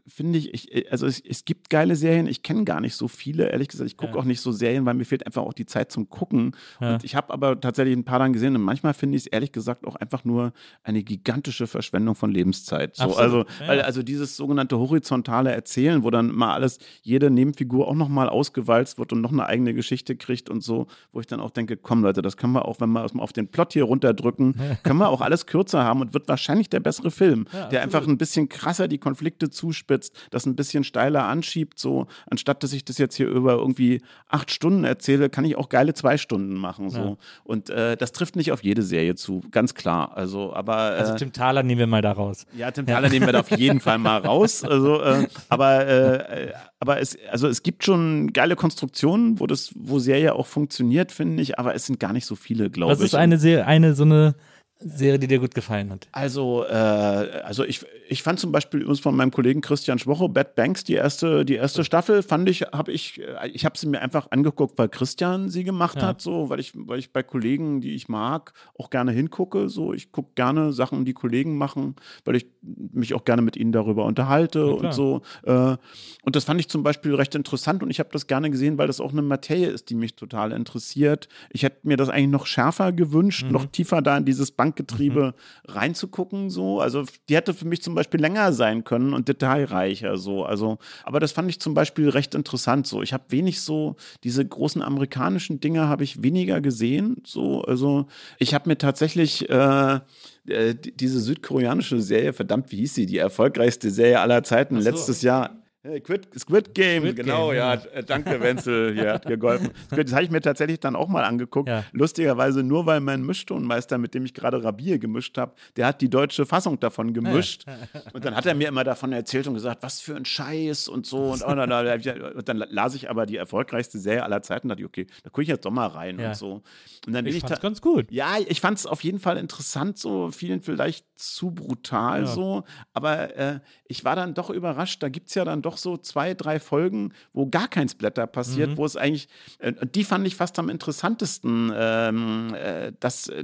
finde ich, ich, also es, es, gibt geile Serien. Ich kenne gar nicht so viele, ehrlich gesagt. Ich gucke ja. auch nicht so Serien, weil mir fehlt einfach auch die Zeit zum Gucken. Ja. Und ich habe aber tatsächlich ein paar dann gesehen und manchmal finde ich es ehrlich gesagt auch einfach nur eine gigantische Verschwendung von Lebenszeit. So, also, ja. weil, also dieses sogenannte horizontale Erzählen, wo dann mal alles, jede Nebenfigur auch nochmal ausgewalzt wird und noch eine eigene Geschichte kriegt und so, wo ich dann auch denke, komm Leute, das können wir auch, wenn wir auf den Plot hier runterdrücken, [LAUGHS] können wir auch alles kürzer haben und wird wahrscheinlich der bessere Film, der einfach ein bisschen krasser die Konflikte zuspitzt, das ein bisschen steiler anschiebt, so, anstatt dass ich das jetzt hier über irgendwie acht Stunden erzähle, kann ich auch geile zwei Stunden machen, so. Und äh, das trifft nicht auf jede Serie zu, ganz klar. Also, aber. Äh, also Tim Thaler nehmen wir mal da raus. Ja, Tim Thaler nehmen wir da auf jeden Fall mal raus. [LAUGHS] Also, äh, aber, äh, aber es, also es gibt schon geile Konstruktionen, wo das, wo Serie auch funktioniert, finde ich, aber es sind gar nicht so viele, glaube ich. Was ist eine, eine so eine Serie, die dir gut gefallen hat? Also, äh, also ich, ich fand zum Beispiel übrigens von meinem Kollegen Christian Schwocho, Bad Banks, die erste, die erste Staffel, fand ich, habe ich, äh, ich habe sie mir einfach angeguckt, weil Christian sie gemacht ja. hat, so, weil ich, weil ich bei Kollegen, die ich mag, auch gerne hingucke. So, ich gucke gerne Sachen, die Kollegen machen, weil ich mich auch gerne mit ihnen darüber unterhalte ja, und so. Äh, und das fand ich zum Beispiel recht interessant und ich habe das gerne gesehen, weil das auch eine Materie ist, die mich total interessiert. Ich hätte mir das eigentlich noch schärfer gewünscht, mhm. noch tiefer da in dieses Bank Bankgetriebe mhm. reinzugucken. So. Also die hätte für mich zum Beispiel länger sein können und detailreicher. So. Also, aber das fand ich zum Beispiel recht interessant. So. Ich habe wenig so, diese großen amerikanischen Dinge habe ich weniger gesehen. So. Also ich habe mir tatsächlich äh, äh diese südkoreanische Serie, verdammt, wie hieß sie? Die erfolgreichste Serie aller Zeiten, so. letztes Jahr Squid, Squid Game, Squid genau, Game, ja. ja. Danke, Wenzel, hier hat geholfen. [LAUGHS] Das habe ich mir tatsächlich dann auch mal angeguckt. Ja. Lustigerweise nur, weil mein Mischtonmeister, mit dem ich gerade Rabier gemischt habe, der hat die deutsche Fassung davon gemischt. Ja. [LAUGHS] Und dann hat er mir immer davon erzählt und gesagt, was für ein Scheiß und so. Und, oh, und, und dann las ich aber die erfolgreichste Serie aller Zeiten und dachte okay, da gucke ich jetzt doch mal rein und so. Und dann bin ich, ich fand's ganz gut. Ja, ich fand es auf jeden Fall interessant, so vielen vielleicht zu brutal so. Aber äh, ich war dann doch überrascht, da gibt es ja dann doch so zwei, drei Folgen, wo gar kein Splatter passiert, mhm. wo es eigentlich, äh, die fand ich fast am interessantesten. Ähm, äh, das, äh,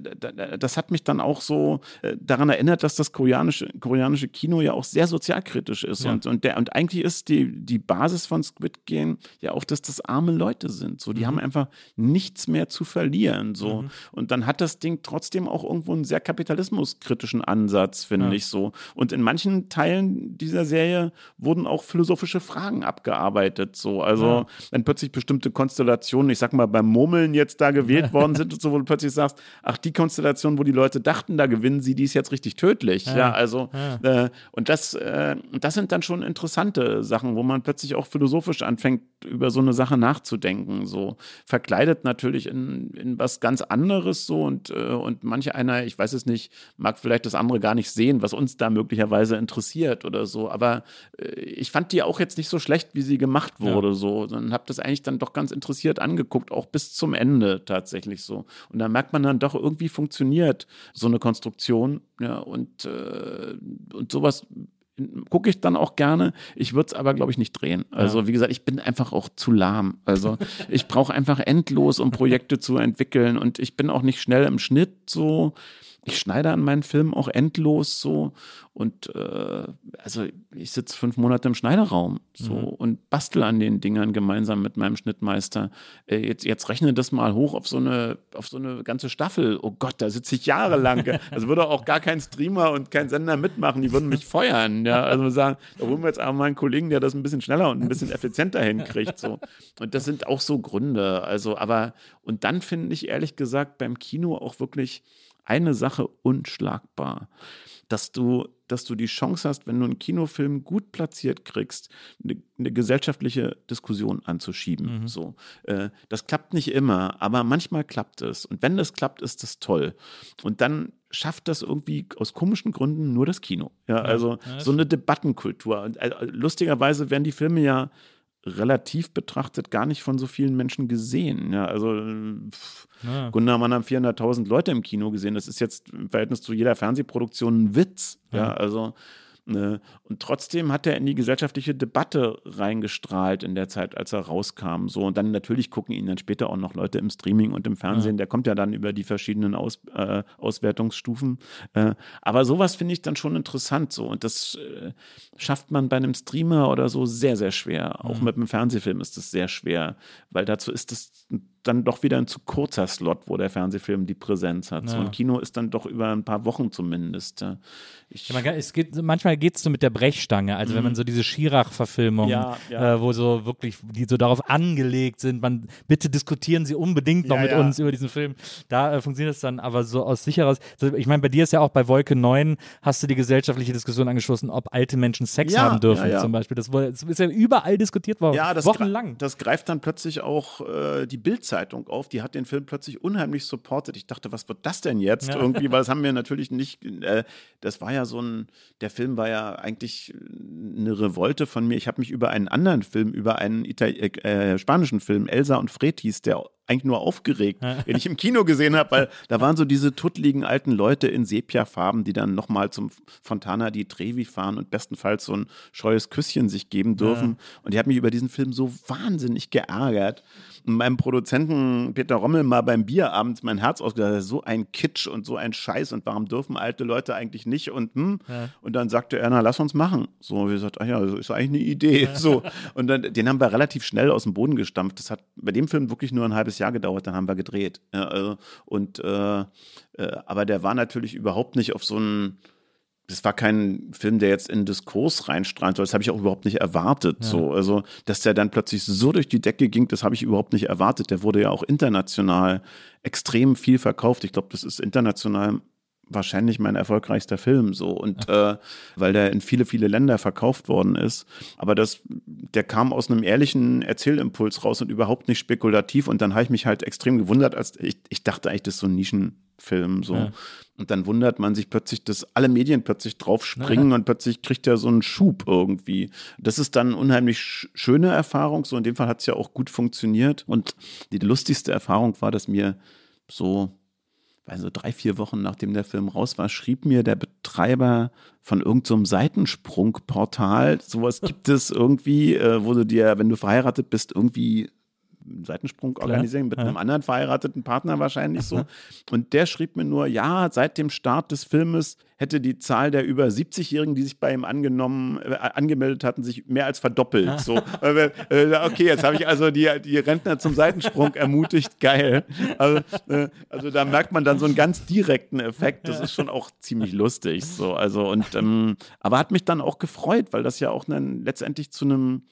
das hat mich dann auch so daran erinnert, dass das koreanische, koreanische Kino ja auch sehr sozialkritisch ist. Ja. Und, und, der, und eigentlich ist die, die Basis von Squid Game ja auch, dass das arme Leute sind. So, die mhm. haben einfach nichts mehr zu verlieren. So. Mhm. Und dann hat das Ding trotzdem auch irgendwo einen sehr kapitalismuskritischen Ansatz, finde ja. ich so. Und in manchen Teilen dieser Serie wurden auch philosophische philosophische Fragen abgearbeitet. So. Also, ja. wenn plötzlich bestimmte Konstellationen, ich sag mal, beim Murmeln jetzt da gewählt [LAUGHS] worden sind, so, wo du plötzlich sagst, ach, die Konstellation, wo die Leute dachten, da gewinnen sie, die ist jetzt richtig tödlich. Ja, ja also. Äh, und das, äh, das sind dann schon interessante Sachen, wo man plötzlich auch philosophisch anfängt, über so eine Sache nachzudenken. So verkleidet natürlich in, in was ganz anderes so und, äh, und manche einer, ich weiß es nicht, mag vielleicht das andere gar nicht sehen, was uns da möglicherweise interessiert oder so. Aber äh, ich fand die auch jetzt nicht so schlecht, wie sie gemacht wurde, ja. so, sondern habe das eigentlich dann doch ganz interessiert angeguckt, auch bis zum Ende tatsächlich so. Und da merkt man dann doch, irgendwie funktioniert so eine Konstruktion, ja, und, äh, und sowas gucke ich dann auch gerne. Ich würde es aber, glaube ich, nicht drehen. Also, ja. wie gesagt, ich bin einfach auch zu lahm. Also, ich brauche einfach endlos, um Projekte zu entwickeln. Und ich bin auch nicht schnell im Schnitt so ich schneide an meinen Filmen auch endlos so und äh, also ich sitze fünf Monate im Schneiderraum so mhm. und bastel an den Dingern gemeinsam mit meinem Schnittmeister. Äh, jetzt, jetzt rechne das mal hoch auf so eine auf so eine ganze Staffel. Oh Gott, da sitze ich jahrelang. [LAUGHS] Also würde auch gar kein Streamer und kein Sender mitmachen. Die würden mich [LAUGHS] feuern. Ja, also wir sagen, da holen wir jetzt aber mal einen Kollegen, der das ein bisschen schneller und ein bisschen effizienter hinkriegt. So und das sind auch so Gründe. Also aber und dann finde ich ehrlich gesagt beim Kino auch wirklich eine Sache unschlagbar, dass du, dass du die Chance hast, wenn du einen Kinofilm gut platziert kriegst, eine, eine gesellschaftliche Diskussion anzuschieben. Mhm. So, äh, das klappt nicht immer, aber manchmal klappt es. Und wenn das klappt, ist das toll. Und dann schafft das irgendwie aus komischen Gründen nur das Kino. Ja, also ja, so eine Debattenkultur. Und äh, lustigerweise werden die Filme ja relativ betrachtet gar nicht von so vielen Menschen gesehen. Ja, also pff, ja. Gundermann haben 400.000 Leute im Kino gesehen. Das ist jetzt im Verhältnis zu jeder Fernsehproduktion ein Witz. Ja, ja also? Und trotzdem hat er in die gesellschaftliche Debatte reingestrahlt in der Zeit, als er rauskam. So, und dann natürlich gucken ihn dann später auch noch Leute im Streaming und im Fernsehen. Ja. Der kommt ja dann über die verschiedenen Aus, äh, Auswertungsstufen. Äh, aber sowas finde ich dann schon interessant. So. Und das äh, schafft man bei einem Streamer oder so sehr, sehr schwer. Auch mhm. mit einem Fernsehfilm ist das sehr schwer, weil dazu ist es dann doch wieder ein zu kurzer Slot, wo der Fernsehfilm die Präsenz hat. Ja. So ein Kino ist dann doch über ein paar Wochen zumindest. Ich ja, man, es geht, manchmal geht es so mit der Brechstange, also mhm. wenn man so diese Schirach-Verfilmungen, ja, äh, wo so wirklich, die so darauf angelegt sind, man, bitte diskutieren Sie unbedingt noch mit uns über diesen Film. Da äh, funktioniert es dann aber so aus sicherer, ich meine, bei dir ist ja auch bei Wolke 9 hast du die gesellschaftliche Diskussion angeschlossen, ob alte Menschen Sex haben dürfen zum Beispiel. Das, das, ist ja überall diskutiert worden, ja, das wochenlang. Das greift dann plötzlich auch äh, die Bildzeit Zeitung auf, die hat den Film plötzlich unheimlich supportet. Ich dachte, was wird das denn jetzt ja. [LAUGHS] irgendwie? Weil das haben wir natürlich nicht, äh, das war ja so ein, der Film war ja eigentlich eine Revolte von mir. Ich habe mich über einen anderen Film, über einen Itali äh, spanischen Film, Elsa und Fred hieß, der eigentlich nur aufgeregt, den ich im Kino gesehen habe, weil da waren so diese tuttligen alten Leute in Sepia-Farben, die dann nochmal zum Fontana di Trevi fahren und bestenfalls so ein scheues Küsschen sich geben dürfen. Ja. Und die hat mich über diesen Film so wahnsinnig geärgert. Und meinem Produzenten Peter Rommel mal beim Bierabend mein Herz ausgesagt, so ein Kitsch und so ein Scheiß und warum dürfen alte Leute eigentlich nicht und hm. Ja. Und dann sagte er, na, lass uns machen. So, wie gesagt, ach ja, das ist eigentlich eine Idee. So. Und dann, den haben wir relativ schnell aus dem Boden gestampft. Das hat bei dem Film wirklich nur ein halbes halbes Jahr gedauert, dann haben wir gedreht. Ja, also, und äh, äh, aber der war natürlich überhaupt nicht auf so einen das war kein Film, der jetzt in Diskurs reinstrahlt, das habe ich auch überhaupt nicht erwartet. Ja. So, also, dass der dann plötzlich so durch die Decke ging, das habe ich überhaupt nicht erwartet. Der wurde ja auch international extrem viel verkauft. Ich glaube, das ist international wahrscheinlich mein erfolgreichster Film so. Und äh, weil der in viele viele Länder verkauft worden ist. Aber das der kam aus einem ehrlichen Erzählimpuls raus und überhaupt nicht spekulativ. Und dann habe ich mich halt extrem gewundert als ich, ich dachte eigentlich das ist so ein Nischenfilm so. Ja. und dann wundert man sich plötzlich dass alle Medien plötzlich drauf springen ja. und plötzlich kriegt er so einen Schub irgendwie. Das ist dann eine unheimlich schöne Erfahrung so. In dem Fall hat es ja auch gut funktioniert. Und die lustigste Erfahrung war dass mir so also drei, vier Wochen nachdem der Film raus war, schrieb mir der Betreiber von irgendeinem so Seitensprungportal, sowas gibt es irgendwie, äh, wo du dir, wenn du verheiratet bist, irgendwie Seitensprung Klar, organisieren mit ja. einem anderen verheirateten Partner wahrscheinlich so. Und der schrieb mir nur, ja, seit dem Start des Filmes hätte die Zahl der über 70-Jährigen, die sich bei ihm angenommen, äh, angemeldet hatten, sich mehr als verdoppelt. [LAUGHS] So, äh, äh, okay, jetzt habe ich also die, die Rentner zum Seitensprung [LAUGHS] ermutigt. Geil. Also, äh, also, da merkt man dann so einen ganz direkten Effekt. Das ist schon auch ziemlich lustig. So, also und ähm, aber hat mich dann auch gefreut, weil das ja auch dann letztendlich zu einem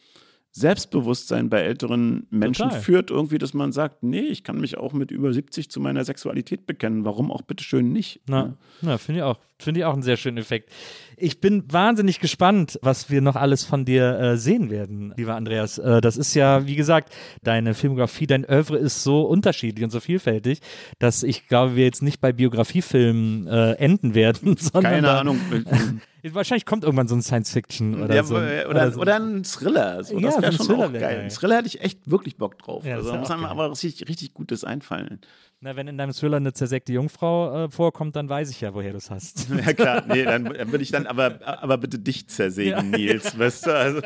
Selbstbewusstsein bei älteren Menschen Total. führt, irgendwie, dass man sagt, nee, ich kann mich auch mit über 70 zu meiner Sexualität bekennen. Warum auch bitteschön nicht? Na, ja. na finde ich auch. Finde ich auch einen sehr schönen Effekt. Ich bin wahnsinnig gespannt, was wir noch alles von dir äh, sehen werden, lieber Andreas. Äh, das ist ja, wie gesagt, deine Filmografie, dein Oeuvre ist so unterschiedlich und so vielfältig, dass ich glaube, wir jetzt nicht bei Biografiefilmen äh, enden werden. [LAUGHS] Keine Ahnung. [LAUGHS] Wahrscheinlich kommt irgendwann so ein Science-Fiction oder ja, so. Oder, oder, so. oder, ein Thriller. So. Das ja, wäre so schon auch geil. geil. Ein Thriller hätte ich echt wirklich Bock drauf. Ja, also da muss einem aber richtig, richtig Gutes einfallen. Na, wenn in deinem Thriller eine zersägte Jungfrau äh, vorkommt, dann weiß ich ja, woher du es hast. [LAUGHS] Ja klar, nee, dann würde ich dann aber, aber bitte dich zersägen, ja. Nils, weißt du? Also,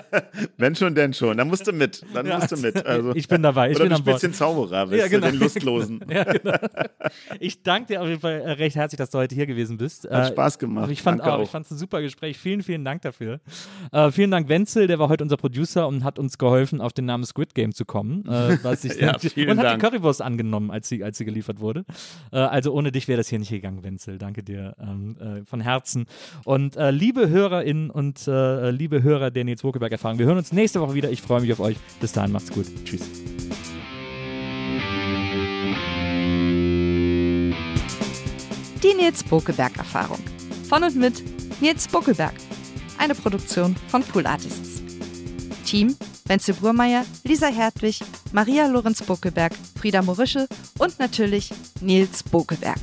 wenn schon, denn schon. Dann musst du mit. Dann ja, musst du mit. Also, ich bin dabei. Ich bin spielst den Zauberer, weißt ja, genau. du, den Lustlosen. [LAUGHS] ja, genau. Ich danke dir auf jeden Fall äh, recht herzlich, dass du heute hier gewesen bist. Hat äh, Spaß gemacht. Ich fand auch, auch. Ich fand es ein super Gespräch. Vielen, vielen Dank dafür. Äh, vielen Dank, Wenzel, der war heute unser Producer und hat uns geholfen, auf den Namen Squid Game zu kommen. Äh, was ich [LAUGHS] ja, und hat Dank. die Currywurst angenommen, als sie, als sie geliefert wurde. Äh, also ohne dich wäre das hier nicht gegangen, Wenzel. Danke dir ähm, äh, von Herzen. Und äh, liebe HörerInnen und äh, liebe Hörer der Nils Wokelberg erfahren, wir hören uns nächste Woche wieder. Ich freue mich auf euch. Bis dahin, macht's gut. Tschüss. Die Nils Bokelberg Erfahrung. Von und mit Nils Bokelberg. Eine Produktion von Pool Artists. Team Wenzel Burmeier, Lisa Hertwig, Maria Lorenz Bokelberg, Frieda Morische und natürlich Nils Bokelberg.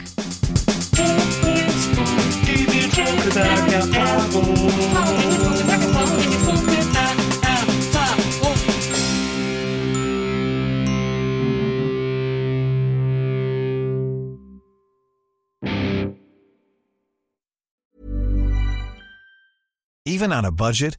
Even on a budget,